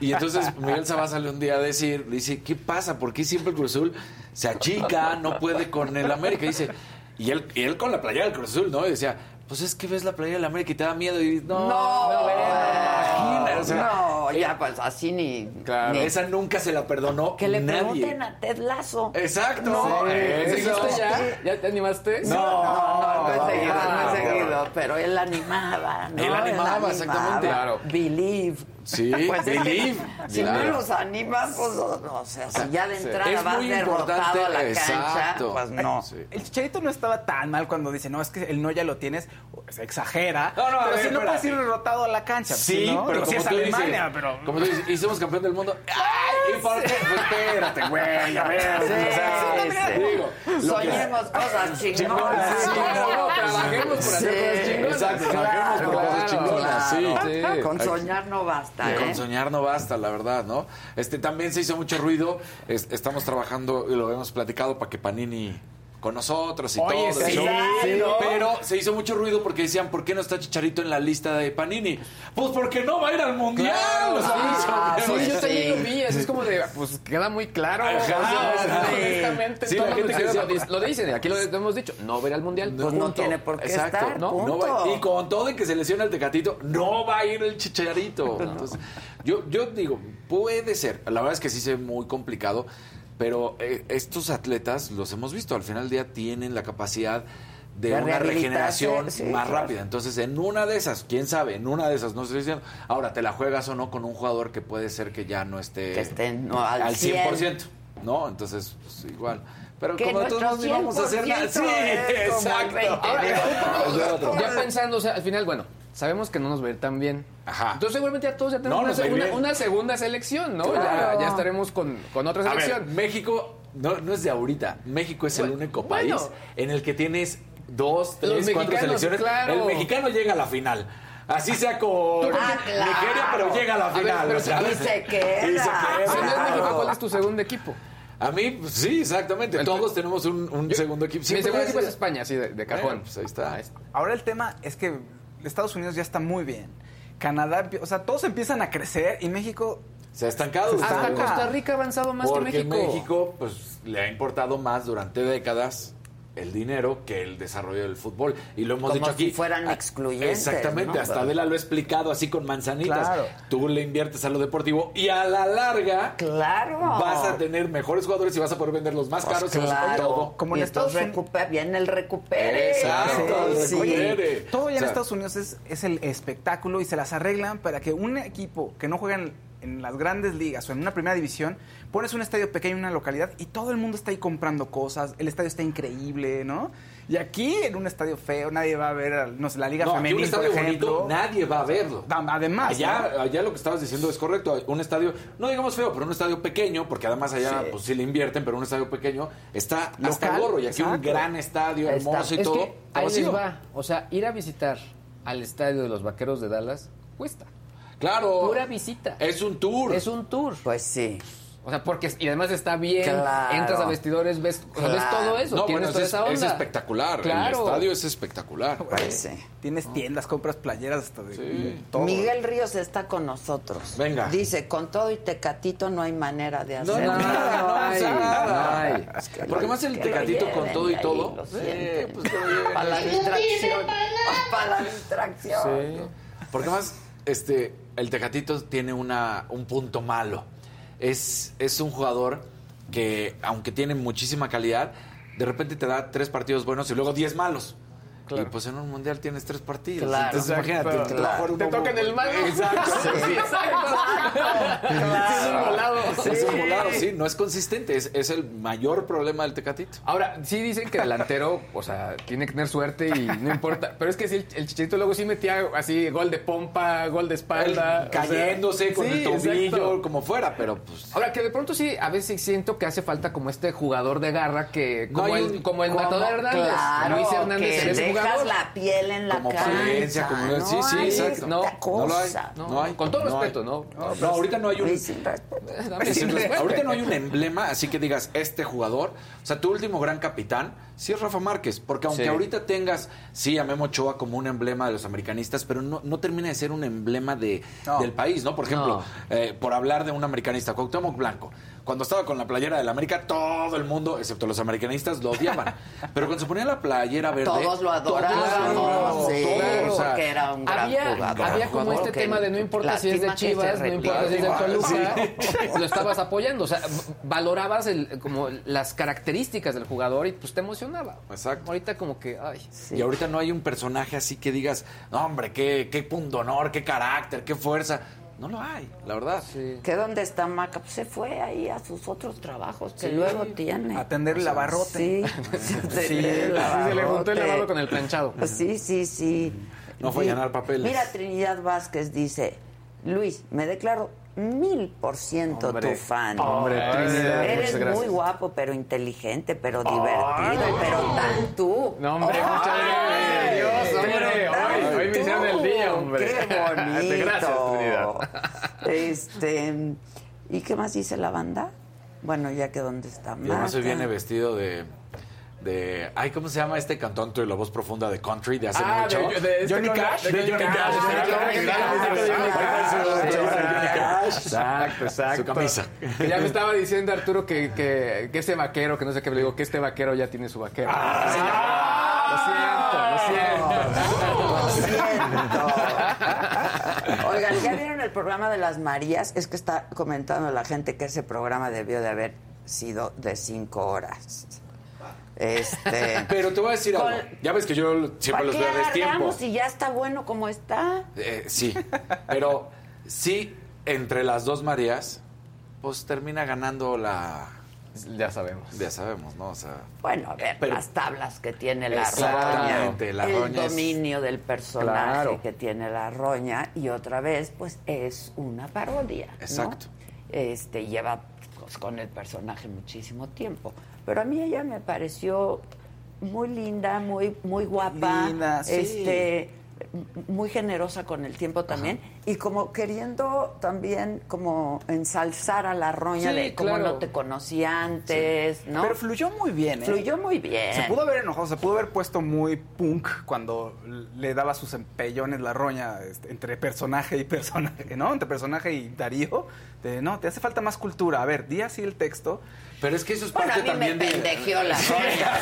Y entonces Miguel Sabá sale un día a decir, dice, ¿qué pasa? ¿Por qué siempre el Cruz Azul se achica, no puede con el América? Y dice, y él, y él con la playera del Cruz Azul, ¿no? Y decía, pues es que ves la playera del América y te da miedo y no, No, imagina, o sea, no, ya pues así ni... Claro, ni- esa nunca se la perdonó que le nadie. pregunten a Ted Lazo. Exacto. No, Eso. ¿Seguiste ya? ¿Ya te animaste? No, no, no, no he seguido, no he no. seguido, pero él animaba, ¿no? Él animaba, exactamente. Claro. Believe. Sí, (laughs) Pues believe. Si Claro. no los animas, pues, o sea, si ya de Sí. entrada Es vas muy derrotado importante, a la exacto. cancha, pues no. Sí. El chicharito no estaba tan mal cuando dice, no, es que el no ya lo tienes, se exagera. No, no, a pero ver, si no puedes espérate. ir derrotado a la cancha. Sí, ¿no? pero como si es tú dices, Alemania, pero... como tú dices, somos campeón del mundo. (laughs) ¡Ay! ¿Y por qué? Pues espérate, güey, a ver. Sí, o sea, sí. digo, lo que- Soñemos cosas chingonas. Sí, Claro. no, trabajemos por hacer cosas chingonas. Exacto, trabajemos por Claro, cosas chingonas, sí. Sí. Con soñar no basta, Y ¿eh? con soñar no basta, la verdad, ¿no? Este también se hizo mucho ruido. Es- estamos trabajando y lo hemos platicado para que Panini con nosotros y Oye, todo. sí. Pero se hizo mucho ruido porque decían, ¿por qué no está Chicharito en la lista de Panini? Pues porque no va a ir al mundial. Claro, o sea, Ah, sí, sí, yo sí. también lo vi, así es como de, pues queda muy claro. Ajá, o sea, honestamente, Sí, todo la el gente mundo que lo, dice- dice- lo dicen, aquí lo hemos dicho, no ver al mundial. Pues no tiene por qué estar, No, punto. no va- y con todo y que se lesiona el tecatito, no va a ir el chicharito. (laughs) Entonces, yo, yo digo, puede ser. La verdad es que sí se ve muy complicado, pero eh, estos atletas, los hemos visto, al final del día tienen la capacidad de, una regeneración sí, más claro. rápida. Entonces, en una de esas, quién sabe, en una de esas, no estoy diciendo, ahora te la juegas o no con un jugador que puede ser que ya no esté, Que esté, no, al al 100. 100%, ¿no? Entonces, pues, igual. Pero Que como todos modos ni vamos a hacer nada. 100% Sí, exacto. 20. Ahora, Ya pensando, o sea, al final, bueno, sabemos que no nos va a ir tan bien. Ajá. Entonces seguramente ya todos ya tenemos No, una, a segunda, bien. una segunda selección, ¿no? Claro. Ya, ya estaremos con, con otra A ver, selección. México no, no es de ahorita. México es el Bueno, único bueno. país en el que tienes dos, tres, Los cuatro selecciones. claro. El mexicano llega a la final. Así sea con Ah, claro. Nigeria, pero llega a la A ver, final. pero o sea, (laughs) Y se queda. y se queda. Si no es Claro. México, ¿cuál es tu segundo equipo? A mí, pues, sí, exactamente. El- Todos tenemos un, un Yo- segundo equipo. Mi segundo a equipo es España, sí, de, de cajón. Bueno, pues ahí está. Ah, es- Ahora el tema es que Estados Unidos ya está muy bien. Canadá, o sea, todos empiezan a crecer y México Se ha estancado. Se Hasta. Costa Rica ha avanzado más Porque que México. México, pues, le ha importado más durante décadas el dinero que el desarrollo del fútbol. Y lo hemos Como dicho aquí. si fueran Ah, excluyentes, Exactamente, ¿no? hasta Adela lo ha explicado así con manzanitas. Claro. Tú le inviertes a lo deportivo y a la larga Claro. vas a tener mejores jugadores y vas a poder venderlos más Pues caros y vas a claro. todo. Como en y Estados Unidos- viene el recupere. Exacto, el Sí. recupere. Todo ya O sea, en Estados Unidos es, es el espectáculo y se las arreglan para que un equipo que no juega en, las grandes ligas o en una primera división, pones un estadio pequeño en una localidad y todo el mundo está ahí comprando cosas, el estadio está increíble, ¿no? Y aquí en un estadio feo nadie va a ver, al- no sé, la liga No, aquí femenil, un estadio por ejemplo. bonito, nadie va a verlo. Además, allá, ¿no? allá lo que estabas diciendo es correcto. Un estadio, no digamos feo, pero un estadio pequeño, porque además allá Sí. pues sí le invierten, pero un estadio pequeño está hasta Local, el gorro. Y aquí un gran estadio, Está- hermoso y Es todo. que ahí les va. O sea, ir a visitar al estadio de los Vaqueros de Dallas cuesta. Claro. Pura visita. Es un tour. Es un tour. Pues sí. O sea, porque y además está bien, Claro. entras a vestidores, ves, o sea, ves Claro. todo eso, no, tienes bueno, toda es, esa onda. es espectacular. Claro. El estadio es espectacular. Pues sí. Tienes tiendas, compras playeras hasta de Sí. todo. Miguel Ríos está con nosotros. Venga. Dice, con todo y tecatito no hay manera de No, hacer no, nada. no, no, hay, nada. no hay. Es que Porque más el tecatito con todo y ahí, todo. lo pues. Para la distracción. Para la distracción. Sí. Porque más, este, el Tecatito tiene una, un punto malo. Es, es un jugador que, aunque tiene muchísima calidad, de repente te da tres partidos buenos y luego diez malos. Y pues en un mundial tienes tres partidos. Claro. Entonces Exacto. imagínate, jugar Te uno toca en el malo. Exacto. Sí, exacto. Es un volado. Sí. Es un volado, sí, no es consistente. Es, es el mayor problema del Tecatito. Ahora, sí dicen que delantero, o sea, tiene que tener suerte y no importa. Pero es que sí, el, el chicharito luego sí metía así gol de pompa, gol de espalda. Cayéndose o sea, con sí, el tobillo, exacto. como fuera, pero pues. Ahora, que de pronto sí, a veces siento que hace falta como este jugador de garra que, No como, hay el, un- como el como- Matador Hernández. claro, Luis Hernández dejas la piel en la Como cancha. Como- no sí, sí, exacto. No, no lo hay. cosa. No hay. Con todo No respeto, hay. ¿no? No, ahorita no hay un. Sí, sin respeto. (laughs) Dame sin respeto. Ahorita no hay un emblema, así que digas, este jugador, o sea, tu último gran capitán, sí es Rafa Márquez, porque aunque Sí. ahorita tengas, sí, a Memo Ochoa como un emblema de los americanistas, pero no, no termina de ser un emblema de, del país, ¿no? Por ejemplo, eh, por hablar de un americanista, Cuauhtémoc Blanco, cuando estaba con la playera del América, todo el mundo, excepto los americanistas, lo odiaban. (laughs) pero cuando se ponía la playera verde... Todos lo adoraban. todos, sí, todos, o sea, porque era un gran Había, jugador. había como jugador este tema de no importa si es de Chivas, no importa si es de. Toluca, lo estabas apoyando. O sea, valorabas el, como las características del jugador y pues te emocionaba. Exacto. Ahorita como que, ay. Y ahorita no hay un personaje así que digas, no, hombre, qué, qué punto honor, qué carácter, qué fuerza. No lo hay, la verdad. ¿Que dónde está Maca? Pues se fue ahí a sus otros trabajos que Sí. luego tiene. Atender el abarrote. Sí, (laughs) (laughs) Sí, el se le juntó el abarrote. lavado con el planchado. Sí, sí, sí. No fue a llenar papeles. Mira, Trinidad Vázquez dice, Luis, me declaro mil por ciento tu fan. hombre, Trinidad, Eres muchas gracias. muy guapo, pero inteligente, pero divertido, pero tan tú. No, hombre, Ay, muchas gracias. Dios, hombre, hoy- hoy me hicieron el día, hombre. Qué (laughs) bonito. Gracias. (laughs) Este, ¿y qué más dice la banda? Bueno, ya que dónde está Y además se viene vestido de. de ay, ¿cómo se llama este cantón de la voz profunda de country de hace Ah, mucho? de- de este Johnny con- Cash. de Johnny Cash. Exacto, exacto. Su camisa. Que ya me estaba diciendo Arturo que, que, que ese vaquero, que no sé qué, le digo que este vaquero ya tiene su vaquero. lo siento, lo siento. Oigan, ¿ya vieron el programa de las Marías? Es que está comentando la gente que ese programa debió de haber sido de cinco horas. Este. (laughs) Pero te voy a decir algo. Con- Ya ves que yo siempre ¿Para los veo a alargamos si ya está bueno como está? Eh, sí, pero sí, entre las dos Marías, pues termina ganando la. Ya sabemos. Ya sabemos, ¿no? O sea. Bueno, a ver, Pero- las tablas que tiene la roña, Exactamente, la el roña es- dominio del personaje Claro. que tiene la roña y otra vez, pues es una parodia. ¿no? Exacto. Este lleva pues, con el personaje muchísimo tiempo, pero a mí ella me pareció muy linda, muy muy guapa, Linda, sí. este muy generosa con el tiempo también y como queriendo también como ensalzar a la roña Sí, de claro. no te conocía antes, ¿no? Pero fluyó muy bien, ¿eh? Fluyó muy bien. Se pudo haber enojado, se pudo haber puesto muy punk cuando le daba sus empellones la roña este, entre personaje y personaje, ¿no? Entre personaje y Darío. De, no, te hace falta más cultura. A ver, di así el texto. Pero es que eso es Bueno, a parte también de. la. Sí,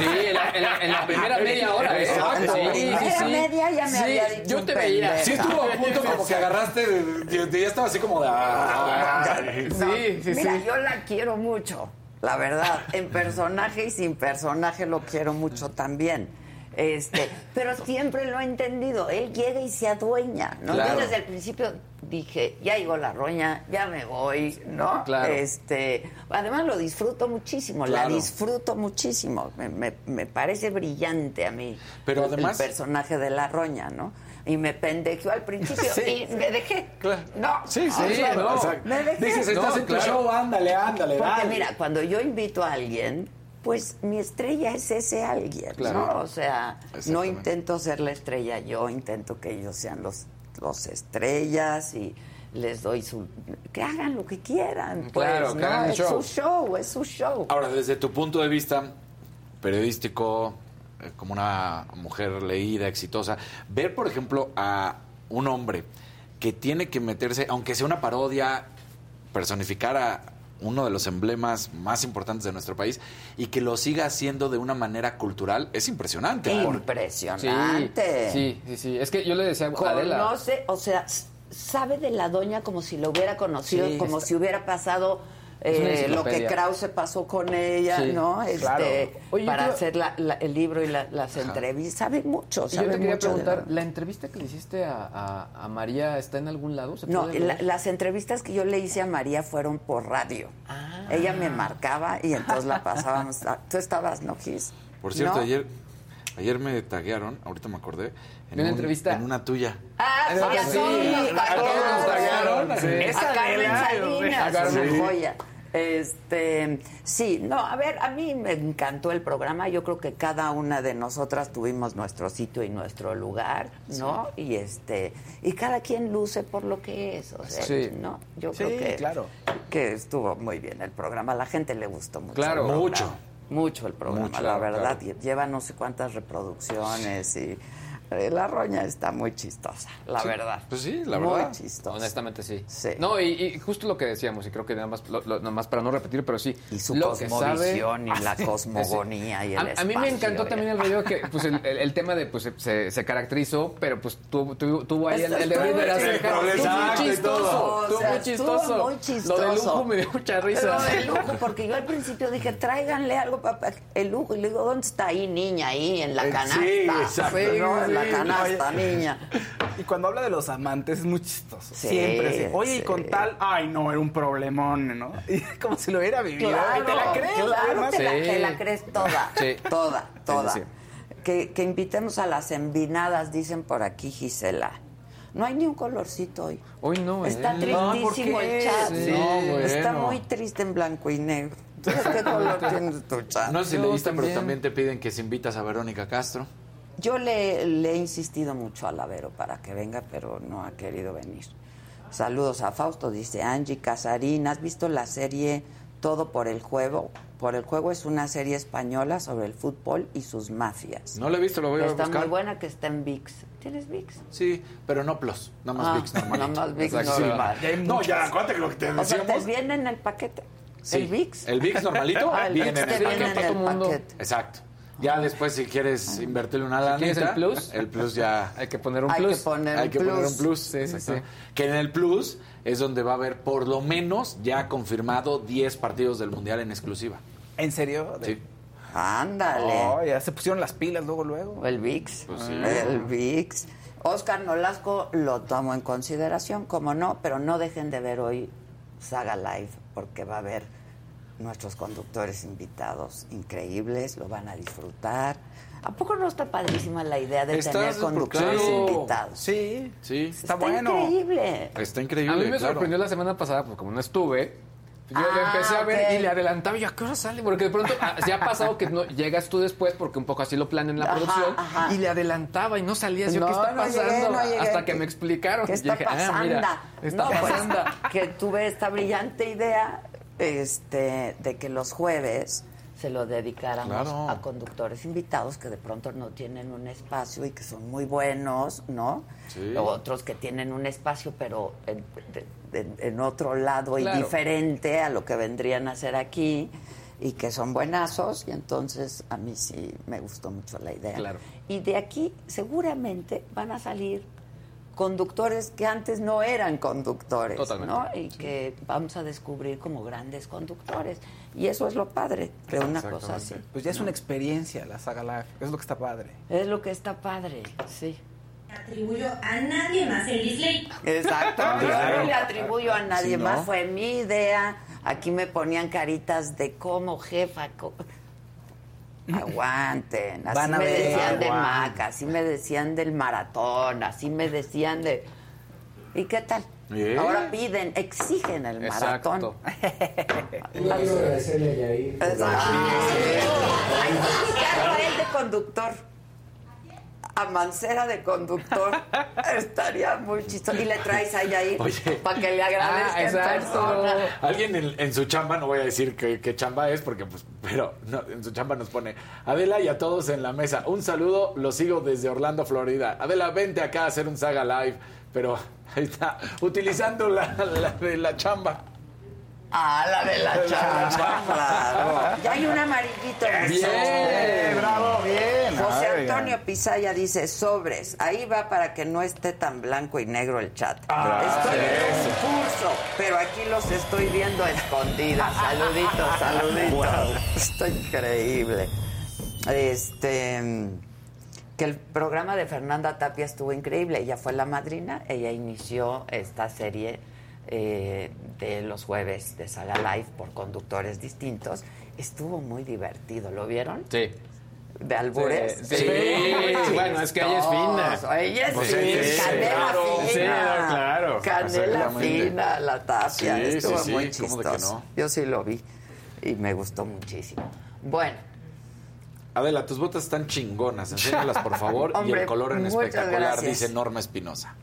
en la, en la- en la primera media hora. Exacto. Sí, En la sí, primera sí. media ya me Sí, había dicho Yo te veía. Sí estuvo a punto como que agarraste, ya estaba así como de... ah, Sí, sí, Mira, sí. yo la quiero mucho, la verdad. En personaje y sin personaje lo quiero mucho también. Este, pero siempre lo he entendido. Él llega y se adueña, ¿no? Claro. Yo desde el principio dije, ya llegó la roña, ya me voy, ¿no? Claro. Este, además lo disfruto muchísimo, Claro. la disfruto muchísimo. Me, me- me parece brillante a mí. Pero además- el personaje de la roña, ¿no? Y me pendejeó al principio (laughs) Sí. y me dejé. Claro. No. Sí, sí, o sea, no. Exacto. Me dejé. Dices, estás No, en tu show, ándale, ándale, Porque dale. mira, cuando yo invito a alguien, pues mi estrella es ese alguien. ¿no? O sea, no intento ser la estrella yo, intento que ellos sean los, los estrellas y les doy su... que hagan lo que quieran, pues, Claro, que ¿no? hagan el es show. su show, es su show. Ahora, desde tu punto de vista periodístico, eh, como una mujer leída, exitosa, ver, por ejemplo, a un hombre que tiene que meterse, aunque sea una parodia, personificar a uno de los emblemas más importantes de nuestro país y que lo siga haciendo de una manera cultural, es impresionante. Sí, Impresionante. sí, sí, sí. Es que yo le decía a Adela. Conoce, o sea, sabe de la doña como si lo hubiera conocido, Sí, como está- si hubiera pasado eh, lo que. Krause pasó con ella, Sí, ¿no? Este, claro. Oye, para yo- hacer la- la- el libro y la- las entrevistas. Sabe mucho, Y yo sabe te quería mucho preguntar, la- ¿la entrevista que le hiciste a, a- a María está en algún lado? ¿Se No, las entrevistas que yo le hice a María fueron por radio. Ah. Ella me marcaba y entonces la pasábamos. a- (laughs) Tú estabas, ¿no, Gis? Por cierto, ¿No? ayer ayer me taguearon, ahorita me acordé, en, ¿De una un- entrevista? en una tuya. Ah, sí, nos a todos nos taguearon. A Esa Carmen Salinas, a Carmen. una joya. Este, sí, no, a ver, a mí me encantó el programa. Yo creo que cada una de nosotras tuvimos nuestro sitio y nuestro lugar, ¿no? Y este, y cada quien luce por lo que es, o sea, Sí. ¿no? Yo Sí, creo que claro. que estuvo muy bien el programa. A la gente le gustó mucho. Claro. Mucho. Mucho el programa, Mucho, la verdad. claro. Lleva no sé cuántas reproducciones y la roña está muy chistosa, la Sí, verdad. Pues sí, la muy verdad. chistosa. Honestamente sí. Sí. No, y, y justo lo que decíamos, y creo que nada más, lo- lo- nada más para no repetir, pero sí. Y su lo que sabe- cosmovisión y la (laughs) cosmogonía y el a, a mí me encantó y- también el video que pues el, el- el tema de pues se, se caracterizó, pero pues tuvo, tuvo, tuvo ahí el, el de de la muy ceja. muy chistoso. Estuvo muy chistoso. muy chistoso. Lo del lujo me dio mucha risa. Lo del lujo, porque yo al principio dije, tráiganle algo para el lujo. Y le digo, ¿dónde está ahí, niña? Ahí, en la Eh, canasta. sí, exacto. ¿no? La canasta, Oye, niña. Y cuando habla de los amantes es muy chistoso. Sí, Siempre. Oye, y con tal, ay, no, era un problemón, ¿no? Y (laughs) como si lo hubiera vivido. Claro, y te la crees. claro, te, la, te la crees toda, Sí. toda, toda. Sí, Que, que invitemos a las envinadas, dicen por aquí Gisela. No hay ni un colorcito hoy. Hoy no, Está ¿eh? tristísimo No, ¿por qué? el chat. Sí. No, bueno. Está muy triste en blanco y negro. ¿Entonces qué color (laughs) tienes tu chat? No sé si leíste, pero también. también te piden que si invitas a Verónica Castro. Yo le, le he insistido mucho a Lavero para que venga, pero no ha querido venir. Saludos a Fausto, dice Angie Casarín. ¿Has visto la serie Todo por el Juego? Por el Juego es una serie española sobre el fútbol y sus mafias. No lo he visto, lo voy a Está buscar. muy buena que está en VIX. ¿Tienes VIX? Sí, pero no Plus, nada más Ah, VIX normal. nada más VIX sí. normal. No, ya, acuérdate que lo que te O sea, te decíamos. viene en el paquete. Sí. ¿El VIX? El VIX normalito Ah, el viene VIX en te el viene paquete. en el paquete. Exacto. Ya después, si quieres invertirle una quieres el plus? El plus ya. (laughs) Hay que poner un Hay plus. que poner Hay un que poner un plus. Sí, sí, exacto. sí. Que en el plus es donde va a haber por lo menos ya confirmado 10 partidos del Mundial en exclusiva. ¿En serio? Sí. Ándale. Oh, ya se pusieron las pilas luego, luego. El VIX. Pues sí. El VIX. Oscar Nolasco lo tomo en consideración, como no, pero no dejen de ver hoy Saga Live, porque va a haber nuestros conductores invitados increíbles, lo van a disfrutar. ¿A poco no está padrísima la idea de Estás tener conductores claro. invitados? Sí, Sí. Está, increíble. Está A increíble. mí me claro. sorprendió la semana pasada, pues como no estuve, yo Ah, le empecé a ver ok. y le adelantaba y yo, ¿a qué hora sale? Porque de pronto ah, se ha pasado que no, llegas tú después, porque un poco así lo planean en la Ajá, producción, ajá. y le adelantaba y no salías. Yo, No, ¿qué está no llegué, pasando? no llegué. Hasta que me explicaron. ¿Qué Y está dije, ah, pasando? mira, está No, pues, pasando. que tuve esta brillante idea este, de que los jueves se lo dedicáramos Claro. a conductores invitados que de pronto no tienen un espacio y que son muy buenos, ¿no? Sí. O otros que tienen un espacio pero en, otro lado y diferente a lo que vendrían a hacer aquí y que son buenazos y entonces a mí sí me gustó mucho la idea. Claro. Y de aquí seguramente van a salir conductores que antes no eran conductores, Totalmente. ¿no? Y que vamos a descubrir como grandes conductores. Y eso es lo padre de una cosa así. Pues ya es una experiencia la saga live. Es lo que está padre. Es lo que está padre, sí. Atribuyo a nadie más el dislike. Exacto. (laughs) Yo no le atribuyo a nadie más, fue mi idea. Aquí me ponían caritas de cómo, jefa. Aguanten. Así Van a me ver, decían de. Maca, así me decían del maratón, así me decían de. ¿Y qué tal? Bien. Ahora piden, exigen el maratón. Exacto. (laughs) Quiero agradecerle a Yair. Exacto. Ay, buscarlo a él de conductor. A Mancera de conductor. (laughs) Estaría muy chistoso. Y le traes a Yair Oye. para que le agradezca Ah, en persona. Alguien en, en su chamba, no voy a decir qué, chamba es, porque pues, pero no, en su chamba nos pone Adela y a todos en la mesa. Un saludo, los sigo desde Orlando, Florida. Adela, vente acá a hacer un saga live, pero ahí está, utilizando la, la la chamba. Ah, la de la chamba, claro. Ya hay un amarillito. en el Bien, sobre. bravo, bien. José Antonio Pizaya dice, sobres, ahí va para que no esté tan blanco y negro el chat. Ah, estoy en un curso, pero aquí los estoy viendo a escondidas. Saluditos, (laughs) saluditos. Está increíble. Este que el programa de Fernanda Tapia estuvo increíble. Ella fue la madrina, ella inició esta serie eh, de los jueves de Saga Live por conductores distintos. Estuvo muy divertido, ¿lo vieron? Sí. de albures. Sí, sí, bueno, es que ella es fina. Ella es Pues fina, sí, canela claro. fina. Claro. Canela fina, la tapia. Sí, Estuvo sí, sí, muy ¿cómo de que chistoso. no? Yo sí lo vi y me gustó muchísimo. Bueno, Adela, tus botas están chingonas. Enséñalas, por favor. y el color en espectacular, gracias. dice Norma Espinosa.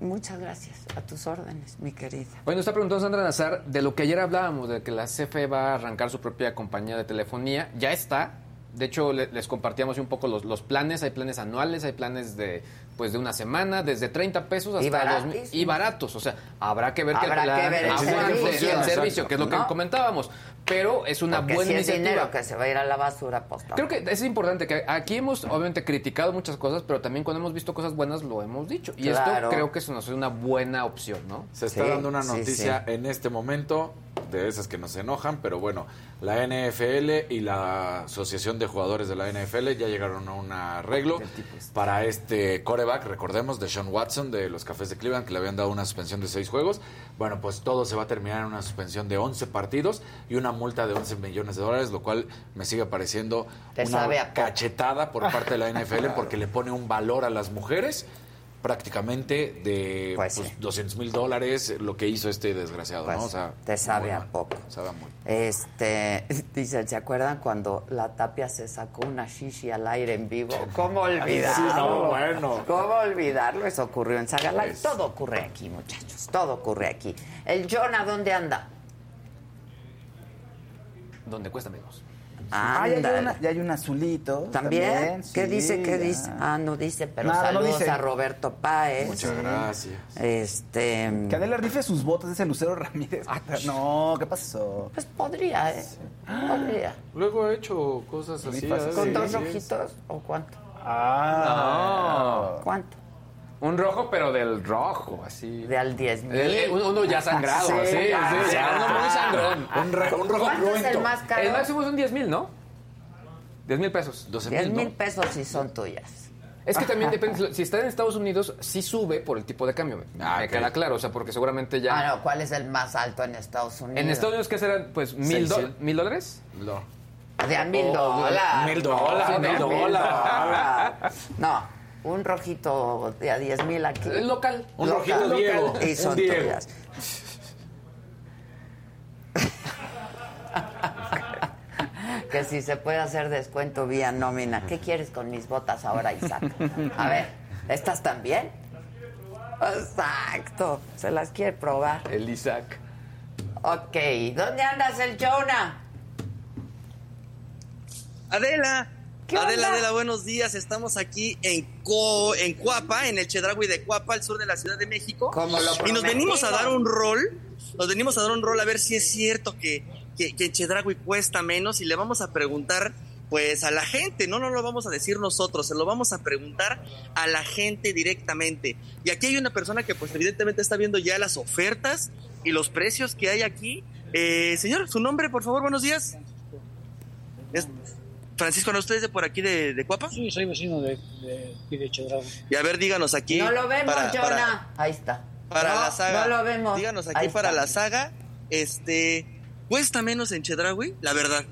Muchas gracias. A tus órdenes, mi querida. Bueno, está preguntando Sandra Nazar de lo que ayer hablábamos, de que la CFE va a arrancar su propia compañía de telefonía. Ya está. De hecho, le- les compartíamos un poco los, los planes. Hay planes anuales, hay planes de pues de una semana, desde 30 pesos hasta Y los baratísimos. y baratos. O sea, habrá que ver que Habrá que ver el Ajá, servicio. el servicio, Exacto. que es lo que ¿No? comentábamos. Pero es una Porque buena si es iniciativa. dinero que se va a ir a la basura, pues Creo que es importante que aquí hemos obviamente criticado muchas cosas, pero también cuando hemos visto cosas buenas lo hemos dicho. Y Claro. esto creo que eso nos es una buena opción, ¿no? Se está dando una noticia en este momento, de esas que nos enojan, pero bueno, la NFL y la Asociación de Jugadores de la NFL ya llegaron a un arreglo para este coreback, recordemos, de Sean Watson de los Cafés de Cleveland, que le habían dado una suspensión de seis juegos. Bueno, pues todo se va a terminar en una suspensión de 11 partidos y una multa de 11 millones de dólares, lo cual me sigue pareciendo Te una cachetada por parte de la NFL porque le pone un valor a las mujeres prácticamente de Pues pues, sí. 200 mil dólares lo que hizo este desgraciado, Pues, ¿no? O sea, te sabe a poco. Sabe a muy. Este, (laughs) dicen, ¿se acuerdan cuando la tapia se sacó una shishi al aire en vivo? (laughs) ¿Cómo olvidarlo? Sí, no, bueno. ¿Cómo olvidarlo? Eso ocurrió en Saga Live. Pues- Todo ocurre aquí, muchachos. Todo ocurre aquí. El Jonah, ¿dónde anda? Donde cuesta menos. Ah, ya hay, Ándale. una- ya hay un azulito. ¿También? ¿Qué sí, dice? ¿Qué ya. dice? Ah, no dice, pero Nada, no saludos dice. a Roberto Páez. Muchas gracias. Este. Que Adela rife sus botas, ese Lucero Ramírez. (laughs) no, ¿qué pasó? Pues podría, ¿eh? Podría. Luego he hecho cosas así. ¿eh? ¿Con dos sí. ojitos o cuánto? Ah. ¿Cuánto? Un rojo, pero del rojo, así. De al 10 mil. El- el- uno ya sangrado, (laughs) Sí, sí, sí, ah, ya uno muy sangrón. Un, re- un rojo ¿Cuánto es el más caro? El máximo son 10 mil, ¿no? 10 mil pesos. 12 10 mil, pesos si son tuyas. Es que también depende, (laughs) si está en Estados Unidos, sí sube por el tipo de cambio. Me, Ah, me queda claro, o sea, porque seguramente ya... Ah, no, ¿cuál es el más alto en Estados Unidos? En Estados Unidos, ¿qué serán? Pues, ¿mil, do-. ¿mil dólares? No. De a mil Oh, dólares. mil dólares, No, mil dólares. (laughs) No, un rojito de a 10 mil aquí. El local. Un Local. rojito Diego. Y son Diego. tuyas. (laughs) que si se puede hacer descuento vía nómina. ¿Qué quieres con mis botas ahora, Isaac? A ver, ¿estas también? Exacto. Se las quiere probar. El Isaac. Ok, ¿dónde andas el Jonah? Adela. ¿Qué Adela, onda? Adela, buenos días. Estamos aquí en, Co- en Cuapa, en el Chedragui de Cuapa, al sur de la Ciudad de México. Como lo y nos venimos a dar un rol. Nos venimos a dar un rol a ver si es cierto que, que, que en Chedragui cuesta menos y le vamos a preguntar pues a la gente, no, no lo vamos a decir nosotros, se lo vamos a preguntar a la gente directamente. Y aquí hay una persona que pues evidentemente está viendo ya las ofertas y los precios que hay aquí. Eh, señor, su nombre, por favor, buenos días. Es- Francisco, ¿no usted es de por aquí de, de Cuapa? Sí, soy vecino de, de. Y a ver, díganos aquí. No lo vemos, para, Jonah. para- Ahí está. para no, la saga. No lo vemos. Díganos aquí Ahí para está. la saga. Este. ¿Cuesta menos en Chedraui? La verdad.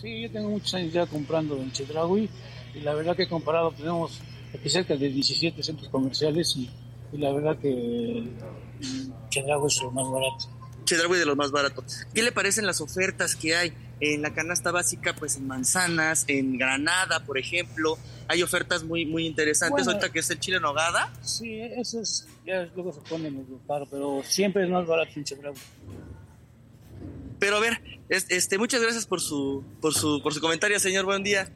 Sí, yo tengo muchos años ya comprando en Chedraui y la verdad que comparado tenemos aquí cerca de 17 centros comerciales y, y la verdad que mm, Chedraui es lo más barato. Chedraui de los más baratos. ¿Qué le parecen las ofertas que hay en la canasta básica? Pues en manzanas, en granada, por ejemplo. Hay ofertas muy, muy interesantes. Bueno. Ahorita que es el chile en nogada. Sí, eso es, ya luego se pone medio caro, pero siempre es más barato en Chedraui. Pero a ver, es- este, muchas gracias por su, por su, por su comentario, señor. Buen día.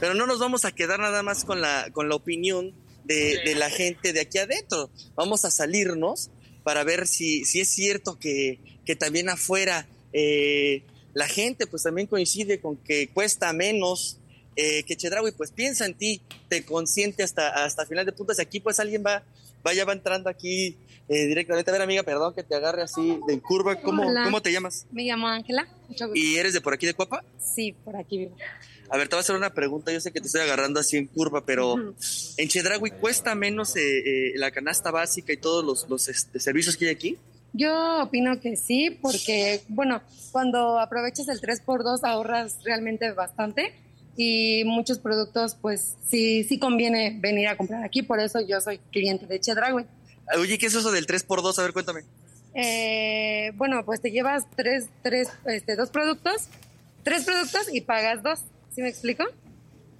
Pero no nos vamos a quedar nada más con la, con la opinión de, de la gente de aquí adentro. Vamos a salirnos para ver si, si es cierto que, que también afuera eh, la gente pues también coincide con que cuesta menos eh, que Chedraui pues piensa en ti, te consiente hasta, hasta final de puntas y aquí pues alguien va, vaya va entrando aquí eh, directamente. A ver amiga, perdón que te agarre así de curva. ¿Cómo, Hola. ¿cómo te llamas? Me llamo Ángela. ¿Y eres de por aquí de Cuapa? Sí, por aquí vivo. A ver, te voy a hacer una pregunta. Yo sé que te estoy agarrando así en curva, pero en Chedraui cuesta menos eh, eh, la canasta básica y todos los, los este, servicios que hay aquí. Yo opino que sí, porque, bueno, cuando aprovechas el 3x2 ahorras realmente bastante. y muchos productos, pues sí, sí conviene venir a comprar aquí, por eso yo soy cliente de Chedraui. Oye, ¿qué es eso del 3x2? A ver, cuéntame. Eh, bueno, pues te llevas tres, tres, este, dos productos, tres productos y pagas dos. ¿Sí me explico?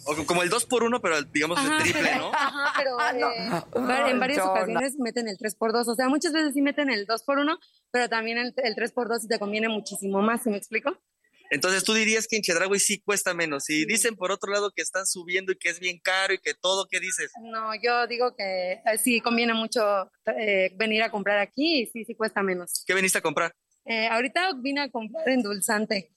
O como el 2x1, pero digamos el Ajá, triple, pero- ¿no? Ajá, pero Ah, eh, va- en varias ocasiones meten el 3x2. O sea, muchas veces sí meten el 2x1, pero también el, el 3x2 sí te conviene muchísimo más. ¿Sí me explico? Entonces tú dirías que en Chedraui sí cuesta menos. Si dicen por otro lado que están subiendo y que es bien caro y que todo, ¿qué dices? No, yo digo que eh, sí conviene mucho eh, venir a comprar aquí y sí, sí cuesta menos. ¿Qué veniste a comprar? Eh, ahorita vine a comprar endulzante.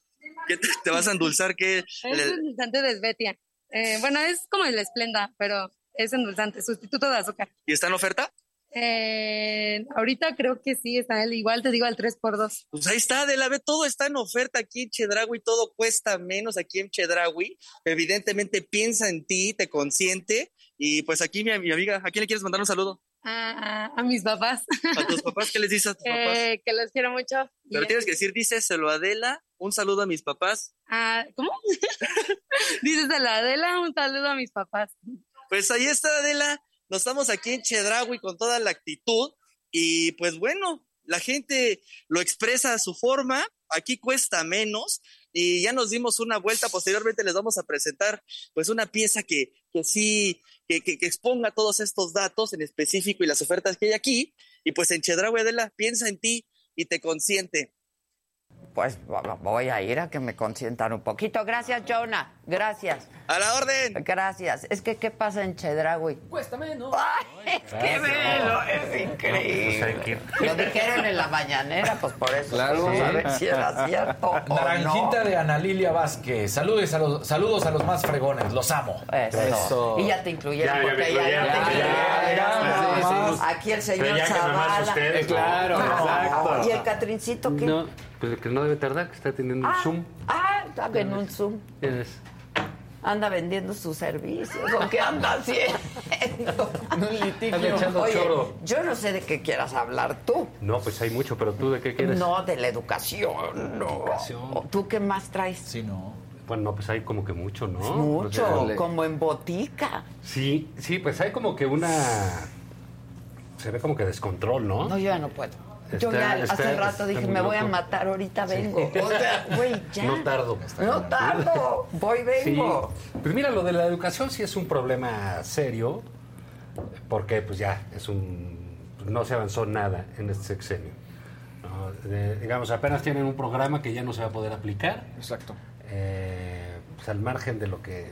¿Qué te, te vas a endulzar? ¿Qué? Es El- endulzante de Svetia. Eh, bueno, es como el Esplenda, pero es endulzante, sustituto de azúcar. ¿Y está en oferta? Eh, ahorita creo que sí, está el, igual te digo al 3x2. Pues ahí está, de la ve, todo está en oferta aquí en Chedraui, todo cuesta menos aquí en Chedraui. Evidentemente piensa en ti, te consiente. Y pues aquí mi, mi amiga, ¿a quién le quieres mandar un saludo? A, mis papás. ¿A tus papás? ¿Qué les dices a tus (laughs) papás? Eh, que los quiero mucho. Pero tienes que decir, díceselo a Adela, un saludo a mis papás. ah, ¿Cómo? (laughs) La Adela, un saludo a mis papás. Pues ahí está, Adela. Nos estamos aquí en Chedraui con toda la actitud. Y pues bueno, la gente lo expresa a su forma. Aquí cuesta menos. Y ya nos dimos una vuelta. Posteriormente les vamos a presentar pues una pieza que, que sí, que, que- exponga todos estos datos en específico y las ofertas que hay aquí. Y pues en Chedraui, Adela, piensa en ti y te consiente. Pues vo- voy a ir a que me consientan un poquito. Gracias, Jonah. Gracias. A la orden. Gracias. Es que, ¿qué pasa en Chedraui? Cuesta menos. ¡Ay, es que velo! Es increíble. Lo dijeron en la mañanera, pues por eso Claro. a ver si era cierto o Naranjita no. de Ana Lilia Vázquez. Saludos a los, saludos a los más fregones. Los amo. Eso. Y ya te incluyeron, Ya, ya porque ya, ya. Ya, ya. Aquí el señor Zavala. Claro, No. exacto. ¿Y el Catrincito qué? Pues que no debe tardar, que está teniendo un Zoom. Ah, está en un Zoom. Es- Anda vendiendo sus servicios. ¿O qué anda haciendo? (laughs) Anda echando Oye, choro. yo no sé de qué quieras hablar tú. No, pues hay mucho, pero tú de qué quieres? No, de la educación, no. ¿Tú qué más traes? Sí, no. Bueno, no, pues hay como que mucho, ¿no? Mucho, O sea, como en botica. Sí, sí, pues hay como que una... Se ve como que descontrol, ¿no? No, yo ya no puedo. Yo ya está- hace rato dije, me voy a matar, ahorita Sí. vengo. (laughs) O sea, güey, ya. No tardo. No tardo, voy, vengo. Sí. Pues mira, lo de la educación sí es un problema serio, porque pues ya es un... No se avanzó nada en este sexenio. ¿no? De- digamos, apenas tienen un programa que ya no se va a poder aplicar. Exacto. Eh, pues al margen de lo que,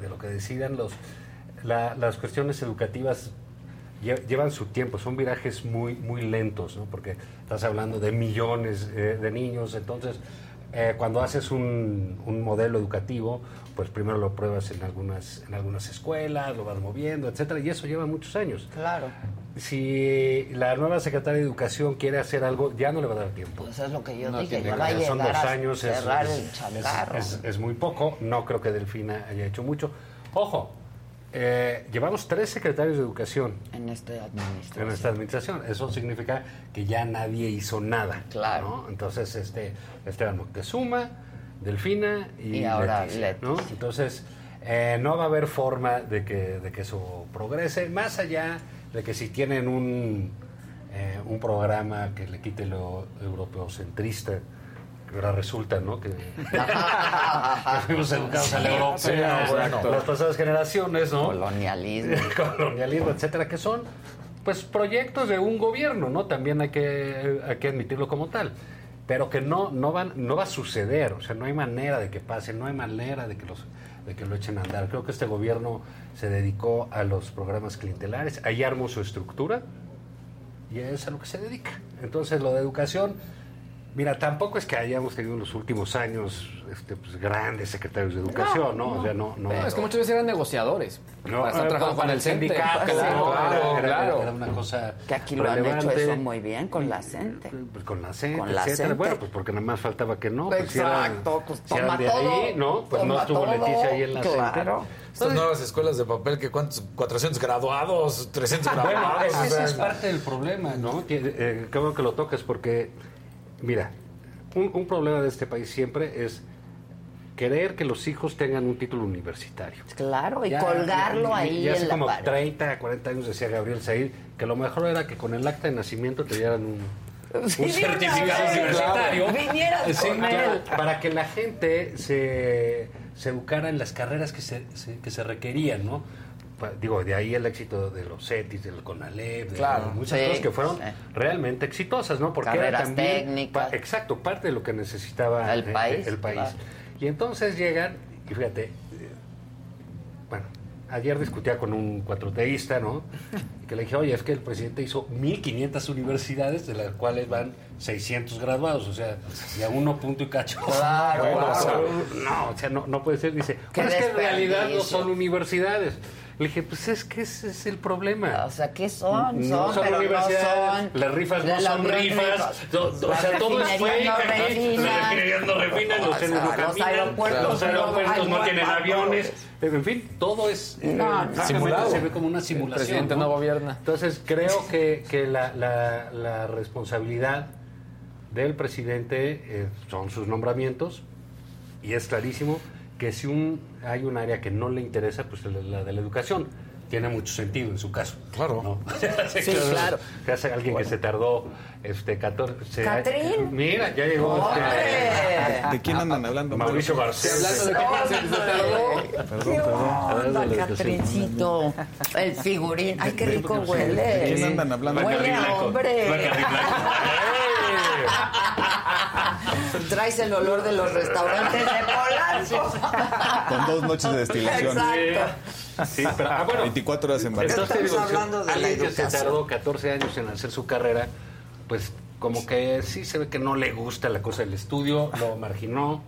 de lo que decidan, los, la- las cuestiones educativas llevan su tiempo, son virajes muy, muy lentos, ¿no? porque estás hablando de millones eh, de niños, entonces eh, cuando haces un, un modelo educativo, pues primero lo pruebas en algunas, en algunas escuelas, lo vas moviendo, etcétera, y eso lleva muchos años. Claro. Si la nueva secretaria de Educación quiere hacer algo, ya no le va a dar tiempo. Pues es lo que yo No dije, va a que- Son dos a años, es, cerrar es- el es- changarro. es- es muy poco. No creo que Delfina haya hecho mucho. Ojo, eh, llevamos tres secretarios de educación En esta administración. en esta administración. Eso significa que ya nadie hizo nada. Claro. Entonces, este, Esteban Moctezuma, Delfina y, Y ahora Leticia, ¿no? Entonces, eh, no va a haber forma de que, de que eso progrese, más allá de que si tienen un, eh, un programa que le quite lo europeocentrista, ahora resulta, ¿no? Que, (laughs) que fuimos educados a la Sí, europea, sí, las pasadas generaciones, ¿no? Colonialismo. (laughs) Colonialismo, etcétera, que son pues proyectos de un gobierno, ¿no? También hay que, hay que admitirlo como tal. Pero que no, no, van, no va a suceder, o sea, no hay manera de que pase, no hay manera de que, los, de que lo echen a andar. Creo que este gobierno se dedicó a los programas clientelares, ahí armó su estructura y es a lo que se dedica. Entonces, lo de educación, mira, tampoco es que hayamos tenido en los últimos años este, pues, grandes secretarios de educación, ¿no? O sea, no, no, No, es que muchas veces eran negociadores. no, Están eh, trabajando con el CENTE. sindicato, Claro, ¿no? claro, era, claro. era una cosa Que aquí lo han hecho eso muy bien con la CENTE. Pues con la CENTE, Con la etcétera. CENTE. Bueno, pues porque nada más faltaba que no. pues si eran- Exacto, pues si eran toma de todo, ahí, ¿no? Pues no estuvo todo, Leticia ahí en la claro. CENTE. Estas nuevas escuelas de papel, que cuántos, 400 graduados, 300 (laughs) Bueno, graduados. ese o sea, es parte del problema, ¿no? Que, eh, qué bueno que lo tocas porque, mira, un, un problema de este país siempre es querer que los hijos tengan un título universitario. Claro, y Ya- colgarlo ya- ahí ya hace en la como pared. 30, 40 años decía Gabriel Said que lo mejor era que con el acta de nacimiento te dieran un, Sí, certificado universitario. Vinieras Sí, con claro, él. Para que la gente se, se educara en las carreras que se, se- que se requerían, ¿no? Digo, de ahí el éxito de los CETIS, del CONALEP, de Claro, muchas sí, cosas que fueron sí. realmente exitosas, ¿no? Porque era también, técnicas. pa- exacto, parte de lo que necesitaba El eh, país, el país. claro. Y entonces llegan, y fíjate, eh, bueno, ayer discutía con un cuatroteísta, ¿no? (laughs) Que le dije, oye, es que el presidente hizo 1.500 universidades, de las cuales van 600 graduados, o sea, y a uno punto y cacho. Claro, Bueno, (laughs) o sea, claro. no, o sea, no, no puede ser. Dice, "Pero es que en realidad no son universidades. Le dije, pues es que ese es el problema. O sea, ¿qué son? No Son, son pero no son. las rifas no son rifas. o sea, todo es fake. no aquí, refinan. Las refinerías no refinan, los trenes no los caminan, aeropuertos los no aeropuertos no tienen aviones. En fin, todo es No, no. Simulado. se ve como una El simulación. presidente no gobierna. Entonces, creo que, que la, la- la responsabilidad del presidente eh, son sus nombramientos y es clarísimo que si un, hay un área que no le interesa, pues la, la de la educación. Tiene mucho sentido en su caso. Claro. (laughs) Sí, claro. Que hace alguien que se tardó este 14 ¿Catrín? Mira, ya llegó este, ¿De quién andan hablando? Mauricio García. Hablando de que se, tardó. Perdón, ¿Qué perdón. Catrincito? El figurín. Ay, qué rico huele. ¿De quién andan hablando? Huele a hombre. Traes el olor de los restaurantes de (laughs) Con dos noches de destilación. Exacto. Sí, pero, ah, bueno, 24 horas en Entonces, Estamos hablando de la alguien que se tardó 14 años en hacer su carrera, pues como que sí se ve que no le gusta la cosa del estudio, lo marginó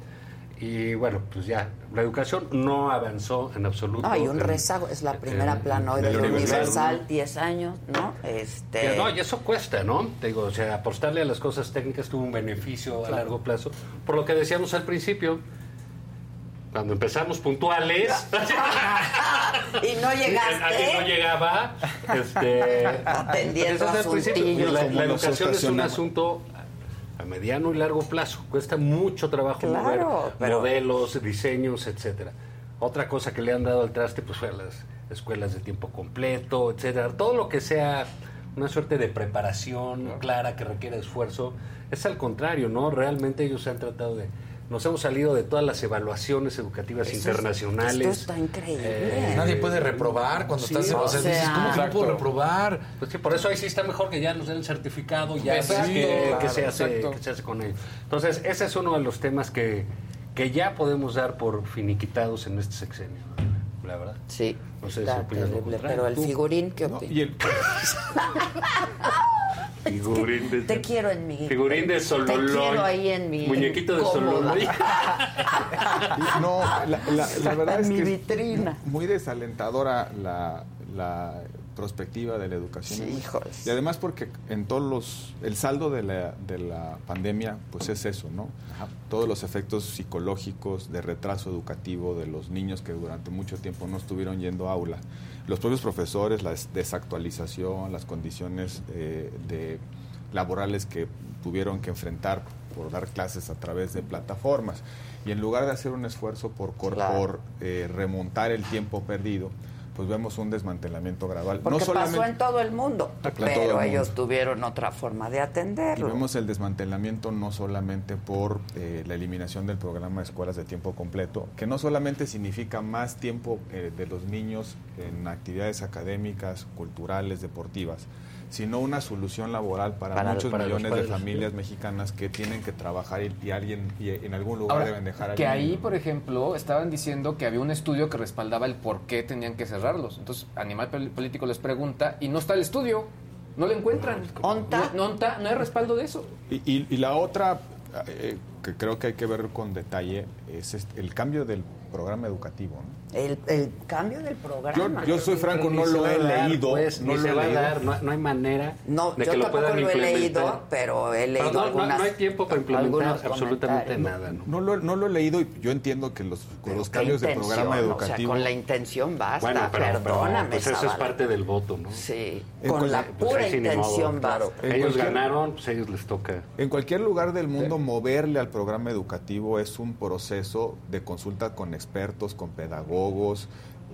y bueno, pues ya, la educación no avanzó en absoluto. No, hay un rezago. Es la primera en- plana hoy del el Universal. Universal, 10 años, ¿no? Este... Que no, y eso cuesta, ¿no? Te digo, o sea, apostarle a las cosas técnicas tuvo un beneficio a largo plazo. Por lo que decíamos al principio, cuando empezamos puntuales, (laughs) y no llegaste. alguien no llegaba, este, Atendiendo entonces, al principio, asuntillos. la, educación es un asunto a mediano y largo plazo. Cuesta mucho trabajo Claro, mover pero- modelos, diseños, etcétera. Otra cosa que le han dado al traste pues fue a las escuelas de tiempo completo, etcétera. Todo lo que sea una suerte de preparación clara que requiere esfuerzo, es al contrario, ¿no? Realmente ellos se han tratado de nos hemos salido de todas las evaluaciones educativas Eso es- internacionales. esto está increíble. Nadie puede reprobar cuando Sí, estás... o O sea, dices, ¿cómo que no puedo reprobar? Pues sí, por eso ahí sí está mejor que ya nos den el certificado, ya Exacto, que, claro, que se hace, que se hace con ello. Entonces, ese es uno de los temas que, que ya podemos dar por finiquitados en este sexenio, la verdad. Sí, No sé si está terrible. contrario. Pero el figurín, ¿qué ¿no? opinas? Y el, (laughs) Figurín de, Te quiero en mi... figurín de Sololoy. Te quiero ahí en mi... Muñequito de. Sololoy. (laughs) no, la, la- la verdad es mi que es vitrina. muy desalentadora la, la perspectiva de la educación. Sí, híjoles. Y además porque en todos los... El saldo de la, de la pandemia, pues es eso, ¿no? Todos los efectos psicológicos de retraso educativo de los niños que durante mucho tiempo no estuvieron yendo a aula. Los propios profesores, la des- desactualización, las condiciones eh, de laborales que tuvieron que enfrentar por dar clases a través de plataformas. Y en lugar de hacer un esfuerzo por, Claro. por eh, remontar el tiempo perdido, pues vemos un desmantelamiento gradual. Porque no solamente, pasó en todo el mundo, Ah, claro, pero el ellos tuvieron otra forma de Y atenderlo. vemos el desmantelamiento no solamente por eh, la eliminación del programa de escuelas de tiempo completo, que no solamente significa más tiempo eh, de los niños en actividades académicas, culturales, deportivas, sino una solución laboral para, Para- muchos para millones de familias mexicanas que tienen que trabajar y, y alguien y en algún lugar Ahora, deben dejar al que ahí, niño. por ejemplo, estaban diciendo que había un estudio que respaldaba el por qué tenían que cerrarlos. Entonces, Animal Pol- Político les pregunta y no está el estudio. No lo encuentran. ¿Onta? No, no, onta, no hay respaldo de eso. Y, y- y la otra eh, que creo que hay que ver con detalle es este- el cambio del programa educativo. ¿no? El, el cambio del programa. Yo, yo soy franco, no lo he dar, leído. pues, no lo he va a leído. dar, no, no hay manera No, de yo que lo tampoco puedan lo he leído, pero he leído Pero no, no- algunas, no hay tiempo para implementar absolutamente nada. ¿no? No lo, no lo he leído y yo entiendo que los, con los cambios de programa O sea, educativo. con la intención basta, Bueno, pero, pero, perdóname. pues eso es parte del voto, ¿no? Sí, En con la Pues pura intención basta. Ellos ganaron, pues a ellos les toca. En cualquier lugar del mundo, moverle al programa educativo es un proceso proceso de consulta con expertos, con pedagogos,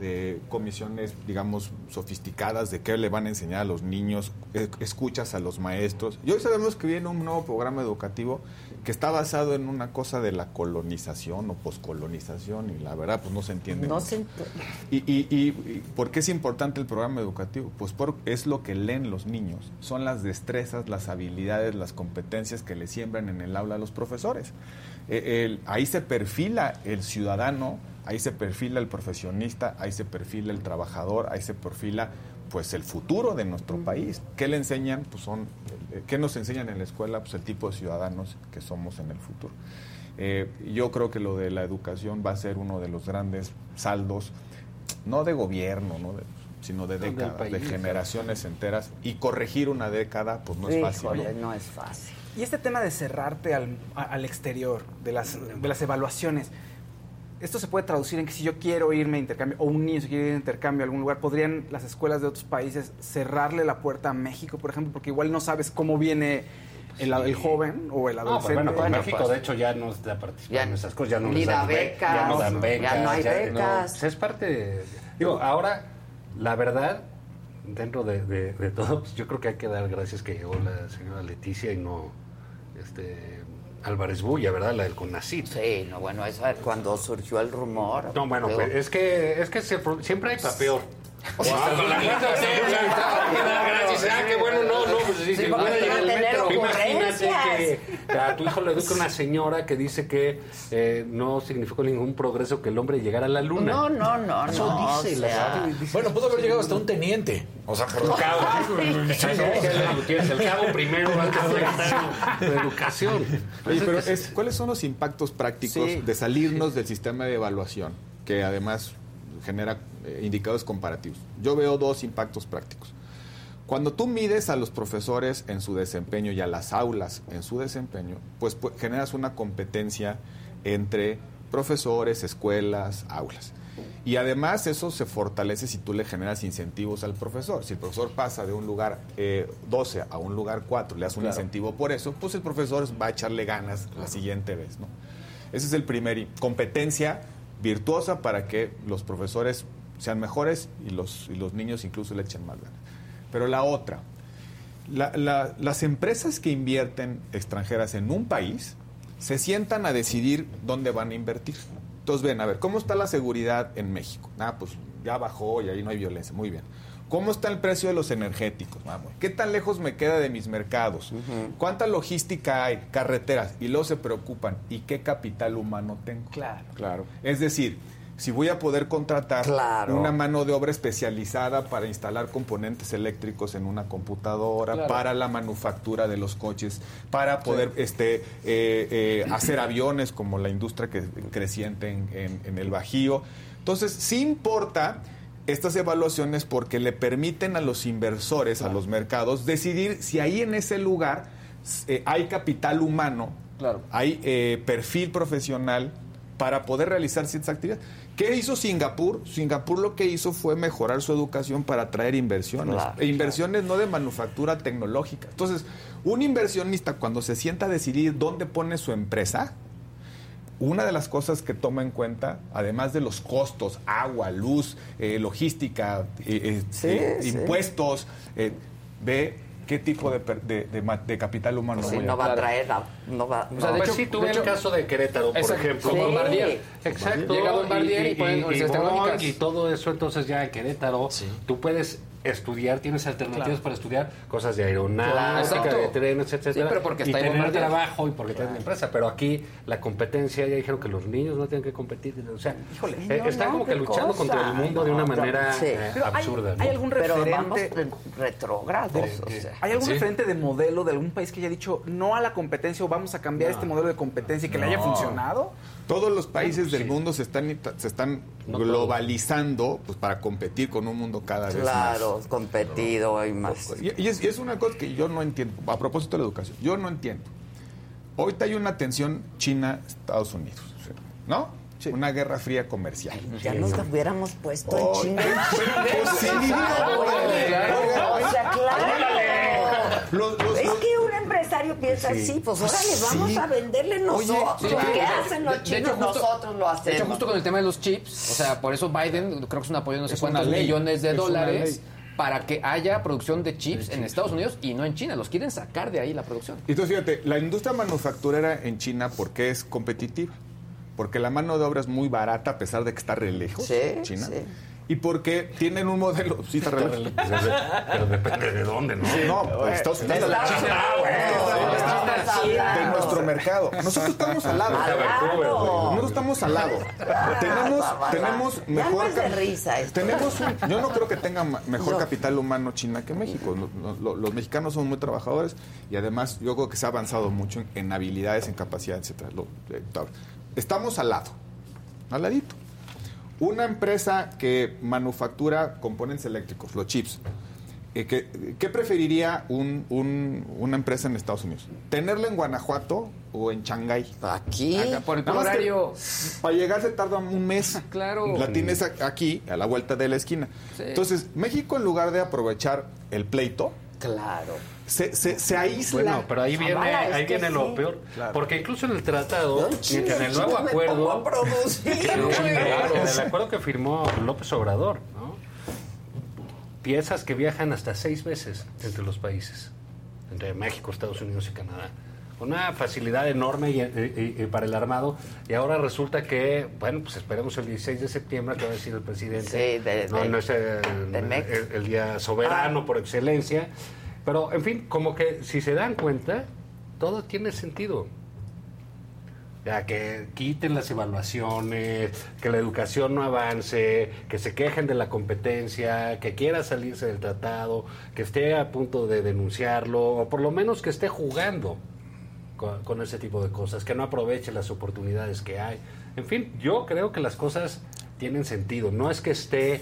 de comisiones, digamos, sofisticadas de qué le van a enseñar a los niños, eh, escuchas a los maestros. Y hoy sabemos que viene un nuevo programa educativo que está basado en una cosa de la colonización o poscolonización y la verdad pues no se entiende. No se ¿Y, y, y- y por qué es importante el programa educativo? Pues por, es lo que leen los niños, son las destrezas, las habilidades, las competencias que le siembran en el aula a los profesores. Eh, el- ahí se perfila el ciudadano, ahí se perfila el profesionista, ahí se perfila el trabajador, ahí se perfila pues el futuro de nuestro país. ¿Qué le enseñan? Pues son, eh, ¿qué nos enseñan en la escuela? Pues el tipo de ciudadanos que somos en el futuro. Eh, yo creo que lo de la educación va a ser uno de los grandes saldos, no de gobierno, ¿no? De- sino de décadas, de generaciones enteras. Y corregir una década, pues no es fácil. ¿no? Es fácil. Y este tema de cerrarte al, exterior, de las, de las evaluaciones, esto se puede traducir en que si yo quiero irme de intercambio, o un niño se quiere ir de intercambio a algún lugar, ¿podrían las escuelas de otros países cerrarle la puerta a México, por ejemplo? Porque igual no sabes cómo viene el, el joven o el No, adolescente. pero bueno, pues Bueno, México pues, de hecho ya no está participando en esas cosas, ya no ni les da dan be- becas, ya no dan becas, ya no hay no, becas. pues es parte de, digo, ahora la verdad dentro de, de- de todo, pues yo creo que hay que dar gracias que llegó la señora Leticia y no este Álvarez Bulla, ¿verdad? La del CONACYT. Sí, no, bueno, eso es cuando surgió el rumor. No, bueno, pues es que, es que se- siempre hay para peor. O sea, Wow, la gente se- hay que dar gracias. Ah, qué bueno, no, no, pues sí, Sí, a el tener. Imagínate que a tu hijo le educa una señora que dice que eh, no significó ningún progreso que el hombre llegara a la luna. No, no, no, Eso no, dice o la- sea- dice- Bueno, pudo haber llegado hasta un teniente. O sea, Un cabo. Sí, el cabo primero antes de de educación. Oye, pero es- ¿cuáles son los impactos prácticos Sí. de salirnos del sistema de evaluación que además genera eh, indicadores comparativos? Yo veo dos impactos prácticos. Cuando tú mides a los profesores en su desempeño y a las aulas en su desempeño, pues, pu- generas una competencia entre profesores, escuelas, aulas. Y además eso se fortalece si tú le generas incentivos al profesor. Si el profesor pasa de un lugar eh, 12 a un lugar 4, le das un Claro. incentivo por eso, pues el profesor va a echarle ganas la siguiente vez. ¿no? Ese es el primer competencia virtuosa para que los profesores sean mejores y los, y los niños incluso le echen más ganas. Pero la otra, la- la- las empresas que invierten extranjeras en un país se sientan a decidir dónde van a invertir. Entonces, ven, a ver, ¿cómo está la seguridad en México? Ah, pues ya bajó y ahí no hay violencia. Muy bien. ¿Cómo está el precio de los energéticos? Vamos. ¿Qué tan lejos me queda de mis mercados? ¿Cuánta logística hay? Carreteras. Y luego se preocupan. ¿Y qué capital humano tengo? Claro. Claro. Es decir, si voy a poder contratar Claro. una mano de obra especializada para instalar componentes eléctricos en una computadora, Claro. para la manufactura de los coches, para poder este, eh, eh, hacer aviones como la industria que, creciente en, en- en el Bajío. Entonces, sí importa estas evaluaciones porque le permiten a los inversores, a los mercados, decidir si ahí en ese lugar eh, hay capital humano, hay eh, perfil profesional para poder realizar ciertas actividades. ¿Qué hizo Singapur? Singapur lo que hizo fue mejorar su educación para atraer inversiones. Claro, e inversiones no de manufactura tecnológica. Entonces, un inversionista cuando se sienta a decidir dónde pone su empresa, una de las cosas que toma en cuenta, además de los costos, agua, luz, eh, logística, eh, eh, Sí, eh, sí. impuestos, eh, ve qué tipo de, per- de- de ma- de capital humano Sí, voy a- no va a traer, no va, O sea, no. de hecho, sí, tuve el caso de Querétaro, por ejemplo. con Bombardier. Exacto. Llega Bombardier y ponen universidades Boeing tecnológicas. y todo eso, entonces ya en Querétaro, tú puedes estudiar, tienes alternativas Claro. para estudiar cosas de aeronáutica, de trenes, etcétera. Sí, pero porque y está ahí tener trabajo y porque tienes empresa. Pero aquí la competencia, ya dijeron que los niños no tienen que competir. O sea, eh, No, están no, como que luchando cosa. contra el mundo de una manera sí. eh, Pero hay- absurda. hay ¿no? algún Pero referente- retrógrados, o sea. ¿Hay algún Sí. referente de modelo de algún país que haya dicho no a la competencia o vamos a cambiar este modelo de competencia y que le haya funcionado? Todos los países del mundo se están, se están No globalizando pues, para competir con un mundo cada vez más. Claro, competido y más. Y, y es, y es una cosa que yo no entiendo, a propósito de la educación, yo no entiendo. Ahorita hay una tensión China-Estados Unidos, ¿no? Una guerra fría comercial. Ya nos hubiéramos puesto en chinga. pues sí, O sea, claro. Los- los- Es que empresa empresario piensa Sí. así, pues órale, vamos sí. a venderle nosotros. ¿Qué de- hacen los de- de chinos? hecho, justo- nosotros lo De hacemos. hecho, justo con el tema de los chips, o sea, por eso Biden creo que es un apoyo de no sé cuántos millones de es dólares para que haya producción de chips en Estados Unidos y no en China. Los quieren sacar de ahí la producción. Entonces, fíjate, la industria manufacturera en China, ¿por qué es competitiva? Porque la mano de obra es muy barata a pesar de que está re lejos, Sí, China. sí. Y porque tienen un modelo... Sí, está re lejos. Pero depende de dónde, ¿no? No, pues, Estados Unidos. De nuestro mercado. Nosotros estamos al lado. Al lado. Nosotros estamos al lado. tenemos, tenemos mejor. de risa esto. Tenemos un- yo no creo que tenga mejor capital humano China que México. Los mexicanos son muy trabajadores y además yo creo que se ha avanzado mucho en, en habilidades, en capacidad, etcétera. Estamos al lado, al ladito. Una empresa que manufactura componentes eléctricos, los chips, eh, ¿qué, qué preferiría un- un- una empresa en Estados Unidos? ¿Tenerla en Guanajuato o en Shanghái? Aquí. Acá, por el horario. Para llegar se tarda un mes. (laughs) Claro. La tienes aquí, a la vuelta de la esquina. Sí. Entonces, México, en lugar de aprovechar el pleito, Claro. se, se, se aísla. Bueno, pero ahí viene, ahí viene lo sí. peor. Claro. Porque incluso en el tratado, chino, en el nuevo acuerdo, claro, en el acuerdo que firmó López Obrador, ¿no? Piezas que viajan hasta seis veces entre los países, entre México, Estados Unidos y Canadá. Una facilidad enorme y- y- y para el armado. Y ahora resulta que, bueno, pues esperemos el 16 de septiembre, que va a decir el presidente. Sí, de- no, de- no es el, de MEC. el- el día soberano por excelencia. Pero, en fin, como que si se dan cuenta, todo tiene sentido. Ya que quiten las evaluaciones, que la educación no avance, que se quejen de la competencia, que quiera salirse del tratado, que esté a punto de denunciarlo, o por lo menos que esté jugando con, con ese tipo de cosas, que no aproveche las oportunidades que hay. En fin, yo creo que las cosas tienen sentido. No es que esté,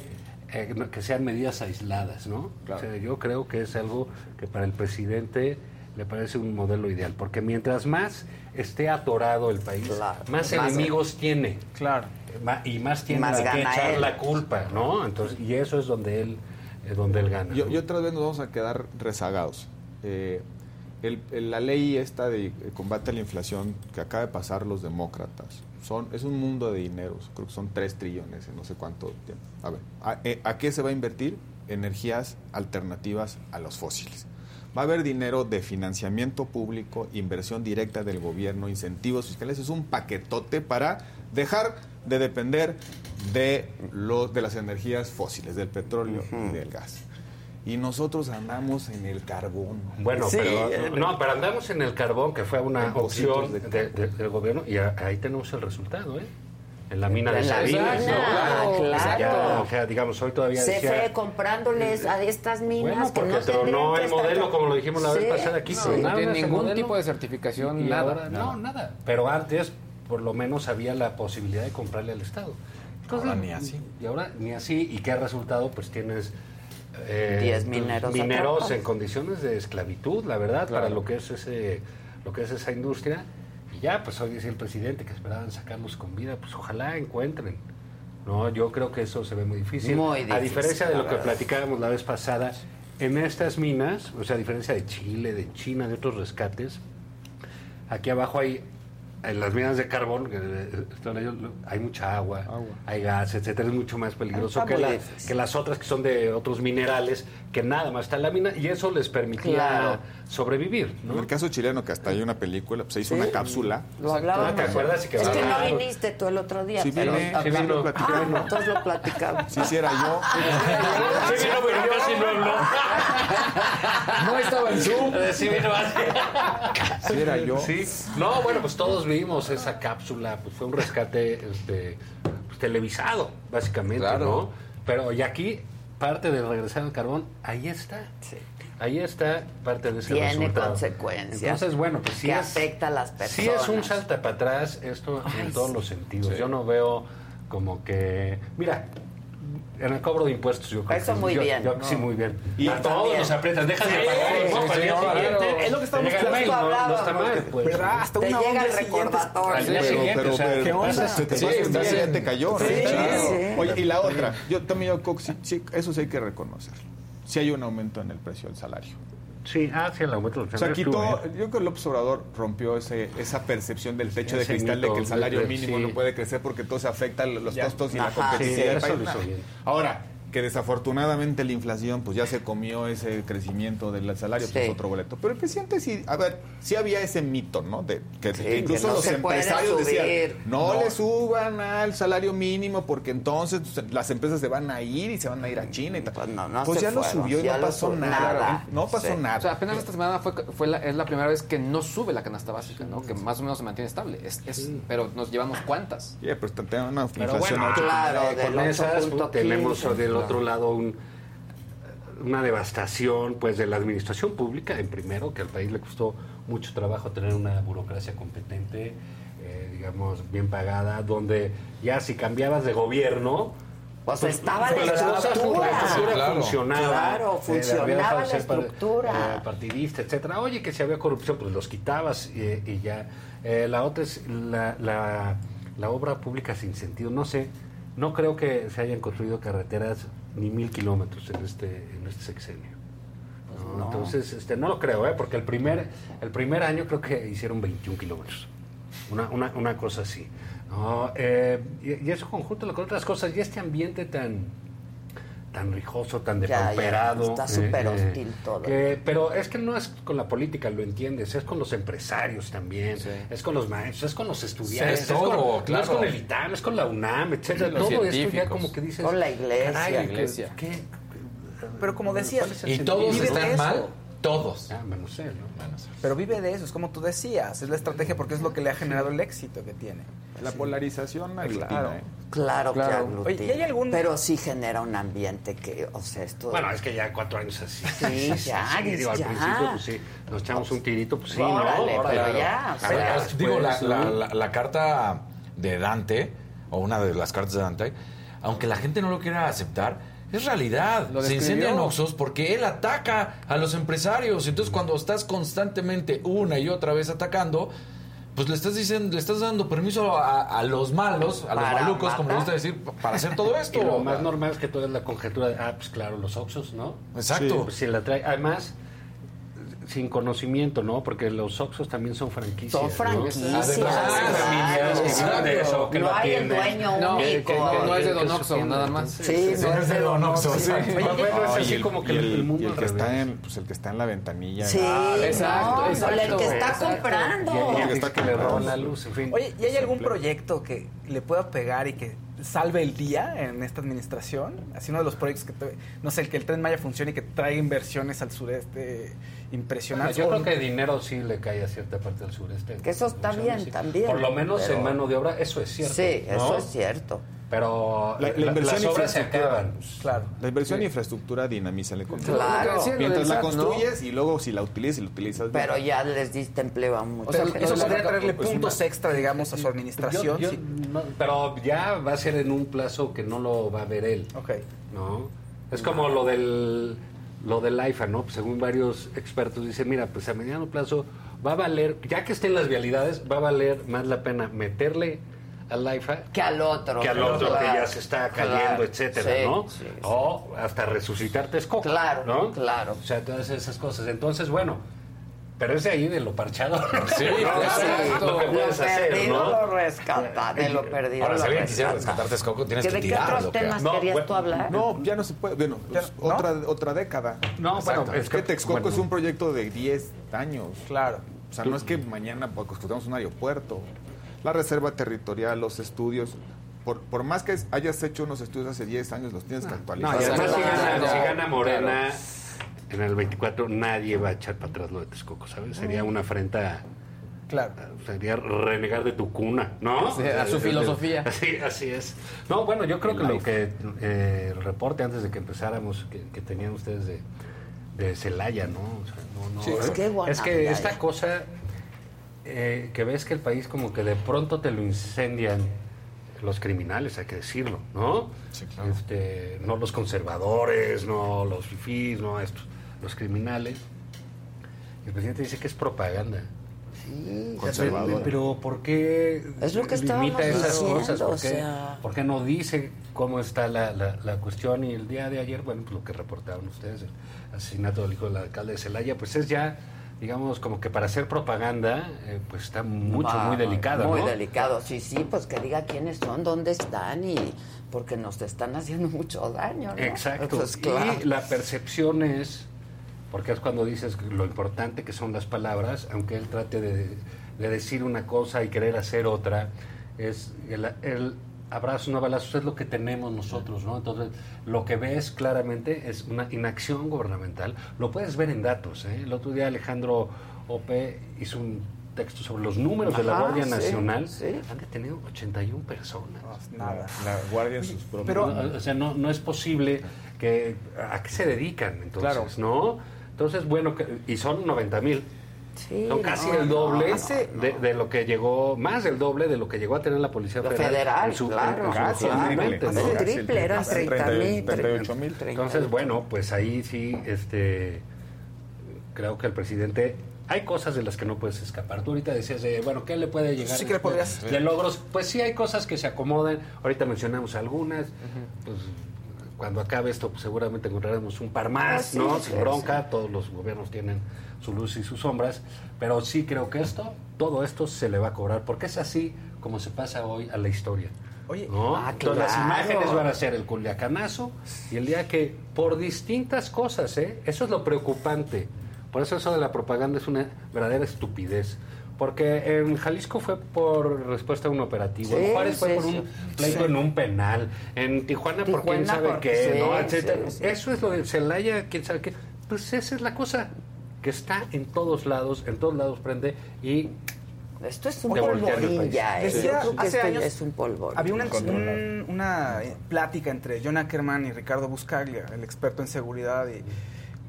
eh, que sean medidas aisladas, ¿no? O sea, yo creo que es algo que para el presidente le parece un modelo ideal, porque mientras más esté atorado el país, Claro. más Más- enemigos tiene. Claro. Y más tiene Más gana echar él. la culpa, ¿no? Entonces, y eso es donde él, es donde él gana. Yo, ¿no? yo otra vez nos vamos a quedar rezagados. Eh, el- el- la ley esta de combate a la inflación que acaba de pasar los demócratas son es un mundo de dinero. Creo que son 3 trillones en no sé cuánto tiempo. A ver, ¿a, eh, ¿a qué se va a invertir? Energías alternativas a los fósiles. Va a haber dinero de financiamiento público, inversión directa del gobierno, incentivos fiscales. Es un paquetote para dejar de depender de, los, de las energías fósiles, del petróleo y del gas. Y nosotros andamos en el carbón. Bueno, Sí, pero, no, pero andamos en el carbón, que fue una opción de de- de- del gobierno, y a- ahí tenemos el resultado, ¿eh? En la mina de mina, ¿no? claro. Ya, o sea, digamos, hoy todavía Se decía... fue comprándoles a estas minas Bueno, que porque no tronó el estar- modelo, como lo dijimos la vez Sí, pasada aquí. sí. No tiene ese ningún modelo. tipo de certificación, Y nada. ahora, no, nada. Pero antes, por lo menos, había la posibilidad de comprarle al Estado. Ahora ni así. Y ahora ni así. ¿Y qué resultado? Pues tienes... eh, Diez mineros mineros en condiciones de esclavitud, la verdad, para lo que es ese lo que es esa industria. Y ya, pues hoy decía el presidente que esperaban sacarlos con vida, pues ojalá encuentren. No, yo creo que eso se ve muy difícil. Muy a difícil, diferencia de lo que platicábamos la vez pasada, en estas minas, o sea, a diferencia de Chile, de China, de otros rescates, aquí abajo hay en las minas de carbón, que, eh, están ellos, hay mucha agua, hay gas, etcétera, es mucho más peligroso que, la- que las otras que son de otros minerales, que nada más está en la mina, y eso les permitía Claro. sobrevivir, En ¿no? el caso chileno, que hasta hay una película, pues, se hizo Sí. una cápsula. Lo hablábamos. ¿Te acuerdas? Que es que no viniste tú el otro día. Sí pero- vine, Ah, sí lo ah, platicamos. entonces lo platicamos. Sí, sí era yo. Sí, vino, pero casi no habló. No estaba en Zoom. Sí, vino así. Sí era yo. Sí. No, bueno, pues todos vimos esa cápsula, pues fue un rescate este, pues, televisado, básicamente, Claro. ¿no? Pero y aquí, parte de regresar al carbón, ahí está. Ahí está parte de ese Tiene resultado. consecuencias. Entonces, bueno, pues sí que es, afecta a las personas. sí es un salta para atrás esto en todos los sentidos. Yo no veo como que... Mira, en el cobro de impuestos yo creo Eso que muy yo- bien. yo- sí, muy bien. Y a todos también. nos aprietas, dejas de Sí, pagar. Es lo que estamos no, no mal, pues. ¿Verdad? Hasta una llega hora el recordatorio. Al día Pero, siguiente, pero, o sea, pero, ¿qué onda? se te cayó. Sí, ¿no? claro. Sí. sí. Oye, y la otra, yo también yo eso sí hay que reconocerlo. Sí hay un aumento en el precio del salario. Sí, ah, sí, el aumento del O sea, quitó, yo creo que López Obrador rompió ese, esa percepción del techo de cristal de que el salario mínimo sí. no puede crecer porque todo se afecta a los Ya. costos y la competitividad Sí, del país. Ahora, que desafortunadamente la inflación pues ya se comió ese crecimiento del salario, pues Sí. es otro boleto. Pero el presidente sí, a ver, sí había ese mito, ¿no? De que, Sí, que incluso que no los empresarios decían, no, No. le suban al salario mínimo porque entonces pues, las empresas se van a ir y se van a ir a China y tal. Pues, no ya se lo fueron, subió y ya no lo pasó nada. nada. No pasó Sí. nada. O sea, apenas esta semana fue, fue la, es la primera vez que no sube la canasta básica, ¿no? Que más o menos se mantiene estable. Es, es- Pero nos llevamos cuántas. Sí, pero tenemos una Pero inflación bueno, a ocho claro, eh, del con esas 8.15, tenemos del claro. otro lado un- una devastación pues de la administración pública en primero que al país le costó mucho trabajo tener una burocracia competente eh, digamos bien pagada donde ya si cambiabas de gobierno Pues estaba pues la las cosas estructura. la estructura Claro. funcionaba Claro, eh, funcionaba de la estructura. eh, partidista etcétera oye que si había corrupción pues los quitabas y, y ya Eh, la otra es la, la, la obra pública sin sentido no sé no creo que se hayan construido carreteras ni mil kilómetros en este en este sexenio ¿no? no. entonces este no lo creo ¿eh? porque el primer el primer año creo que hicieron 21 kilómetros una, una, una cosa así ¿no? Eh, y, y eso conjunto con otras cosas y este ambiente tan tan rijoso, tan depauperado. está súper hostil todo. que- pero es que no es con la política, lo entiendes, es con los empresarios también, es con los maestros, es con los estudiantes, Sí, es, con, todo, claro. es con el ITAM, es con la UNAM, etcétera. Todo esto ya como que dices... Con la iglesia. "Caray, La ¿qué- iglesia. qué- Pero como decías, Y sentido?" todos están eso. mal, todos. Ah, menos él, ¿no? pero vive de eso, es como tú decías, es la estrategia porque es lo que le ha generado el éxito que tiene. La polarización aglutina, Claro. ¿eh? Claro, Claro. que aglutina. Oye, ¿y hay algún- Pero sí genera un ambiente que, o sea, esto... Bueno, es que ya cuatro años así. Sí, ya, digo, al ya. principio, pues sí, nos echamos un tirito, pues sí, Órale, ¿no? pero ya, o A sea, ver, después, Digo, la, ¿no? la- la- la carta de Dante, o una de las cartas de Dante, aunque la gente no lo quiera aceptar, es realidad. Se incendian Oxxos porque él ataca a los empresarios. Entonces, cuando estás constantemente una y otra vez atacando, pues le estás diciendo, le estás dando permiso a, a los malos, a los malucos, como le gusta decir, para hacer todo (laughs) esto. Y lo más normal es que toda la conjetura de, ah, pues claro, los Oxxos, ¿no? Exacto. Pues si la trae, además, sin conocimiento, ¿no? Porque los Oxxos también son franquicias. Son ¿no? franquicias. Además, hay familias que de eso, que No lo hay el dueño No, único. que no, no es de Don atiende. nada más. Sí, no es de Don Oxxo. Sí. Bueno, es así el- como que el, el, el y mundo el que está en pues el que está en la ventanilla Sí, Exacto, no, exacto, el que está exacto. comprando. Y, y que el está que le comprando. la luz, en fin. Oye, ¿y hay algún proyecto que le pueda pegar y que salve el día en esta administración? Así uno de los proyectos que, te- no sé, el que el Tren Maya funcione y que traiga inversiones al sureste impresionantes. Yo O- creo que dinero sí le cae a cierta parte del sureste. Que eso está bien también, Por lo menos pero- en mano de obra, eso es cierto. Sí, ¿no? eso es cierto. Pero La- la inversión las obras se infraestructura. acaban. Claro. La inversión en infraestructura dinamiza la economía. Claro. Mientras la construyes y luego si la utilizas y la utilizas bien. Pero ya les diste empleo a mucha O sea, eso podría Pues traerle una- puntos extra, digamos, a su administración. Yo- yo sí. no- pero ya va a ser en un plazo que no lo va a ver él. Ok. ¿no? Es como lo del lo del AIFA, ¿no? Pues según varios expertos dicen, mira, pues a mediano plazo va a valer, ya que estén las vialidades, va a valer más la pena meterle al AIFA Que al otro. que al otro que ya se está cayendo, claro. etcétera, Sí, ¿no? sí, sí. O hasta resucitar Texcoco, Claro, ¿no? claro. O sea, todas esas cosas. Entonces, bueno, pero es de ahí de lo parchado. (laughs) (laughs) Sí, lo que lo puedes hacer, perdido ¿no? lo rescata, de lo perdido Ahora, si alguien quisiera rescata. rescatar Texcoco, tienes ¿Que que ¿De qué otros temas No, querías bueno, tú hablar? No, ya no se puede. Bueno, pues, ¿no? otra, otra década. No, Exacto. bueno, es que Texcoco bueno. es un proyecto de 10 años. Claro. O sea, no es que mañana pues, construyamos un aeropuerto. La reserva territorial, los estudios. Por, por más que hayas hecho unos estudios hace 10 años, los tienes que No, actualizar. y además si gana Morena en el 24, nadie va a echar para atrás lo de Texcoco, ¿sabes? Sería una afrenta, Claro. sería renegar de tu cuna, ¿no? Sí, a su filosofía. (laughs) Así, así es. No, bueno, yo creo que lo que eh, el reporte antes de que empezáramos, que, que tenían ustedes de, de Celaya, ¿no? O sea, no, no, Sí, es que es que esta eh. cosa eh, que ves que el país como que de pronto te lo incendian los criminales, hay que decirlo, ¿no? Sí, claro. Este, no los conservadores, no los fifís, no estos, los criminales. El presidente dice que es propaganda. conservadora. Pero ¿por qué Es lo que limita esas diciendo, cosas? ¿Por o qué, sea- por qué no dice cómo está la, la, la cuestión? Y el día de ayer, bueno, pues lo que reportaron ustedes, el asesinato del hijo del alcalde de Celaya, pues es ya, digamos, como que para hacer propaganda, eh, pues está mucho, Va, muy delicado, Muy ¿no? delicado, sí, sí, pues que diga quiénes son, dónde están y porque nos están haciendo (laughs) mucho daño, ¿no? Exacto. Pues, claro. Y la percepción es, porque es cuando dices lo importante que son las palabras, aunque él trate de, de decir una cosa y querer hacer otra, es el, el abrazo no balazos es lo que tenemos nosotros, ¿no? Entonces, lo que ves claramente es una inacción gubernamental. Lo puedes ver en datos, ¿eh? El otro día Alejandro Ope hizo un texto sobre los números de la Guardia sí, Nacional. sí. Han detenido 81 personas. Nada. La guardia en sus propios. Pero, o sea, no, no es posible que... ¿A qué se dedican entonces? ¿No? Entonces, bueno, que- y son 90 mil. Sí, son casi no, el no, doble hace- de, de lo que llegó, más del doble de lo que llegó a tener la Policía Federal. federal, en su- claro. en su Casi el triple. ¿no? El triple, eran 30 mil. 38 mil. Entonces, bueno, pues ahí sí, este, creo que el presidente, hay cosas de las que no puedes escapar. Tú ahorita decías, de, bueno, ¿qué le puede llegar? Sí que le podrías- De logros, pues sí hay cosas que se acomodan. Ahorita mencionamos algunas, pues cuando acabe esto, pues, seguramente encontraremos un par más, Ah, sí, ¿no? sí, Sin bronca, todos los gobiernos tienen su luz y sus sombras, pero sí creo que esto, todo esto se le va a cobrar, porque es así como se pasa hoy a la historia. Oye, ¿no? ah, Entonces, las imágenes van a ser el culiacanazo y el día que, por distintas cosas, ¿eh? eso es lo preocupante. Por eso eso de la propaganda es una verdadera estupidez. Porque en Jalisco fue por respuesta a un operativo, en Sí, Juárez fue sí, por un pleito Sí. en un penal, en Tijuana, por quién sabe por- qué, sí, ¿no? Etcétera. Eso es lo de Celaya, quién sabe qué. Pues esa es la cosa que está en todos lados, en todos lados prende y Esto es un país. ya, ¿eh? Hace años- es un polvorín. Había una, un- una plática entre John Ackerman y Ricardo Buscaglia, el experto en seguridad y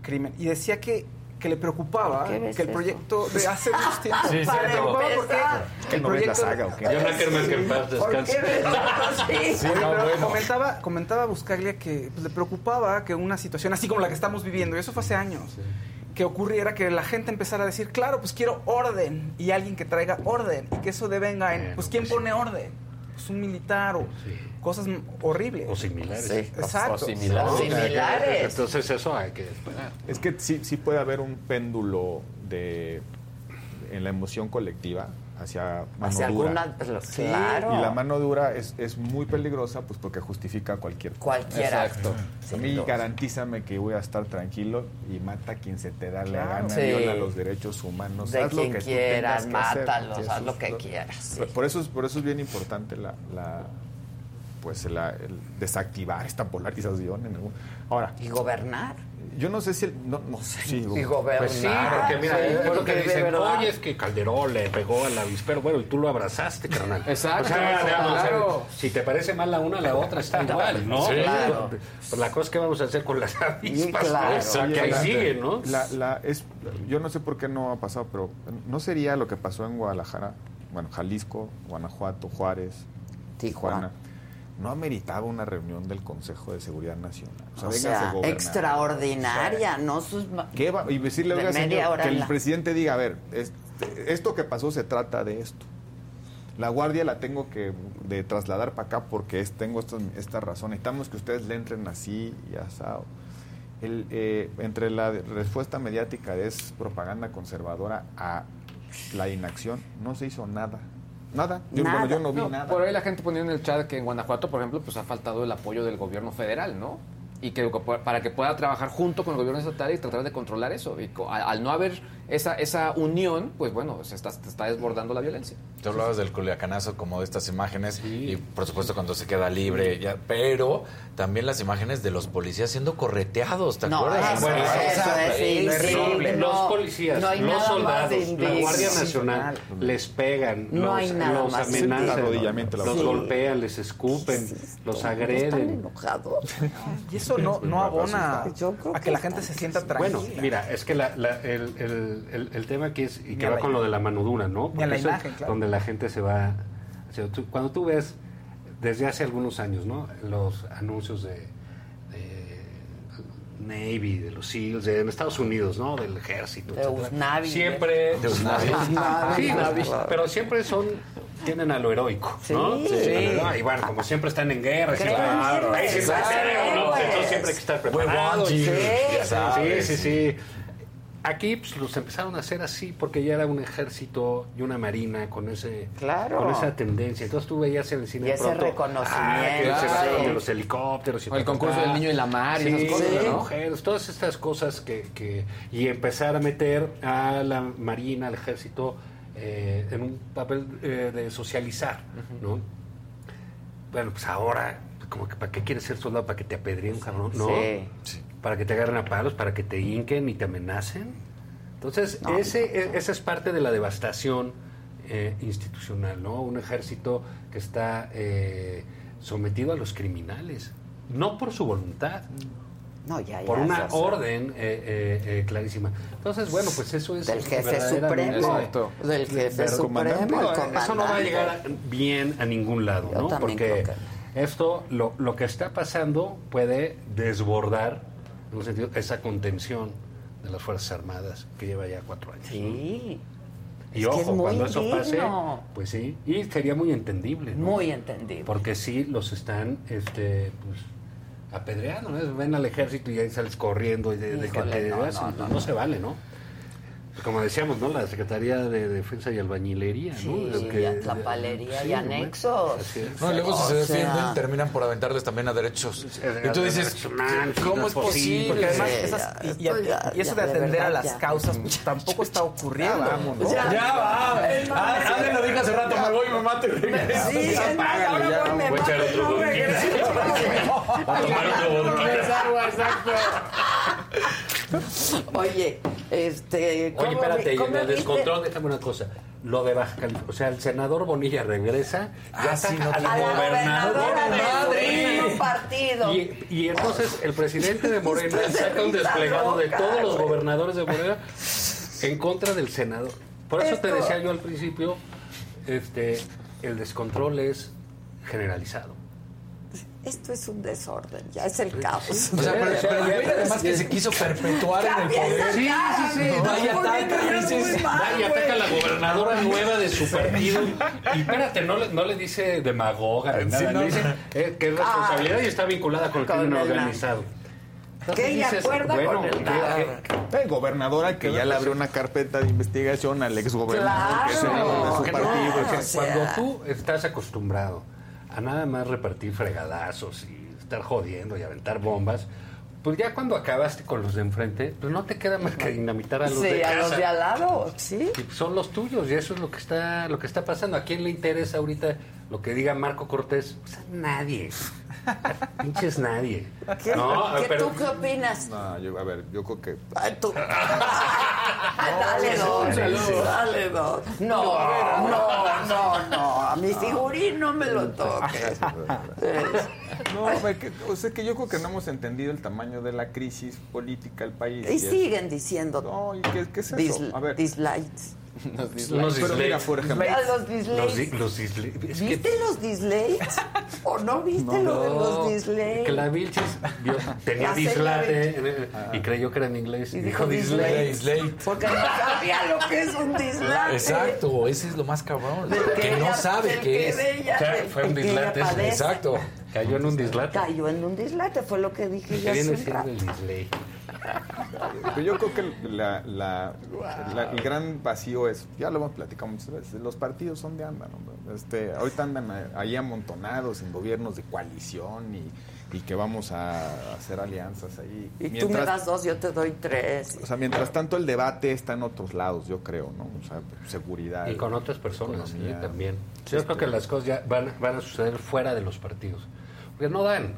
crimen, y decía que, que le preocupaba ¿Por qué ves que el eso? proyecto de hace muchos (laughs) tiempos Sí, le cierto. Para porque empezar. ¿Que el no proyecto saga o qué? John Ackerman que en paz ¿Por descanse. (laughs) Sí, no, pero bueno. comentaba, comentaba Buscaglia que pues, le preocupaba que una situación así como la que estamos viviendo, y eso fue hace años, que ocurriera que la gente empezara a decir, claro, pues quiero orden, y alguien que traiga orden, y que eso devenga en, pues ¿quién pues pone orden? Pues un militar o Sí. Cosas horribles. O similares. Sí. Exacto. O similares. O similares. Entonces eso hay que esperar. Es que sí, sí puede haber un péndulo de en la emoción colectiva hacia mano Hacia dura. alguna, claro. Y la mano dura es, es muy peligrosa pues porque justifica cualquier cosa. Cualquier acto. A mí garantízame que voy a estar tranquilo y mata a quien se te da la Claro. gana, Sí. viola los derechos humanos, De haz lo que quieras, mátalos, haz lo que quieras, sí. Por eso es, por eso es bien importante la, la pues la- el desactivar esta polarización. En algún- Ahora, Y gobernar. yo no sé si el, no, no sé, sí, Y gobernar. Pues sí, porque mira, Sí, es lo que dicen, oye, es que Calderón le pegó al avispero, bueno, y tú lo abrazaste, carnal. Exacto, O sea, digamos, o sea, claro. si te parece mal la una, la otra está igual, ¿no? Sí. Claro. Pues la cosa es que vamos a hacer con las (laughs) avispas, claro. ¿no? O sea, que ahí Oye, siguen, ¿no? La, la- es, yo no sé por qué no ha pasado, pero ¿no sería lo que pasó en Guadalajara? Bueno, Jalisco, Guanajuato, Juárez, Tijuana. Tijuana. No ameritaba una reunión del Consejo de Seguridad Nacional. O sea, O extraordinaria, no sus... ¿Qué va? Y decirle, De oiga, señor, que el la- presidente diga, a ver, es- esto que pasó se trata de esto. La guardia la tengo que de trasladar para acá porque es, tengo esta razón. Necesitamos que ustedes le entren así y asado. El, eh, entre la respuesta mediática de es propaganda conservadora a la inacción, no se hizo nada. Nada. Yo, bueno, yo no vi No, nada. Por ahí la gente ponía en el chat que en Guanajuato, por ejemplo, pues ha faltado el apoyo del gobierno federal, ¿no? Y que para que pueda trabajar junto con el gobierno estatal y tratar de controlar eso. Y al no haber esa, esa unión, pues bueno, se está, se está desbordando la violencia. Tú hablabas del culiacanazo como de estas imágenes y por supuesto cuando se queda libre, ya, pero también las imágenes de los policías siendo correteados, ¿te No, acuerdas? eso, Bueno, eso es indigno. los No, policías, no hay los soldados, la. Guardia Nacional les pegan, No los, hay nada los amenazan, los golpean, les escupen, los Están agreden. enojados. Y eso no, no abona Yo creo a que la gente se sienta tranquila. Bueno, mira, es que la- la- el, el- el- el tema aquí es, y que va la con lo de la mano dura, ¿no? A la eso es imagen, claro. donde la gente se va... o sea, tú- cuando tú ves, desde hace algunos años, ¿no? Los anuncios de, de Navy, de los SEALs, de, en Estados Unidos, ¿no? Del ejército. De. Usnavi, Siempre. De Usnavi. (laughs) Sí, pero siempre son. Tienen a lo heroico, ¿no? Sí. Sí. Y bueno, como siempre están en guerra, siempre, en ahí siempre hay héroe, ¿no? héroes. Entonces siempre hay que estar preparado. Sí, sí, sí. Aquí pues, los empezaron a hacer así porque ya era un ejército y una marina con ese Claro. con esa tendencia. Entonces tú veías en el cine Y ese pronto, reconocimiento, ah, claro. de los helicópteros y O el concurso del niño en la mar y Sí, esas cosas, las ¿no? mujeres, todas estas cosas que, que y empezar a meter a la marina, al ejército eh, en un papel eh, de socializar, ¿no? Bueno, pues ahora, como que ¿para qué quieres ser soldado? ¿Para que te apedreen, cabrón? ¿No? Sí. Para que te agarren a palos, para que te hinquen y te amenacen. Entonces, No, ese, esa es parte de la devastación eh, institucional, ¿no? Un ejército que está eh, sometido a los criminales, no por su voluntad, No, ya, ya. por una ya orden eh, eh, eh, clarísima. Entonces, bueno, pues eso es Del jefe supremo. Exacto. Del jefe Pero, supremo, comandante. Eso no va a llegar a- bien a ningún lado, Yo ¿no? Porque esto, lo, lo que está pasando puede desbordar, en un sentido, esa contención de las Fuerzas Armadas que lleva ya cuatro años. Sí. Y Es ojo, es cuando eso pase, pues sí, y sería muy entendible. ¿no? Muy entendible. Porque sí los están este, pues, apedreando, ¿no? Ven al ejército y ahí sales corriendo y de, de que Híjole, te no, hacen, no, no. no se vale, ¿no? Pues Como decíamos, ¿no? La Secretaría de Defensa y Albañilería, ¿no? Sí, que- y atlapalería sí, y anexos. No, y luego si se defienden, sea- terminan por aventarles también a derechos. Y tú dices, ¿cómo no es posible. posible? Porque además Sí, esas- ya, y, y- y eso ya, de de atender a las ya. causas pues, tampoco está ocurriendo. Ya, Ya va. Ah, Ale lo dijo hace rato, me voy, me mato y regreso. Sí, ahora voy, me a echar mato, otro no vodka. regreso. (laughs) (laughs) A tomar otro vodka. (laughs) Oye, este. ¿cómo Oye, espérate, en el descontrol, déjame una cosa. Lo de Baja California, o sea, el senador Bonilla regresa, ya Ah, sí, no a la gobernadora de Madrid. partido. Y, y entonces el presidente de Morena saca un desplegado de todos los gobernadores de Morena en contra del senador. Por eso te decía yo al principio, este, el descontrol es generalizado. Esto es un desorden, ya es el caos. O sea, pero, pero el güey además que se quiso perpetuar en el poder. sí, sí, sí. está Vaya ya dices, muy mal, Va y ataca a la gobernadora nueva de su partido. Y espérate, no le, no le dice demagoga ni Sí, nada. no. Le dice eh, que es responsabilidad y está vinculada con el Con crimen el- organizado. Que ella acuerda bueno, con el ¿qué- qué- El gobernadora que ya le abrió una carpeta de investigación al exgobernador que es el Claro. de su no, partido. que- sea- Cuando tú estás acostumbrado a nada más repartir fregadazos y estar jodiendo y aventar bombas, pues ya cuando acabaste con los de enfrente, pues no te queda más que dinamitar a los Sí, de a los de al lado, sí. Y son los tuyos y eso es lo que está lo que está pasando. ¿A quién le interesa ahorita lo que diga Marco Cortés? Pues a nadie. (laughs) Pinches nadie. ¿Qué, No, ¿qué- pero- tú qué opinas? No, yo, a ver, yo creo que Ay, tú. (laughs) dale dos, dale dos. No, no, no, no. A mi figurín no me lo toques. (laughs) No, a ver, que, o sea, que yo creo que no hemos entendido el tamaño de la crisis política del país. Y es- siguen diciendo No, ¿y qué, qué es eso? dis- A ver, dislikes. (laughs) Unos pero mira, dislikes. por ejemplo, los Los, dislikes. di- los dislikes. Es que- ¿Viste los dislikes? ¿O no viste lo de los dislikes? que la Vilchis vio- tenía La señora dislate eh, y creyó que era en inglés y, dijo. Dislate. Porque no sabía lo que es un dislate. Exacto, ese es lo más cabrón. Del Que ella- no sabe qué que es. ella- O sea, fue un que dislate. Exacto. Cayó en un dislate. Cayó en un dislate, fue lo que dije yo ¿Qué hace viene un siendo rato. el dislate? Pero yo creo que la, la- la- el gran vacío es, ya lo hemos platicado muchas veces, los partidos son de anda, ¿no? Este, ahorita andan ahí amontonados en gobiernos de coalición y, y que vamos a hacer alianzas ahí. Y tú me das dos, yo te doy tres. O sea, mientras tanto el debate está en otros lados, yo creo, ¿no? O sea, seguridad. Y con otras personas economía. sí, también. Yo creo que las cosas ya van, van a suceder fuera de los partidos. Porque no dan.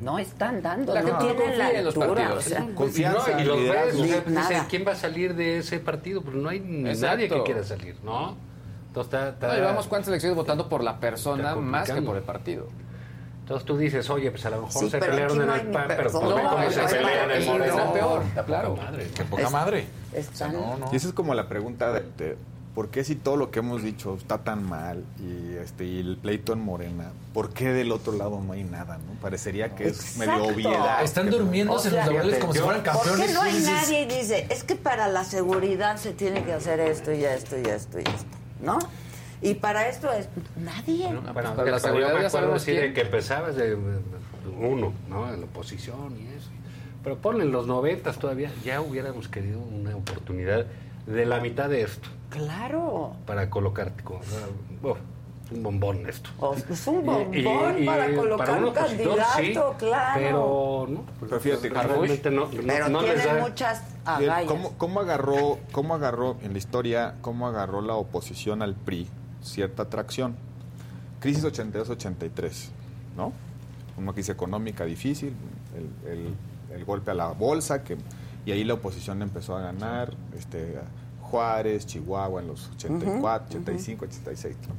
No están dando, La no gente no tienen la confía en los altura. partidos. o sea, Confianza, y, no, y los liderazgo. ves, o sea, ¿quién va a salir de ese partido? Pues no hay Exacto. nadie que quiera salir, ¿no? Entonces está, está- No, llevamos cuántas elecciones votando por la persona más que por el partido. Entonces tú dices, oye, pues a lo mejor Sí, se pelearon aquí en no el PAN, pero pues ve No, cómo se pelean en el es Morena. peor, claro. madre. Qué poca Es- madre. están- No, no. Y esa es como la pregunta de, de ¿por qué si todo lo que hemos dicho está tan mal y este y el pleito en Morena, por qué del otro lado no hay nada, no? Parecería que es medio obviedad. Están durmiéndose en los laureles como si fueran ¿Por campeones. qué no hay nadie y dice, es que para la seguridad se tiene que hacer esto y esto y esto y esto, ¿no? Y para esto es nadie. Bueno, pues, para la yo seguridad me ya acuerdo de que empezabas de, de uno, ¿no? En la oposición y eso. Pero ponle en los noventas todavía, ya hubiéramos querido una oportunidad de la mitad de esto Claro. para colocarte como oh, un bombón esto. O- es un bombón y- y para colocar un candidato, sí, claro. Pero no, pues, Pero fíjate, pues, Carlos, realmente no, no- Pero no les tiene da- muchas agallas. ¿Cómo, cómo agarró, ¿Cómo agarró en la historia, cómo agarró la oposición al PRI cierta atracción? Crisis 82-83, ¿no? Una crisis económica difícil, el, el- el golpe a la bolsa, que, y ahí la oposición empezó a ganar, este, Juárez, Chihuahua en los 84, 85, 86. ¿no?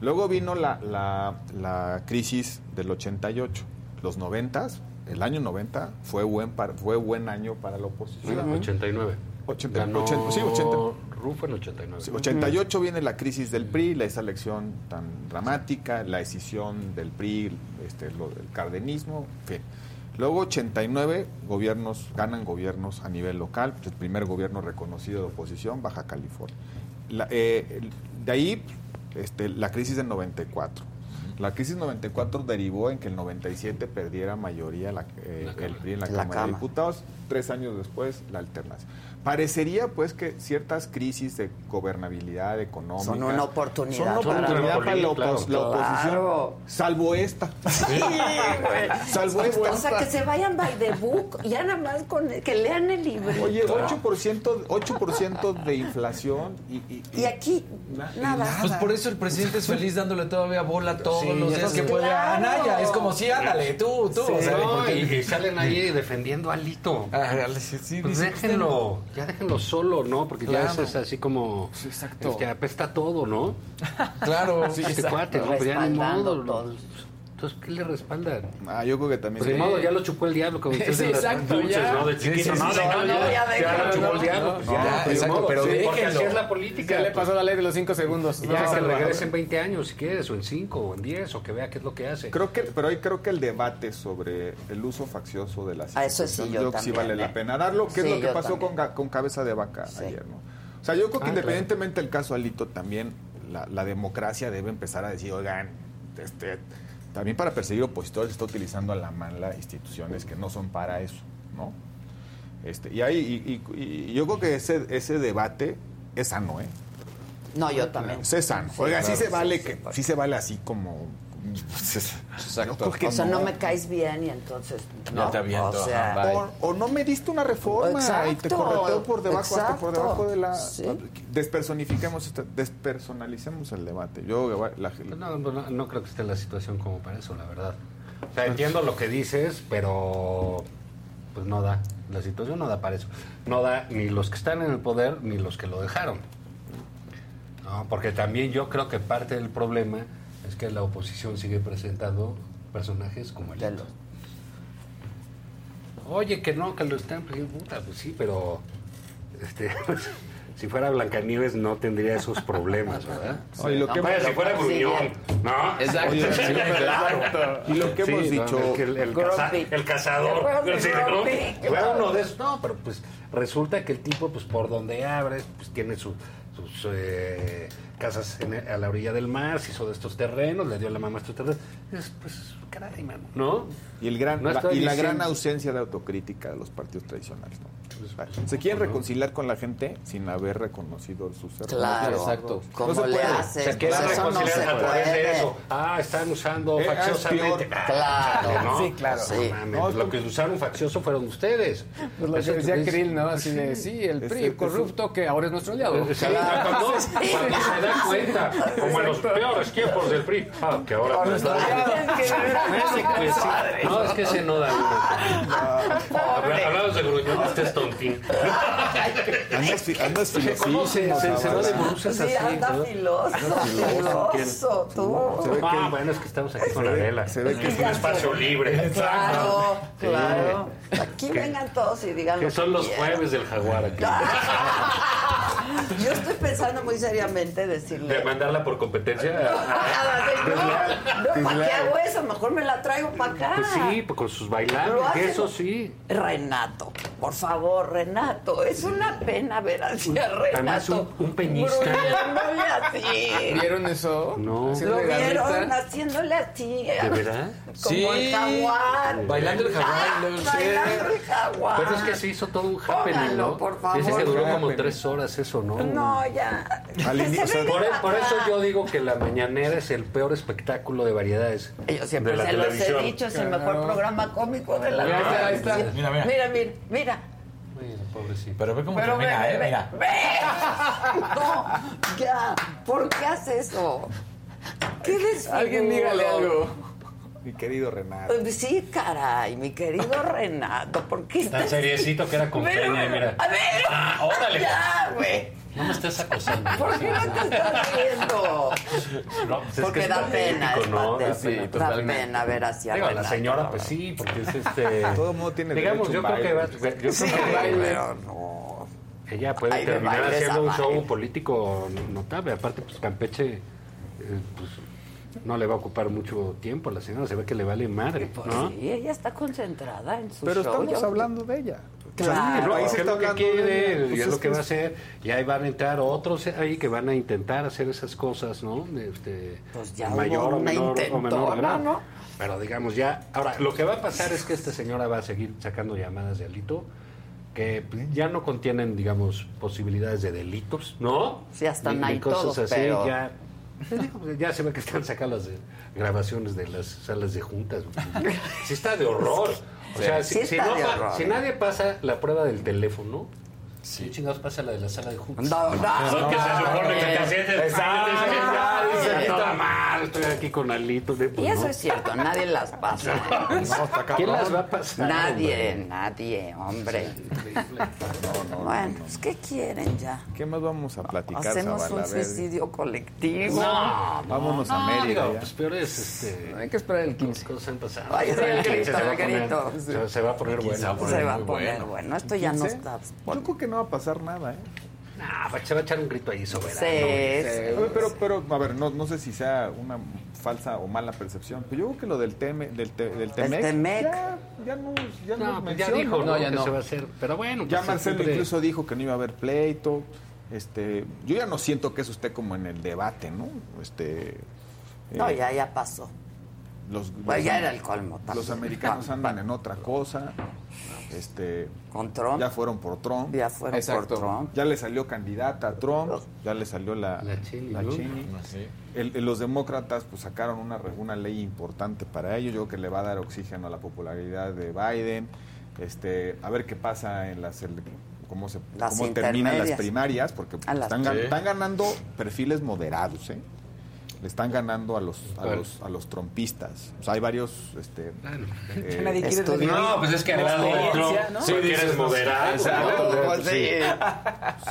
Luego vino la, la, la crisis del 88, los 90, el año 90 fue buen, par- fue buen año para la oposición. Ujú. 89. 80, Ganó 80, sí, 80. Rufo en 89. Sí, 88 viene la crisis del PRI, la esa elección tan dramática, la decisión del PRI, este, lo, el cardenismo, en fin. Luego 89 gobiernos ganan gobiernos a nivel local, el primer gobierno reconocido de oposición, Baja California. La- eh, de ahí este, la crisis del 94. La crisis 94 derivó en que el 97 perdiera mayoría la- eh, el PRI en la, La Cámara de Cámara. Diputados, tres años después la alternancia. Parecería pues que ciertas crisis de gobernabilidad económica Son una oportunidad son una para- oportunidad para la, opos- Claro. la oposición, Claro. salvo esta. (laughs) Sí, güey. Salvo esta. O sea, que se vayan by the book, ya nada más con que lean el libro. Oye, 8%, 8 de inflación y, y- Y aquí, nada. Pues por eso el presidente es feliz dándole todavía bola todos Sí, los días que sí. puede a Claro. Anaya. Es como, sí, ándale, tú, tú. Sí, o sea, no, porque- y, y (laughs) salen ahí defendiendo a Lito. Ah, sí, sí, Pues déjenlo, ya déjenlo solo, ¿no? Porque ya Claro. es así como. Sí, exacto. Es que apesta todo, ¿no? Claro, Sí, sí, este exacto. cuate, ¿no? Ya ni Respaldando modo. todo. ¿No? Entonces, ¿qué le respaldan? Ah, yo creo que también. Pues modo, ya lo chupó el diablo, como ustedes (laughs) Sí, las exacto, ya. ¿no? De Sí, chiquito, sí, no, déjalo, no, ya, ya ya lo chupó el no, diablo. no, pues no, ya, exacto, modo, pero sí, porque así es la política. Ya le pues. pasó la ley de los cinco segundos. No ya que regrese en 20 años, si quieres, o en 5, o en 10, o que vea qué es lo que hace. Creo que, pero ahí creo que el debate sobre el uso faccioso de las Ah, eso sí, yo creo que sí vale ¿eh? la pena darlo, que Sí, es lo que pasó con, con Cabeza de Vaca Sí. ayer, ¿no? O sea, yo creo que Ah, independientemente del caso Alito, también la, la democracia debe empezar a decir, oigan, este, también para perseguir opositores se está utilizando a la mala instituciones que no son para eso, ¿no? Este, y, ahí, y, y- y yo creo que ese, ese debate es sano, ¿eh? No, yo también. Es sano. Sí, Oiga, sí claro, se vale sí, que, sí se vale así como... Exacto. O sea, no me caes bien y entonces. No, te aviento, O sea, ajá, bye. O, o no me diste una reforma y te correteo por debajo, hasta por debajo de la... Sí. Despersonifiquemos, este- despersonalicemos el debate. Yo, la- Pues No, no, no, no creo que esté la situación como para eso, la verdad. O sea, entiendo lo que dices, pero pues no da. La situación no da para eso. No da ni los que están en el poder ni los que lo dejaron. No, porque también yo creo que parte del problema es que la oposición sigue presentando personajes como el De los- Oye, que no, que lo están pidiendo, puta, pues sí, pero este, (laughs) si fuera Blancanieves no tendría esos problemas, ¿verdad? (laughs) Oye, lo que Vaya, hemos- si fuera Gruñón, ¿no? Exacto. Oye, Sí, claro. Y lo que hemos no, dicho... es que el, el caza- el cazador. ¿no? Fuera uno de esos. No, pero pues resulta que el tipo, pues por donde abre, pues tiene su- sus eh, casas en- a la orilla del mar, se hizo de estos terrenos, le dio la mamá a estos terrenos. Es, pues, caray, mano, ¿no? Y, el gran, No la- y la gran ausencia de autocrítica de los partidos tradicionales. ¿no? Pues, Se quieren reconciliar con la gente sin haber reconocido sus errores. Claro. Exacto. ¿Cómo No se le puede. haces? Se quieren Pues eso no reconciliar se a través de eso. Ah, están usando Eh, es facciosamente. Ah, Claro. ¿no? Sí, claro. Sí. No lo que usaron faccioso fueron ustedes. Pues lo Eso que decía Krill, ¿no? Así de, (laughs) sí, el PRI corrupto que ahora es nuestro aliado. (laughs) Sí, cuando, cuando se da cuenta, como en los peores tiempos del PRI, ah, que ahora no está. No, es que ese no da. Hablamos de gruñón, este es tontín. Andas, fi- andas (laughs) ¿Cómo se, filosísimo, se, va de Sí, así? anda filoso, tú. Se ve Ah, que- bueno, es que estamos aquí con Adela. se ve que es un espacio libre. Claro, claro. Aquí vengan todos y digan Que son los jueves del jaguar aquí. (laughs) (laughs) Yo estoy pensando muy seriamente decirle. De mandarla por competencia. No, ¿para qué hago eso? Mejor me la traigo para acá. Pues sí, pues con sus hace- eso sí. Renato, por favor, Renato. Es una pena ver así a Además, Renato. un, un peñista. Así. ¿Vieron eso? No. ¿Lo vieron haciéndole así? ¿De verdad? Como el jaguar. Bailando el jaguar, Ah, no sé. Bailando el jaguar. Pero es que se hizo todo un happening, Pónganlo, ¿no? por favor. Dice que duró como tres horas eso, ¿no? No, ya. Al Que inicio, se o sea, venga Por, e- por eso yo digo que la mañanera es el peor espectáculo de variedades Yo siempre de la se los he dicho, es el mejor programa cómico de la Ahí está, ahí está. Mira, mira. Mira, mira, mira. Mira, pobrecito. Pero ve cómo Pero termina, ve, ¿eh? ve, Mira. ve. (laughs) No, ya. ¿Por qué hace eso? ¿Qué desfiguro? Alguien dígale algo. Mi querido Renato. Sí, caray, mi querido (laughs) Renato, ¿por qué Tan seriecito que era con Pero, Peña, mira. A ver, Ah, órale. ya, güey. No me estés acosando. ¿Por qué no te estás riendo? No, pues es Porque que es da pena, es ¿no? Da Sí, pena. da pena ver hacia Digo, la señora, pues sí, porque es este. Todo mundo tiene Digamos, derecho yo a un creo que va. baile. Yo Sí, creo que pero no. ella puede terminar haciendo un show baile. político notable. Aparte, pues Campeche, eh, pues no le va a ocupar mucho tiempo a la señora. Se ve que le vale madre, Pues ¿no? sí, ella está concentrada en su Pero show. estamos Yo- hablando de ella. Claro. No, país es está lo que quiere, ella. Pues es es lo que que va a hacer. Y ahí van a entrar otros ahí que van a intentar hacer esas cosas, ¿no? De, Este, Pues ya mayor hubo o una menor, o menor grado. ¿no? Pero digamos ya, ahora, lo que va a pasar es que esta señora va a seguir sacando llamadas de alito que pues, ya no contienen, digamos, posibilidades de delitos, ¿no? Sí, están Ni- ni ahí cosas todos, así, pero- ya, pues, digo, ya se ve que están sacando las grabaciones de las salas de juntas. Sí está de horror. (laughs) O sea, Sí si, si no horror. si nadie pasa la prueba del teléfono, ¿qué chingados pasa la de la sala de juntas? No, no, se no, supone que te no. sientes Exacto. No. está mal, estoy aquí con alitos de Y eso es cierto, nadie las pasa. (laughs) ¿Quién las va a pasar? Nadie, hombre? nadie, hombre. (laughs) No, no, Bueno, pues ¿qué quieren ya? ¿Qué más vamos a platicar, Hacemos Zavala? un suicidio colectivo. No, Vámonos a no, Mérida ya. pues peor es este. Hay que esperar el 15. Cosas han pasado. El grito, Se va a el poner- grito. Se, se va a poner bueno. Se va a poner bueno. Esto ya no 15? está. Yo creo que no va a pasar nada, ¿eh? Nah, se va a echar un grito ahí soberano. Sí, ver, pero, pero, a ver, no, no sé si sea una falsa o mala percepción, pero yo creo que lo del, teme, del, te- del Temec, Temec. Ya, ya no, ya no, No, pues ya dijo, ¿no? ¿no? No, ya que no. se va a hacer. Pero bueno, Ya pues, Marcelo siempre- incluso dijo que no iba a haber pleito. Este, yo ya no siento que eso esté como en el debate, ¿no? Este, No, eh, ya, ya pasó. Los, Pues los- ya era el colmo también. Los americanos Va, andan en otra cosa. Este, Con Trump. ya fueron por Trump. Ya fueron Exacto. por Trump. Ya le salió candidata a Trump, ya le salió la, La Chini, la ¿no? Chini. Sí. El- el- los demócratas pues sacaron una, re- una ley importante para ellos, yo creo que le va a dar oxígeno a la popularidad de Biden. Este, a ver qué pasa en las cómo se Las cómo terminan las primarias porque las- están, están ganando perfiles moderados, ¿eh? Le están ganando a los a los a los trompistas. O sea, hay varios este Bueno. eh, Nadie quiere Estudio. tener No, pues es que al lado de experiencia, Trump, ¿no? sí, eres moderado. Exacto. ¿no? Pues sí.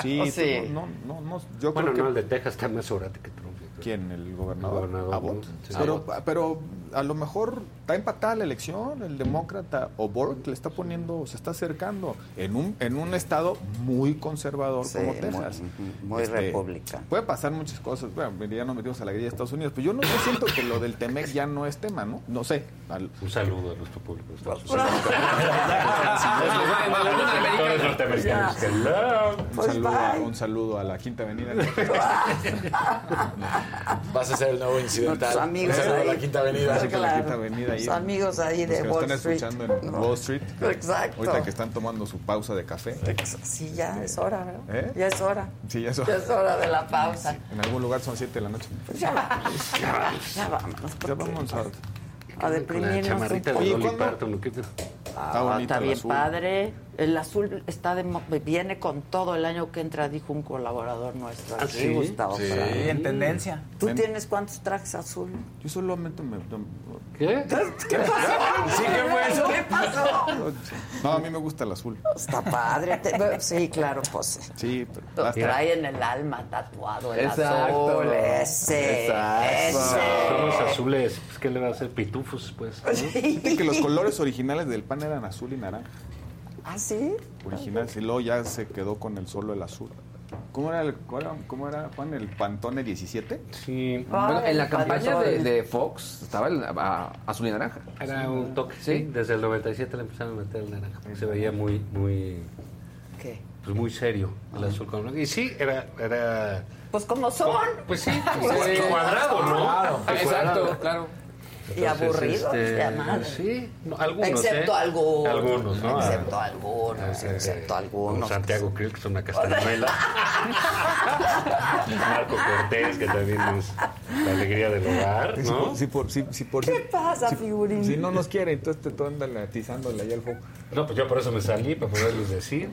sí, Oh, sí. tú no, no, no, yo Bueno, creo no, que el de Texas está más sobrate que Trump. ¿Quién? ¿El gobernador? El gobernador, Abbott. Sí. Pero, pero a lo mejor está empatada la elección, el demócrata O'Rourke le está poniendo, se está acercando en un en un estado muy conservador Sí, como muy- Texas. ujú, muy republicano. Puede pasar muchas cosas. Bueno, ya nos metimos a la grilla de Estados Unidos, pero yo no yo siento que lo del Temec ya no es tema, ¿no? No sé. Al- Un saludo a nuestro público. (laughs) Pues, un, saludo un saludo a la Quinta Avenida. Vas a ser el nuevo incidental. Amigos Un saludo a la Quinta Avenida. Así que la Claro. Quinta Avenida ahí. Los amigos ahí Los de que nos Wall están Street. escuchando en No. Wall Street. Exacto. Ahorita que están tomando su pausa de café. Sí, ya es hora, ¿no? ¿Eh? Ya es hora. Sí, ya eso. Ya es hora de la pausa. En algún lugar son 7 de la noche. Pues ya vamos, ya vamos, ya vamos. Ya vamos a. A la deprimirnos un chamarrita de ¿Y Dolly? Parton. ¿no? ¿Qué te- Ah, bonito está bien azul. padre. El azul está de, mo- viene con todo el año que entra, dijo un colaborador nuestro. ¿Ah, sí? Gustavo Sí. Fran. en tendencia. ¿Tú Ven. tienes cuántos trajes azul? Yo solamente me. ¿Qué? ¿Qué pasó? Sí, ¿qué fue eso? ¿Qué pasó? No, a mí me gusta el azul. Está padre. Sí, claro, pues. Sí, Lo pero. trae en el alma tatuado el Exacto. azul. Ese. Exacto. Ese. azules. Pues, ¿Qué le va a hacer? Pitufos, pues. ¿no? Que los colores originales del pan eran azul y naranja. ¿Ah, sí? Original, y luego ya se quedó con el solo el azul. ¿Cómo era, el, cuál era- cómo era, Juan? ¿El Pantone 17? Sí. Bueno, en la campaña de, de Fox estaba el a- azul y naranja. Era un toque, sí. Desde el 97 le empezaron a meter el naranja. porque Se veía muy, muy, ¿Qué? pues muy serio el azul con blanco. Y sí, era, era Pues como son. Pues sí, (laughs) Pues pues, sí. cuadrado, ¿no? Claro. Exacto, cuadrado. Y aburridos, este. Sí, no, algunos. Excepto ¿eh? algunos. Algunos, ¿no? Excepto Ah, algunos, eh, excepto eh, algunos. Santiago Krill, que es una castañuela. (laughs) Marco Cortés, que también es la alegría del hogar, Si ¿no? por, si por, si, si por- ¿Qué pasa, si- figurín? Si no nos quiere, entonces te tú andas atizándole ahí al fuego. No, pues yo por eso me salí, para poderles decir.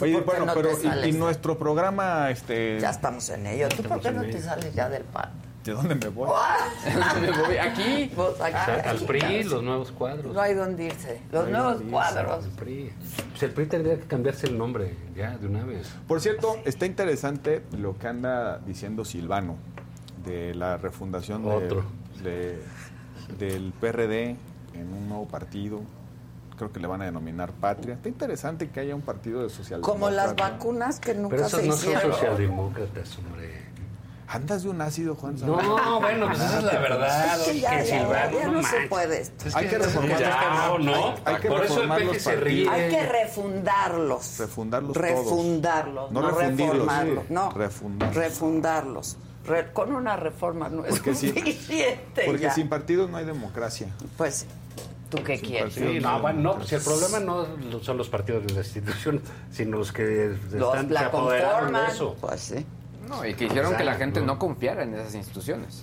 Oye, bueno, no pero y- y, nuestro programa, este, Ya estamos en ello. ¿Tú por qué no te sales ya del pan? ¿De dónde (laughs) me voy? Aquí. Vos aquí. O sea, al aquí, PRI, claro. los nuevos cuadros. No hay dónde irse. Los No nuevos dónde irse, cuadros. El PRI. Pues el PRI tendría que cambiarse el nombre ya, de una vez. Por cierto, está interesante lo que anda diciendo Silvano de la refundación de- Otro. de- del PRD en un nuevo partido. Creo que le van a denominar Patria. Está interesante que haya un partido de socialdemócratas. Como las vacunas que nunca Pero esos se no son hicieron. socialdemócratas, hombre. ¿Andas de un ácido, Juan? No, bueno, pues esa es la verdad. Es que ya, que ya, Silvano, ya no no se puede esto. Hay que reformar Ya, los- ¿no? hay- hay que Por eso el los se ríe. Hay que refundarlos. Refundarlos todos. Refundarlos, No no, refundirlos, reformarlos. sí. No, Refundarlos. refundarlos. Re- con una reforma no es Porque suficiente. Porque ya. sin partidos no hay democracia. Pues, ¿tú qué quieres? Sí, no, bueno, no, pues el problema no son los partidos de la institución, sino los que Los- están la conforman. de eso. Pues sí. No, y que hicieron que la gente no confiara en esas instituciones.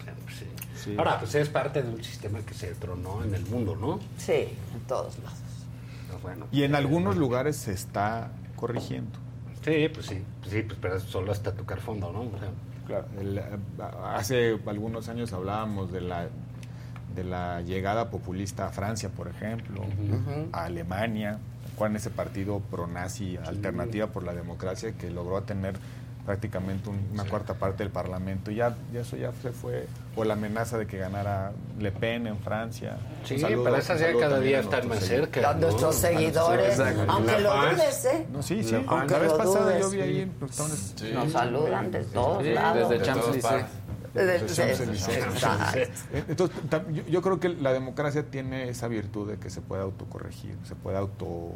Sí. Ahora, pues es parte de un sistema que se tronó en el mundo, ¿no? Sí, en todos lados. Pero bueno, Y en algunos lugares se está corrigiendo. sí, pues sí, pues sí, pues pero solo hasta tocar fondo, ¿no? O sea, Claro, el, hace algunos años hablábamos de la de la llegada populista a Francia, por ejemplo, a Alemania, con ese partido pro-nazi, Alternativa por la Democracia, que logró tener prácticamente un- una cuarta parte del Parlamento. Y ya, ya eso ya se fue, o la amenaza de que ganara Le Pen en Francia. Sí, saludo- pero esas ya cada día están nuestros más seguidores. cerca. A nuestros seguidores, aunque lo dudes, ¿eh? No, sí, sí. La vez lo pasada dudes, yo vi sí. ahí pues, estaban- Nos saludan de todos Sí, lados. desde Champs-Élysées. Entonces, yo, yo creo que la democracia tiene esa virtud de que se puede autocorregir, se puede auto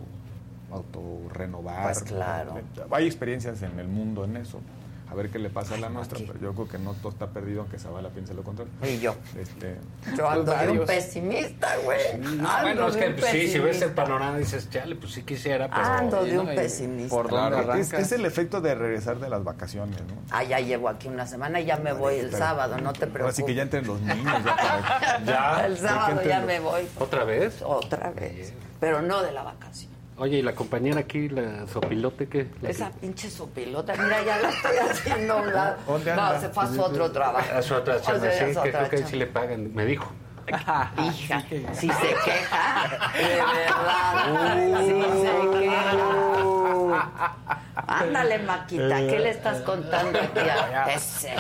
autorrenovar. Pues claro. Hay experiencias en el mundo en eso. A ver qué le pasa a la nuestra, pero yo creo que no todo está perdido, aunque Zavala piense lo contrario. Y yo. Este, Yo ando de un pesimista, güey. Bueno, es que pues, sí, si ves el panorama dices, chale, pues sí quisiera, pero... Ando de un pesimista. por dónde claro, es, el efecto de regresar de las vacaciones, ¿no? Ah, ya llevo aquí una semana y ya me voy el sábado, no te preocupes. Así que ya entren los niños. Ya (laughs) para- Ya, el sábado ya me voy. ¿Otra vez? Otra vez. Pero no de la vacación. Oye, ¿y la compañera aquí, la sopilote, qué? La Esa pinche sopilota, mira, ya la estoy haciendo a un lado. (laughs) ¿Dónde No, anda? se fue a su otro trabajo. A su otra O chamba, sea, sí, que creo que ahí chamba. sí le pagan, me dijo. (laughs) Hija, si se queja, de verdad, si se queja. Ándale, Maquita, ¿qué le estás contando aquí a ese?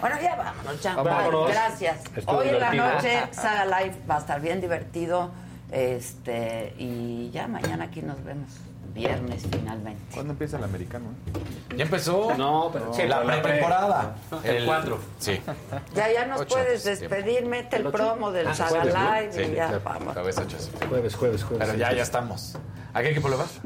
Bueno, ya vámonos, ya. Vámonos. Gracias. Estuvo Hoy en la divertido. noche, Saga Live va a estar bien divertido. Este, y ya mañana aquí nos vemos. Viernes finalmente. ¿Cuándo empieza el americano? eh? ¿Ya empezó? No, pero sí, la pretemporada. El cuatro. Sí. Ya, ya nos Ocho puedes septiembre. despedir, mete el promo del Ah, Saga. Live y ya vamos. Cabeza ocho de septiembre. Jueves, jueves, jueves. Pero ya, ya estamos. ¿A qué equipo le vas?